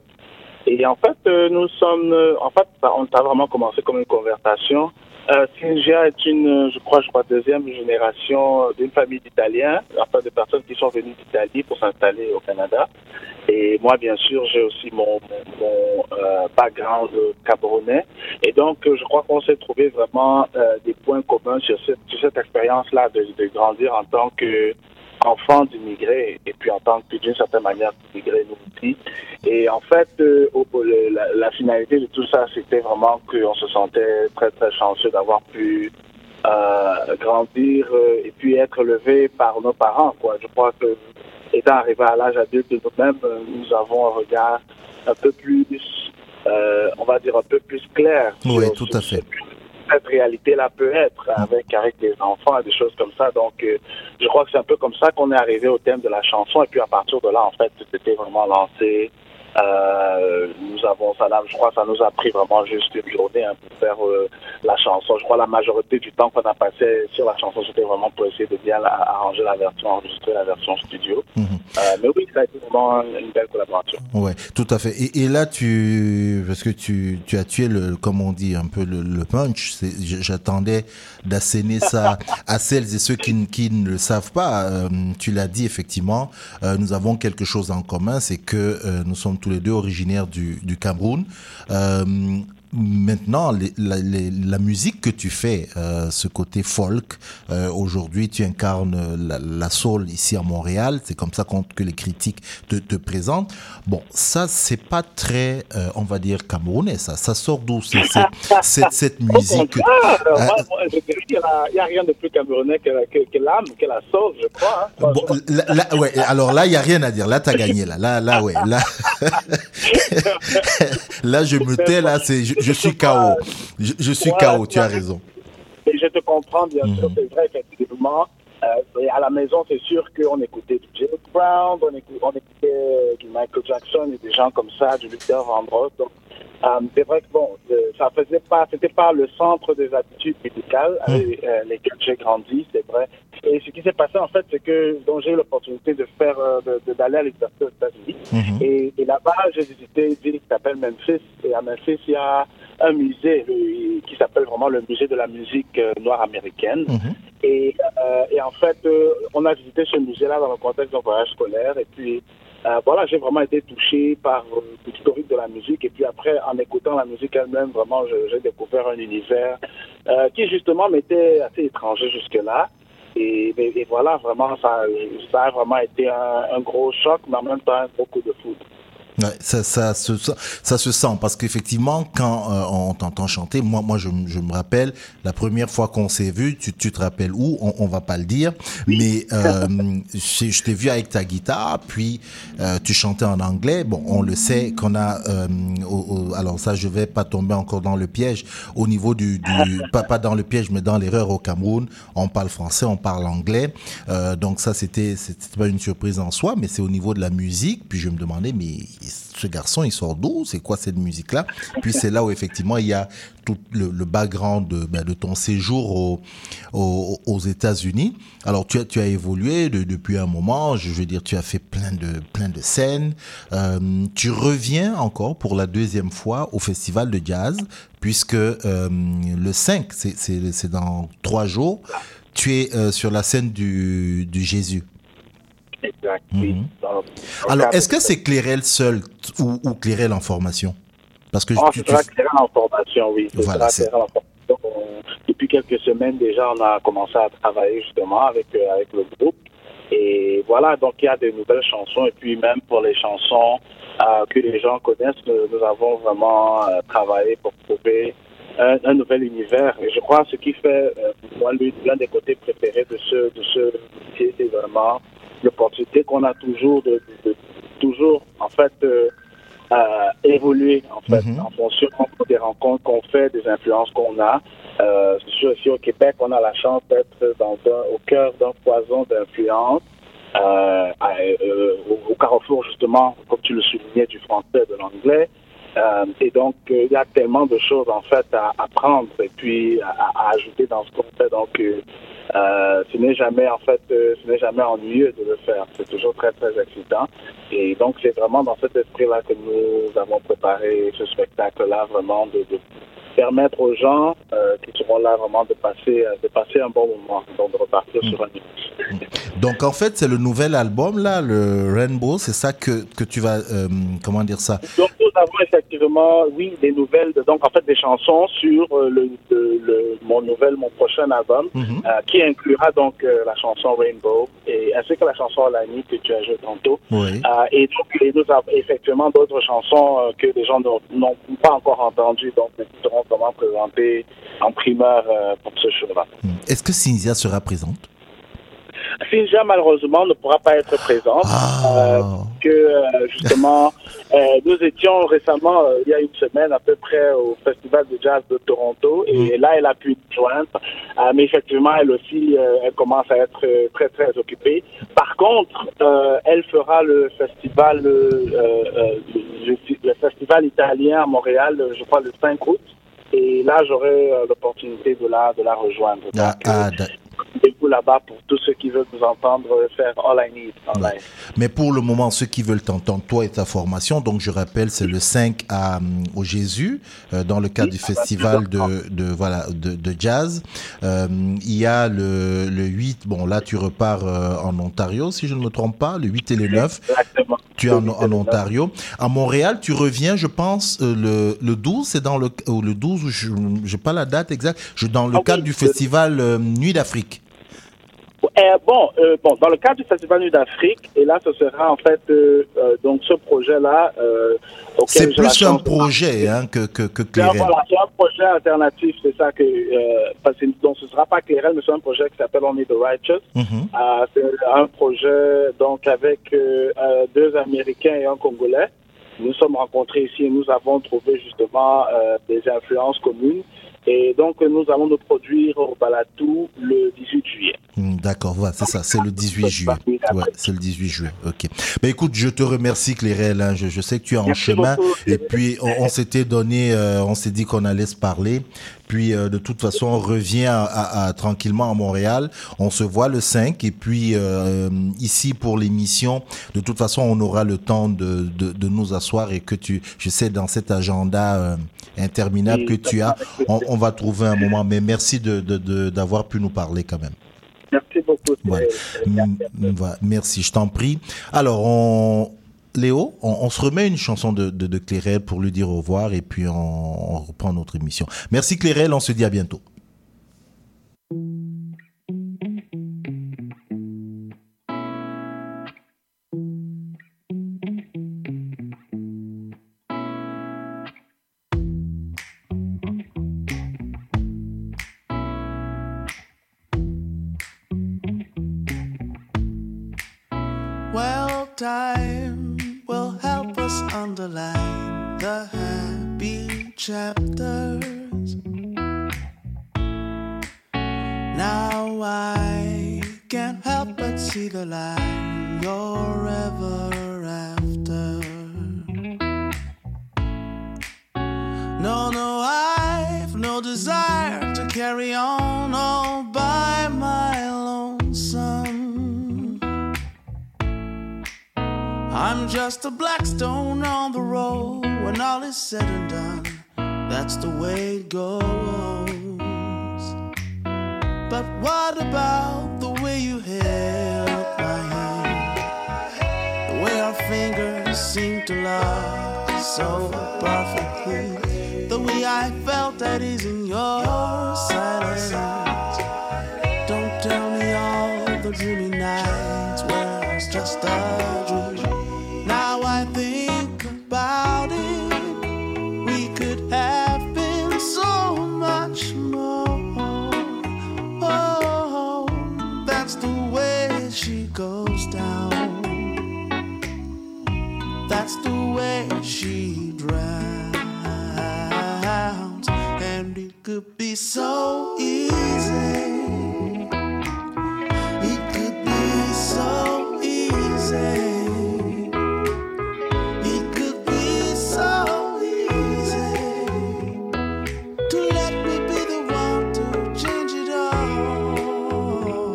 Et en fait, nous sommes, en fait, ça, on a vraiment commencé comme une conversation. Euh, est une, je crois, je crois, deuxième génération d'une famille d'Italiens, enfin de personnes qui sont venues d'Italie pour s'installer au Canada. Et moi, bien sûr, j'ai aussi mon, mon, mon, euh, background camerounais. Et donc, euh, je crois qu'on s'est trouvé vraiment euh, des points communs sur cette, sur cette expérience-là de, de grandir en tant que enfant d'immigrés et puis en tant que d'une certaine manière d'immigrés nous aussi. Et en fait, euh, la, la finalité de tout ça, c'était vraiment qu'on se sentait très très chanceux d'avoir pu euh, grandir euh, et puis être élevé par nos parents. Quoi. Je crois que étant arrivé à l'âge adulte de nous-mêmes, euh, nous avons un regard un peu plus, euh, on va dire un peu plus clair Oui, tout à fait. cette réalité-là peut être avec, avec des enfants et des choses comme ça. Donc, euh, je crois que c'est un peu comme ça qu'on est arrivé au thème de la chanson. Et puis, à partir de là, en fait, c'était vraiment lancé. Euh, nous avons ça, là, je crois que ça nous a pris vraiment juste une journée hein, pour faire euh, la chanson. Je crois que la majorité du temps qu'on a passé sur la chanson, c'était vraiment pour essayer de bien la- arranger la version enregistrée, la version studio. Euh, mais oui, ça a été vraiment une belle collaboration. Ouais, tout à fait. Et, et là, tu, parce que tu, tu as tué le, comme on dit, un peu le, le punch. J'attendais d'asséner ça à celles et ceux qui, ne- qui ne le savent pas. Euh, tu l'as dit effectivement. euh, nous avons quelque chose en commun, c'est que euh, nous sommes tous les deux originaires du, du Cameroun. Euh, Maintenant, les- la, les- la musique que tu fais, euh, ce côté folk, euh, aujourd'hui tu incarnes la, la soul ici à Montréal, c'est comme ça qu'on- que les critiques te, te présentent. Bon, ça c'est pas très, euh, on va dire camerounais, ça. Ça sort d'où cette, cette musique? euh, moi, moi, je dirais qu'il n'y a, rien de plus camerounais que, que, que l'âme, que la sauce, je crois. hein. Bon, là, là, ouais, alors là, il n'y a rien à dire. Là, tu as gagné. Là, là, là, ouais. Là, là je me tais. Là, c'est, je, suis KO. Je, je suis KO, tu as raison. Et je te comprends, bien sûr, c'est vrai, effectivement. Euh, à la maison, c'est sûr qu'on écoutait du James Brown, on écoutait, on écoutait du Michael Jackson et des gens comme ça, du Luther Vandross. Donc, euh, c'est vrai que bon, euh, ça faisait pas, c'était pas le centre des habitudes musicales avec euh, lesquelles j'ai grandi, c'est vrai. Et ce qui s'est passé en fait, c'est que donc j'ai eu l'opportunité de faire, d'aller à l'université aux États-Unis. Et, et là-bas, j'ai visité une ville qui s'appelle Memphis. Et à Memphis, il y a un musée le- qui s'appelle vraiment le musée de la musique euh, noire américaine. Et, euh, et en fait, on a visité ce musée-là dans le contexte d'un voyage scolaire. Et puis, euh, voilà, j'ai vraiment été touché par euh, l'historique de la musique. Et puis après, en écoutant la musique elle-même, vraiment, j'ai découvert un univers euh, qui justement m'était assez étranger jusque-là. Et, et- voilà, vraiment, ça, ça a vraiment été un, un gros choc, mais en même temps un gros coup de foudre. Ouais, ça, ça, se, ça se sent parce qu'effectivement, quand euh, on t'entend chanter, moi, moi, je, je me rappelle la première fois qu'on s'est vu. Tu, tu te rappelles où On, on va pas le dire, mais euh, je, je t'ai vu avec ta guitare, puis euh, tu chantais en anglais. Bon, on le sait qu'on a. euh, au- au- alors ça, je vais pas tomber encore dans le piège. Au niveau du, du pas, pas dans le piège, mais dans l'erreur au Cameroun, on parle français, on parle anglais. Euh, donc ça, c'était c'était pas une surprise en soi, mais c'est au niveau de la musique. Puis je me demandais, mais ce garçon, il sort d'où? C'est quoi cette musique-là? Puis c'est là où effectivement il y a tout le, le background de, ben, de ton séjour au- au- aux États-Unis. Alors tu as, tu as évolué de- depuis un moment. Je veux dire, tu as fait plein de plein de scènes. Euh, tu reviens encore pour la deuxième fois au festival de jazz, puisque euh, le 5, c'est- dans trois jours. Tu es euh, sur la scène du, du Jésus. Exact. Mhm. Alors, est-ce que c'est Clérel seul ou, ou Clérel en formation? Parce que Ah, tu, Clérel en formation, oui. Voilà, c'est- Depuis quelques semaines déjà, on a commencé à travailler justement avec, euh, avec le groupe. Et voilà, donc il y a de nouvelles chansons. Et puis même pour les chansons euh, que les gens connaissent, nous, nous avons vraiment euh, travaillé pour trouver un, un nouvel univers. Et je crois que ce qui fait, euh, pour moi, l'un l'un des côtés préférés de ce, de ce métier, c'est vraiment l'opportunité qu'on a toujours de, de- de- toujours, en fait, euh, euh, évoluer en fait en fonction des rencontres qu'on fait, des influences qu'on a. Euh, sûr, ici au Québec, on a la chance d'être dans un- au cœur d'un poison d'influence. Euh, euh, au, au carrefour justement, comme tu le soulignais, du français et de l'anglais. Euh, et donc, euh, il y a tellement de choses en fait à apprendre et puis à, ajouter dans ce qu'on fait. Donc, euh, ce n'est jamais en fait, ce n'est jamais ennuyeux de le faire. C'est toujours très très excitant. Et donc, c'est vraiment dans cet esprit-là que nous avons préparé ce spectacle-là, vraiment de permettre aux gens euh, qui seront là vraiment de passer, euh, de passer un bon moment, donc de repartir sur un Donc, en fait, c'est le nouvel album, là, le Rainbow, c'est ça que, que tu vas. euh, comment dire ça? Donc nous avons effectivement, oui, des nouvelles, de- donc en fait des chansons sur euh, le, mon nouvel, mon prochain album, Mhm. euh, qui inclura donc la chanson Rainbow et ainsi que la chanson Lani que tu as joué tantôt. Oui. Et donc et nous avons effectivement d'autres chansons que les gens n'ont pas encore entendues, donc nous seront vraiment présentées en primeur euh, pour ce show-là. Est-ce que Cynthia sera présente? Finja, malheureusement, ne pourra pas être présente. Ah. euh, que, euh, justement, euh, nous étions récemment, il y a une semaine à peu près, au Festival de Jazz de Toronto. Et là, elle a pu nous joindre. Mais effectivement, elle aussi, elle commence à être très, très occupée. Par contre, elle fera le festival, le, le festival italien à Montréal, je crois, le 5 août. Et là, j'aurai euh, l'opportunité de la, de la rejoindre. Ah, ah, d'a- Rendez-vous là-bas pour tous ceux qui veulent vous entendre faire All I Need en live. Mais pour le moment, ceux qui veulent t'entendre, toi et ta formation, donc je rappelle, c'est le 5 à, hum, au Jésus, euh, dans le cadre du festival de, de, voilà, de, de jazz. Euh, il y a le, le 8, bon là tu repars euh, en Ontario, si je ne me trompe pas, le 8 et le 9. Exactement. Tu es en, en Ontario. À Montréal, tu reviens, je pense, euh, le, le 12, c'est dans le, le 12, je n'ai pas la date exacte, je, dans le cadre du festival euh, Nuit d'Afrique. Euh, bon, euh, bon, dans le cadre du Festival Nuit d'Afrique, et là, ce sera en fait euh, euh, donc ce projet-là. C'est plus un projet hein, que, que, que C'est un, Clérel. voilà, c'est un projet alternatif, c'est ça que. Parce que, donc, ce ne sera pas Clérel, mais c'est un projet qui s'appelle On est the Righteous. Mhm. Euh, c'est un projet donc avec deux Américains et un Congolais. Nous sommes rencontrés ici et nous avons trouvé justement des influences communes. Et donc, nous allons nous produire au Balatou le 18 juillet. Hmm, D'accord, voilà, c'est ça, c'est le 18 juillet. Ouais, c'est le 18 juillet. Ok. Ben écoute, je te remercie Clérel. hein. Je, je sais que tu es en Merci chemin. beaucoup. Et puis on, on s'était donné, euh, on s'est dit qu'on allait se parler. Puis euh, de toute façon, on revient à, à- à- tranquillement à Montréal. On se voit le 5 et puis euh, ici pour l'émission. De toute façon, on aura le temps de, de, de nous asseoir et que tu, je sais dans cet agenda interminable que tu as, on, on va trouver un moment. Mais merci de de- de- d'avoir pu nous parler quand même. Merci beaucoup. Mm, voilà. Merci, je t'en prie. Alors, on... Léo, on, on se remet une chanson de, de, de Clérel pour lui dire au revoir et puis on, on reprend notre émission. Merci Clérel, on se dit à bientôt. Well, time will help us underline the happy chapters. Now I can't help but see the light you're ever Just a black stone on the road. When all is said and done, that's the way it goes. But what about the way you held my hand? The way our fingers seemed to lock so perfectly. The way I felt at ease it could be so easy, it could be so easy to let me be the one to change it all.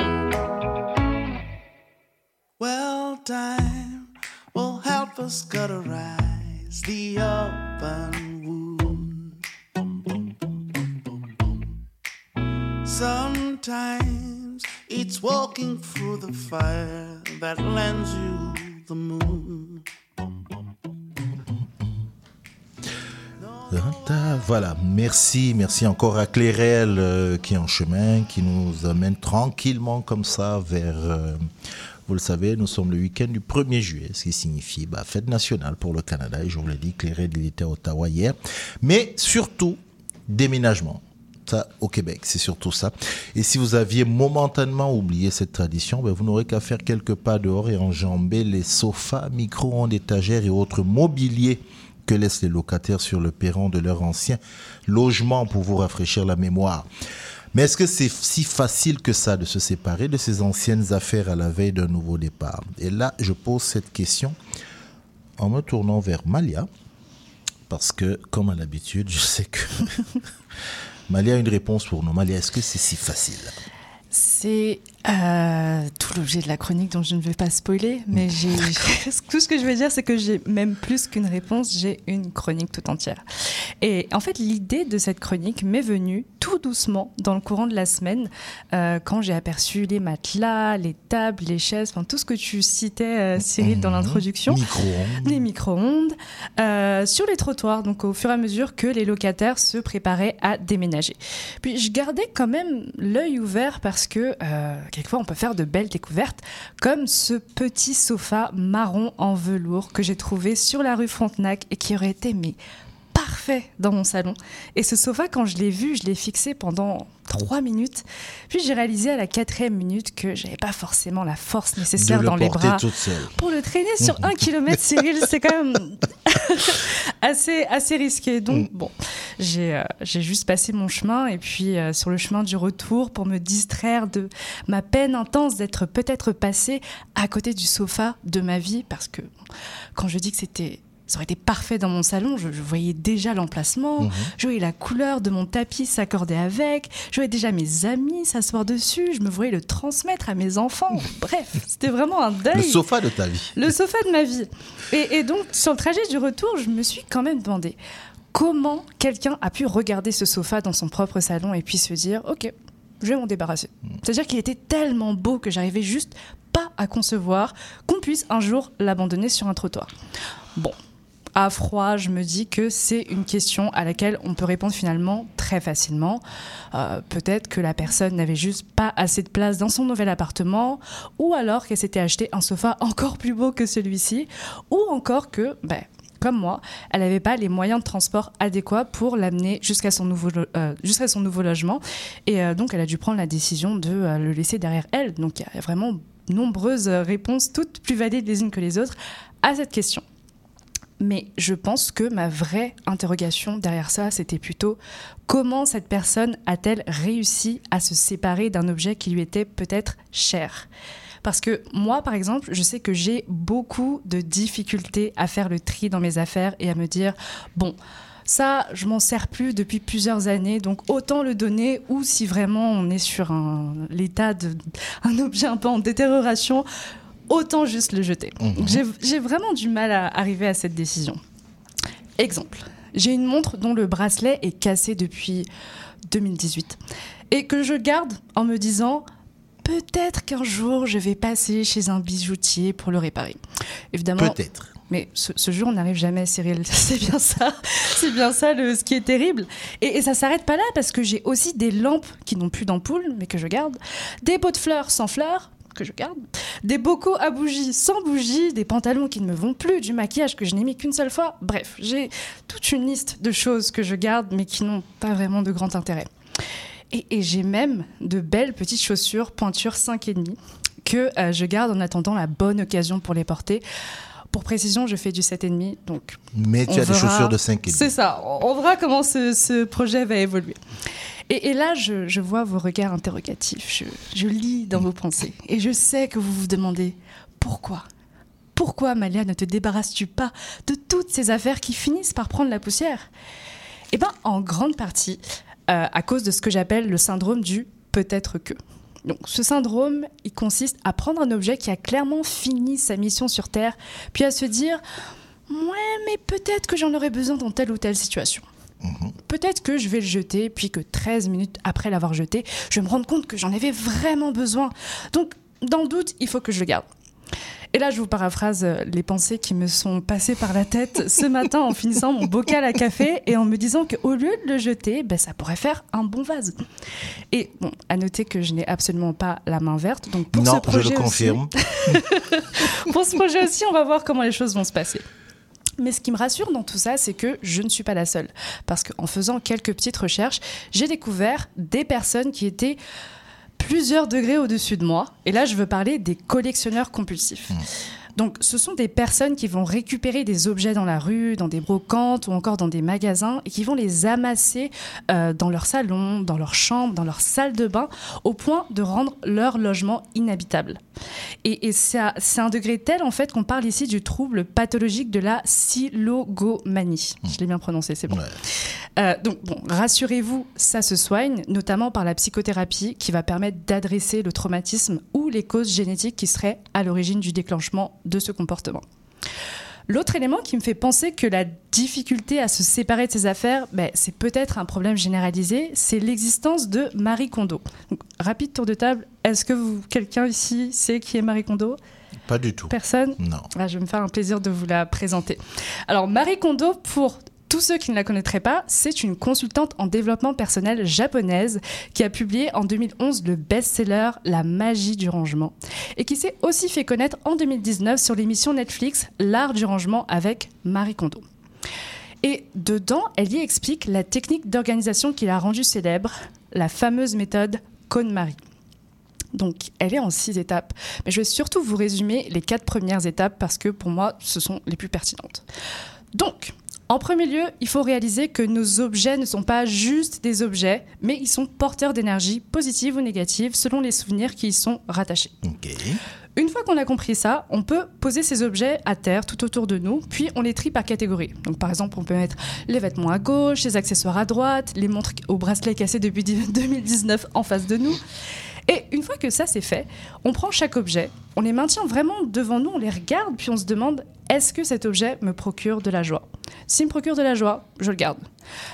Well, time will help us cauterize the open Sometimes it's walking through the fire that lends you the moon. Voilà, merci, merci encore à Clérel euh, qui est en chemin, qui nous amène tranquillement comme ça vers... euh, vous le savez, nous sommes le week-end du 1er juillet, ce qui signifie bah, fête nationale pour le Canada. Et je vous l'ai dit, Clérel, était à Ottawa hier. Mais surtout, déménagement. Au Québec, c'est surtout ça. Et si vous aviez momentanément oublié cette tradition, ben, vous n'aurez qu'à faire quelques pas dehors et enjamber les sofas, micro-ondes, étagères et autres mobiliers que laissent les locataires sur le perron de leur ancien logement pour vous rafraîchir la mémoire. Mais est-ce que c'est si facile que ça de se séparer de ces anciennes affaires à la veille d'un nouveau départ? Et là, je pose cette question en me tournant vers Malia, parce que, comme à l'habitude, je sais que Malia a une réponse pour nous. Malia, est-ce que c'est si facile? Euh, tout l'objet de la chronique dont je ne vais pas spoiler, mais j'ai tout ce que je veux dire, c'est que j'ai même plus qu'une réponse, j'ai une chronique tout entière. Et en fait, l'idée de cette chronique m'est venue tout doucement dans le courant de la semaine, euh, quand j'ai aperçu les matelas, les tables, les chaises, enfin tout ce que tu citais, euh, Cyril, dans l'introduction. Micro-ondes. Les micro-ondes sur les trottoirs, donc au fur et à mesure que les locataires se préparaient à déménager. Puis je gardais quand même l'œil ouvert parce que quelquefois on peut faire de belles découvertes, comme ce petit sofa marron en velours que j'ai trouvé sur la rue Frontenac et qui aurait été mais parfait dans mon salon. Et ce sofa, quand je l'ai vu, je l'ai fixé pendant trois minutes. Puis j'ai réalisé à la quatrième minute que j'avais pas forcément la force nécessaire le dans les bras pour le traîner sur un kilomètre, Cyril. C'est quand même assez, assez risqué. Donc, bon, j'ai euh, j'ai juste passé mon chemin et puis euh, sur le chemin du retour pour me distraire de ma peine intense d'être peut-être passé à côté du sofa de ma vie parce que quand je dis que c'était ça aurait été parfait dans mon salon. Je, je voyais déjà l'emplacement, Mhm. je voyais la couleur de mon tapis s'accorder avec, je voyais déjà mes amis s'asseoir dessus, je me voyais le transmettre à mes enfants. Bref, c'était vraiment un deuil. Le sofa de ta vie. Le sofa de ma vie. Et, et donc, sur le trajet du retour, je me suis quand même demandé comment quelqu'un a pu regarder ce sofa dans son propre salon et puis se dire, OK, je vais m'en débarrasser. C'est-à-dire qu'il était tellement beau que j'arrivais juste pas à concevoir qu'on puisse un jour l'abandonner sur un trottoir. Bon. À froid, je me dis que c'est une question à laquelle on peut répondre finalement très facilement. Euh, Peut-être que la personne n'avait juste pas assez de place dans son nouvel appartement, ou alors qu'elle s'était acheté un sofa encore plus beau que celui-ci, ou encore que, ben, comme moi, elle n'avait pas les moyens de transport adéquats pour l'amener jusqu'à son, nouveau euh, son nouveau logement. Et euh, donc, elle a dû prendre la décision de euh, le laisser derrière elle. Donc, il y a vraiment nombreuses réponses, toutes plus valides les unes que les autres, à cette question. Mais je pense que ma vraie interrogation derrière ça, c'était plutôt comment cette personne a-t-elle réussi à se séparer d'un objet qui lui était peut-être cher? Parce que moi, par exemple, je sais que j'ai beaucoup de difficultés à faire le tri dans mes affaires et à me dire, bon, ça, je m'en sers plus depuis plusieurs années, donc autant le donner, ou si vraiment on est sur un, l'état d'un objet un peu en détérioration, autant juste le jeter. J'ai j'ai vraiment du mal à arriver à cette décision. Exemple, j'ai une montre dont le bracelet est cassé depuis 2018 et que je garde en me disant peut-être qu'un jour je vais passer chez un bijoutier pour le réparer. Évidemment. Peut-être. Mais ce, ce jour n'arrive jamais, Cyril. C'est bien ça. C'est bien ça le, ce qui est terrible. Et, et ça s'arrête pas là parce que j'ai aussi des lampes qui n'ont plus d'ampoule, mais que je garde. Des pots de fleurs sans fleurs que je garde, des bocaux à bougies sans bougies, des pantalons qui ne me vont plus, du maquillage que je n'ai mis qu'une seule fois. Bref, j'ai toute une liste de choses que je garde mais qui n'ont pas vraiment de grand intérêt. Et, et j'ai même de belles petites chaussures pointure 5,5 que euh, je garde en attendant la bonne occasion pour les porter. Pour précision, je fais du 7,5, donc. Mais tu as des chaussures de 5,5. C'est ça, on on verra comment ce, ce projet va évoluer. Et, et là, je, je vois vos regards interrogatifs, je, je lis dans vos pensées. Et je sais que vous vous demandez pourquoi? Pourquoi, Malia, ne te débarrasses-tu pas de toutes ces affaires qui finissent par prendre la poussière? Eh bien, en grande partie, euh, à cause de ce que j'appelle le syndrome du peut-être que. Donc, ce syndrome, il consiste à prendre un objet qui a clairement fini sa mission sur Terre, puis à se dire Ouais, mais peut-être que j'en aurais besoin dans telle ou telle situation. Peut-être que je vais le jeter, puis que 13 minutes après l'avoir jeté, je vais me rendre compte que j'en avais vraiment besoin. Donc, dans le doute, il faut que je le garde. Et là, je vous paraphrase euh, les pensées qui me sont passées par la tête ce matin en finissant mon bocal à café et en me disant qu'au lieu de le jeter, ben, ça pourrait faire un bon vase. Et bon, à noter que je n'ai absolument pas la main verte. Donc pour Non, ce je projet le aussi- confirme. pour ce projet aussi, on va voir comment les choses vont se passer. Mais ce qui me rassure dans tout ça, c'est que je ne suis pas la seule. Parce qu'en faisant quelques petites recherches, j'ai découvert des personnes qui étaient plusieurs degrés au-dessus de moi. Et là, je veux parler des collectionneurs compulsifs. Donc, ce sont des personnes qui vont récupérer des objets dans la rue, dans des brocantes ou encore dans des magasins et qui vont les amasser euh, dans leur salon, dans leur chambre, dans leur salle de bain, au point de rendre leur logement inhabitable. Et, et c'est un degré tel, en fait, qu'on parle ici du trouble pathologique de la silogomanie. Je l'ai bien prononcé, c'est bon. Euh, donc, bon, rassurez-vous, ça se soigne, notamment par la psychothérapie qui va permettre d'adresser le traumatisme ou les causes génétiques qui seraient à l'origine du déclenchement de ce comportement. L'autre élément qui me fait penser que la difficulté à se séparer de ses affaires, ben, c'est peut-être un problème généralisé, c'est l'existence de Marie Kondo. Donc, rapide tour de table, est-ce que vous, quelqu'un ici sait qui est Marie Kondo? Pas du tout. Personne? Non. Ah, Je vais me faire un plaisir de vous la présenter. Alors, Marie Kondo, pour tous ceux qui ne la connaîtraient pas, c'est une consultante en développement personnel japonaise qui a publié en 2011 le best-seller La magie du rangement et qui s'est aussi fait connaître en 2019 sur l'émission Netflix L'art du rangement avec Marie Kondo. Et dedans, elle y explique la technique d'organisation qui l'a rendue célèbre, la fameuse méthode KonMari. Donc, elle est en six étapes. Mais je vais surtout vous résumer les quatre premières étapes parce que pour moi, ce sont les plus pertinentes. Donc, en premier lieu, il faut réaliser que nos objets ne sont pas juste des objets, mais ils sont porteurs d'énergie positive ou négative selon les souvenirs qui y sont rattachés. Une fois qu'on a compris ça, on peut poser ces objets à terre tout autour de nous, puis on les trie par catégorie. Donc par exemple, on peut mettre les vêtements à gauche, les accessoires à droite, les montres au bracelet cassé depuis 2019 en face de nous. Et une fois que ça c'est fait, on prend chaque objet, on les maintient vraiment devant nous, on les regarde, puis on se demande est-ce que cet objet me procure de la joie? S'il me procure de la joie, je le garde.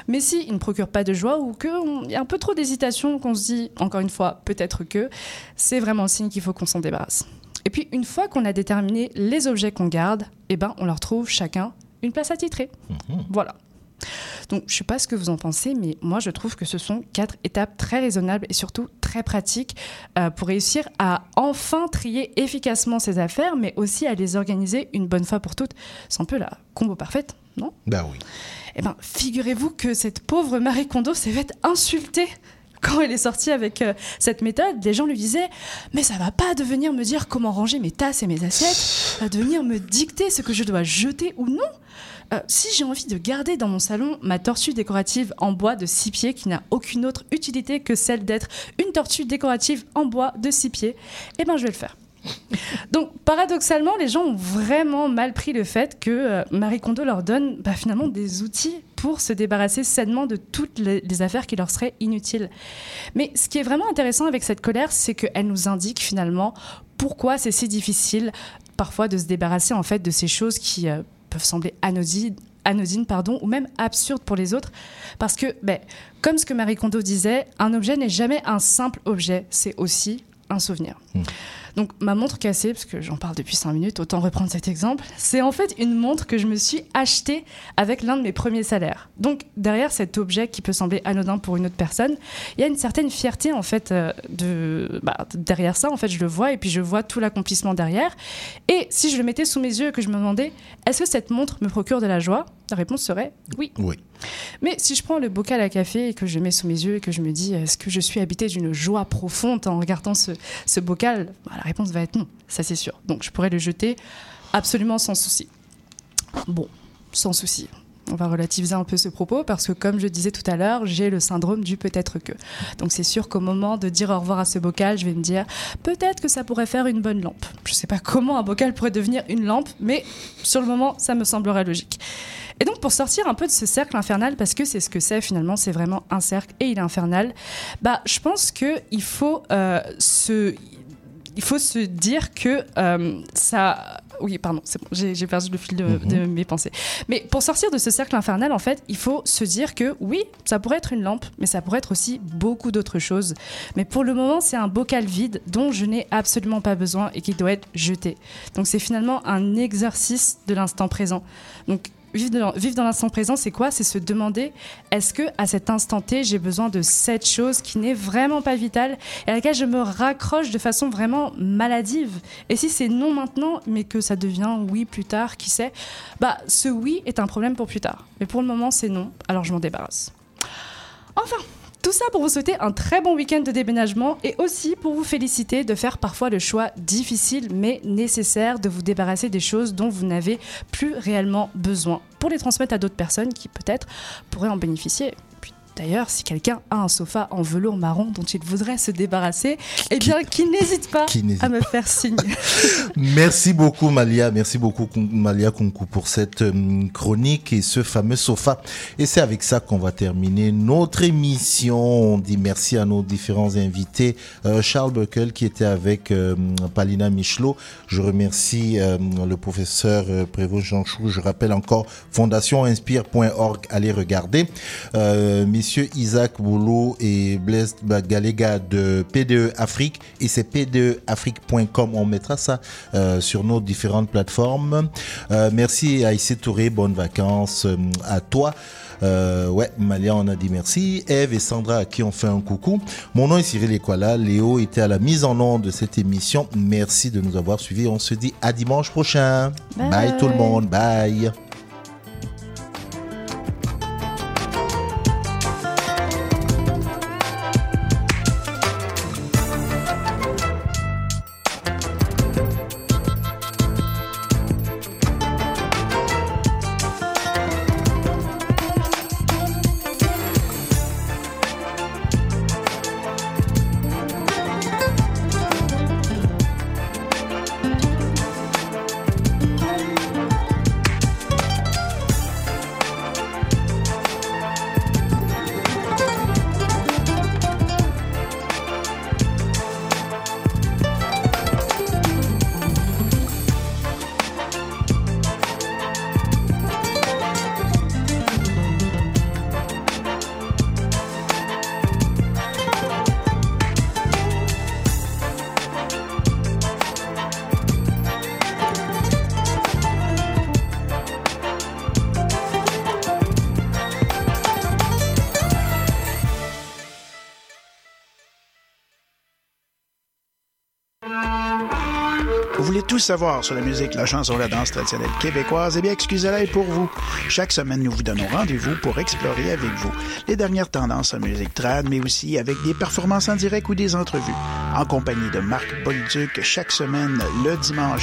Mais s'il ne procure pas de joie ou qu'il y a un peu trop d'hésitation, qu'on se dit, encore une fois, peut-être que, c'est vraiment le signe qu'il faut qu'on s'en débarrasse. Et puis, une fois qu'on a déterminé les objets qu'on garde, eh ben, on leur trouve chacun une place attitrée. Voilà. Donc, je ne sais pas ce que vous en pensez, mais moi, je trouve que ce sont quatre étapes très raisonnables et surtout très pratiques euh, pour réussir à enfin trier efficacement ses affaires, mais aussi à les organiser une bonne fois pour toutes. C'est un peu la combo parfaite, non? Bah oui. Eh bien, figurez-vous que cette pauvre Marie Kondo s'est faite insulter quand elle est sortie avec euh, cette méthode. Les gens lui disaient Mais ça va pas de venir me dire comment ranger mes tasses et mes assiettes, de venir me dicter ce que je dois jeter ou non. Euh, si j'ai envie de garder dans mon salon ma tortue décorative en bois de six pieds qui n'a aucune autre utilité que celle d'être une tortue décorative en bois de six pieds, eh ben je vais le faire. Donc, paradoxalement, les gens ont vraiment mal pris le fait que euh, Marie Kondo leur donne bah, finalement des outils pour se débarrasser sainement de toutes les, les affaires qui leur seraient inutiles. Mais ce qui est vraiment intéressant avec cette colère, c'est qu'elle nous indique finalement pourquoi c'est si difficile parfois de se débarrasser en fait de ces choses qui euh, peuvent sembler anodines anodines pardon, ou même absurdes pour les autres. Parce que, ben, comme ce que Marie Kondo disait, un objet n'est jamais un simple objet, c'est aussi un souvenir. Donc ma montre cassée, parce que j'en parle depuis 5 minutes, autant reprendre cet exemple, c'est en fait une montre que je me suis achetée avec l'un de mes premiers salaires. Donc derrière cet objet qui peut sembler anodin pour une autre personne, il y a une certaine fierté en fait euh, bah, derrière ça. En fait, je le vois et puis je vois tout l'accomplissement derrière. Et si je le mettais sous mes yeux et que je me demandais, est-ce que cette montre me procure de la joie? La réponse serait oui. Oui. Mais si je prends le bocal à café et que je mets sous mes yeux et que je me dis est-ce que je suis habité d'une joie profonde en regardant ce, bocal Bah, La réponse va être non, ça c'est sûr. Donc je pourrais le jeter absolument sans souci. Bon, sans souci. On va relativiser un peu ce propos parce que, comme je disais tout à l'heure, j'ai le syndrome du peut-être que. Donc, c'est sûr qu'au moment de dire au revoir à ce bocal, je vais me dire peut-être que ça pourrait faire une bonne lampe. Je ne sais pas comment un bocal pourrait devenir une lampe, mais sur le moment, ça me semblerait logique. Et donc, pour sortir un peu de ce cercle infernal, parce que c'est ce que c'est finalement, c'est vraiment un cercle et il est infernal, bah, je pense qu'il faut euh, se il faut se dire que euh, ça. Oui, pardon, c'est bon, j'ai perdu le fil de, de mes pensées. Mais pour sortir de ce cercle infernal, en fait, il faut se dire que oui, ça pourrait être une lampe, mais ça pourrait être aussi beaucoup d'autres choses. Mais pour le moment, c'est un bocal vide dont je n'ai absolument pas besoin et qui doit être jeté. Donc c'est finalement un exercice de l'instant présent. Donc vivre dans, l'instant présent, c'est quoi? C'est se demander est-ce que à cet instant T, j'ai besoin de cette chose qui n'est vraiment pas vitale et à laquelle je me raccroche de façon vraiment maladive? Et si c'est non maintenant, mais que ça devient oui plus tard, qui sait? Bah, ce oui est un problème pour plus tard. Mais pour le moment, c'est non, alors je m'en débarrasse. Enfin, tout ça pour vous souhaiter un très bon week-end de déménagement et aussi pour vous féliciter de faire parfois le choix difficile mais nécessaire de vous débarrasser des choses dont vous n'avez plus réellement besoin pour les transmettre à d'autres personnes qui peut-être pourraient en bénéficier. D'ailleurs, si quelqu'un a un sofa en velours marron dont il voudrait se débarrasser, eh bien qu'il n'hésite pas Qui à me faire signe. Merci beaucoup Malia, merci beaucoup Malia Kunku pour cette euh, chronique et ce fameux sofa. Et c'est avec ça qu'on va terminer notre émission. On dit merci à nos différents invités. Euh, Charles Buckel qui était avec euh, Palina Michelot. Je remercie euh, le professeur Prévost Jean Chou. Je rappelle encore fondationinspire.org. Allez regarder. Euh, messieurs Isaac Boulot et Blaise Galega de PDE Afrique et c'est pdeafrique.com. On mettra ça euh, sur nos différentes plateformes. Euh, merci à Issé Touré, bonnes vacances euh, à toi. Euh, ouais, Malia, on a dit merci. Eve et Sandra à qui on fait un coucou. Mon nom est Cyril Equala. Léo était à la mise en onde de cette émission. Merci de nous avoir suivis. On se dit à dimanche prochain. Bye. Bye tout le monde. Bye. Savoir sur la musique, la chanson, la danse traditionnelle québécoise? Eh bien, excusez-la pour vous. Chaque semaine, nous vous donnons rendez-vous pour explorer avec vous les dernières tendances en musique trad, mais aussi avec des performances en direct ou des entrevues. En compagnie de Marc Bolduc chaque semaine, le dimanche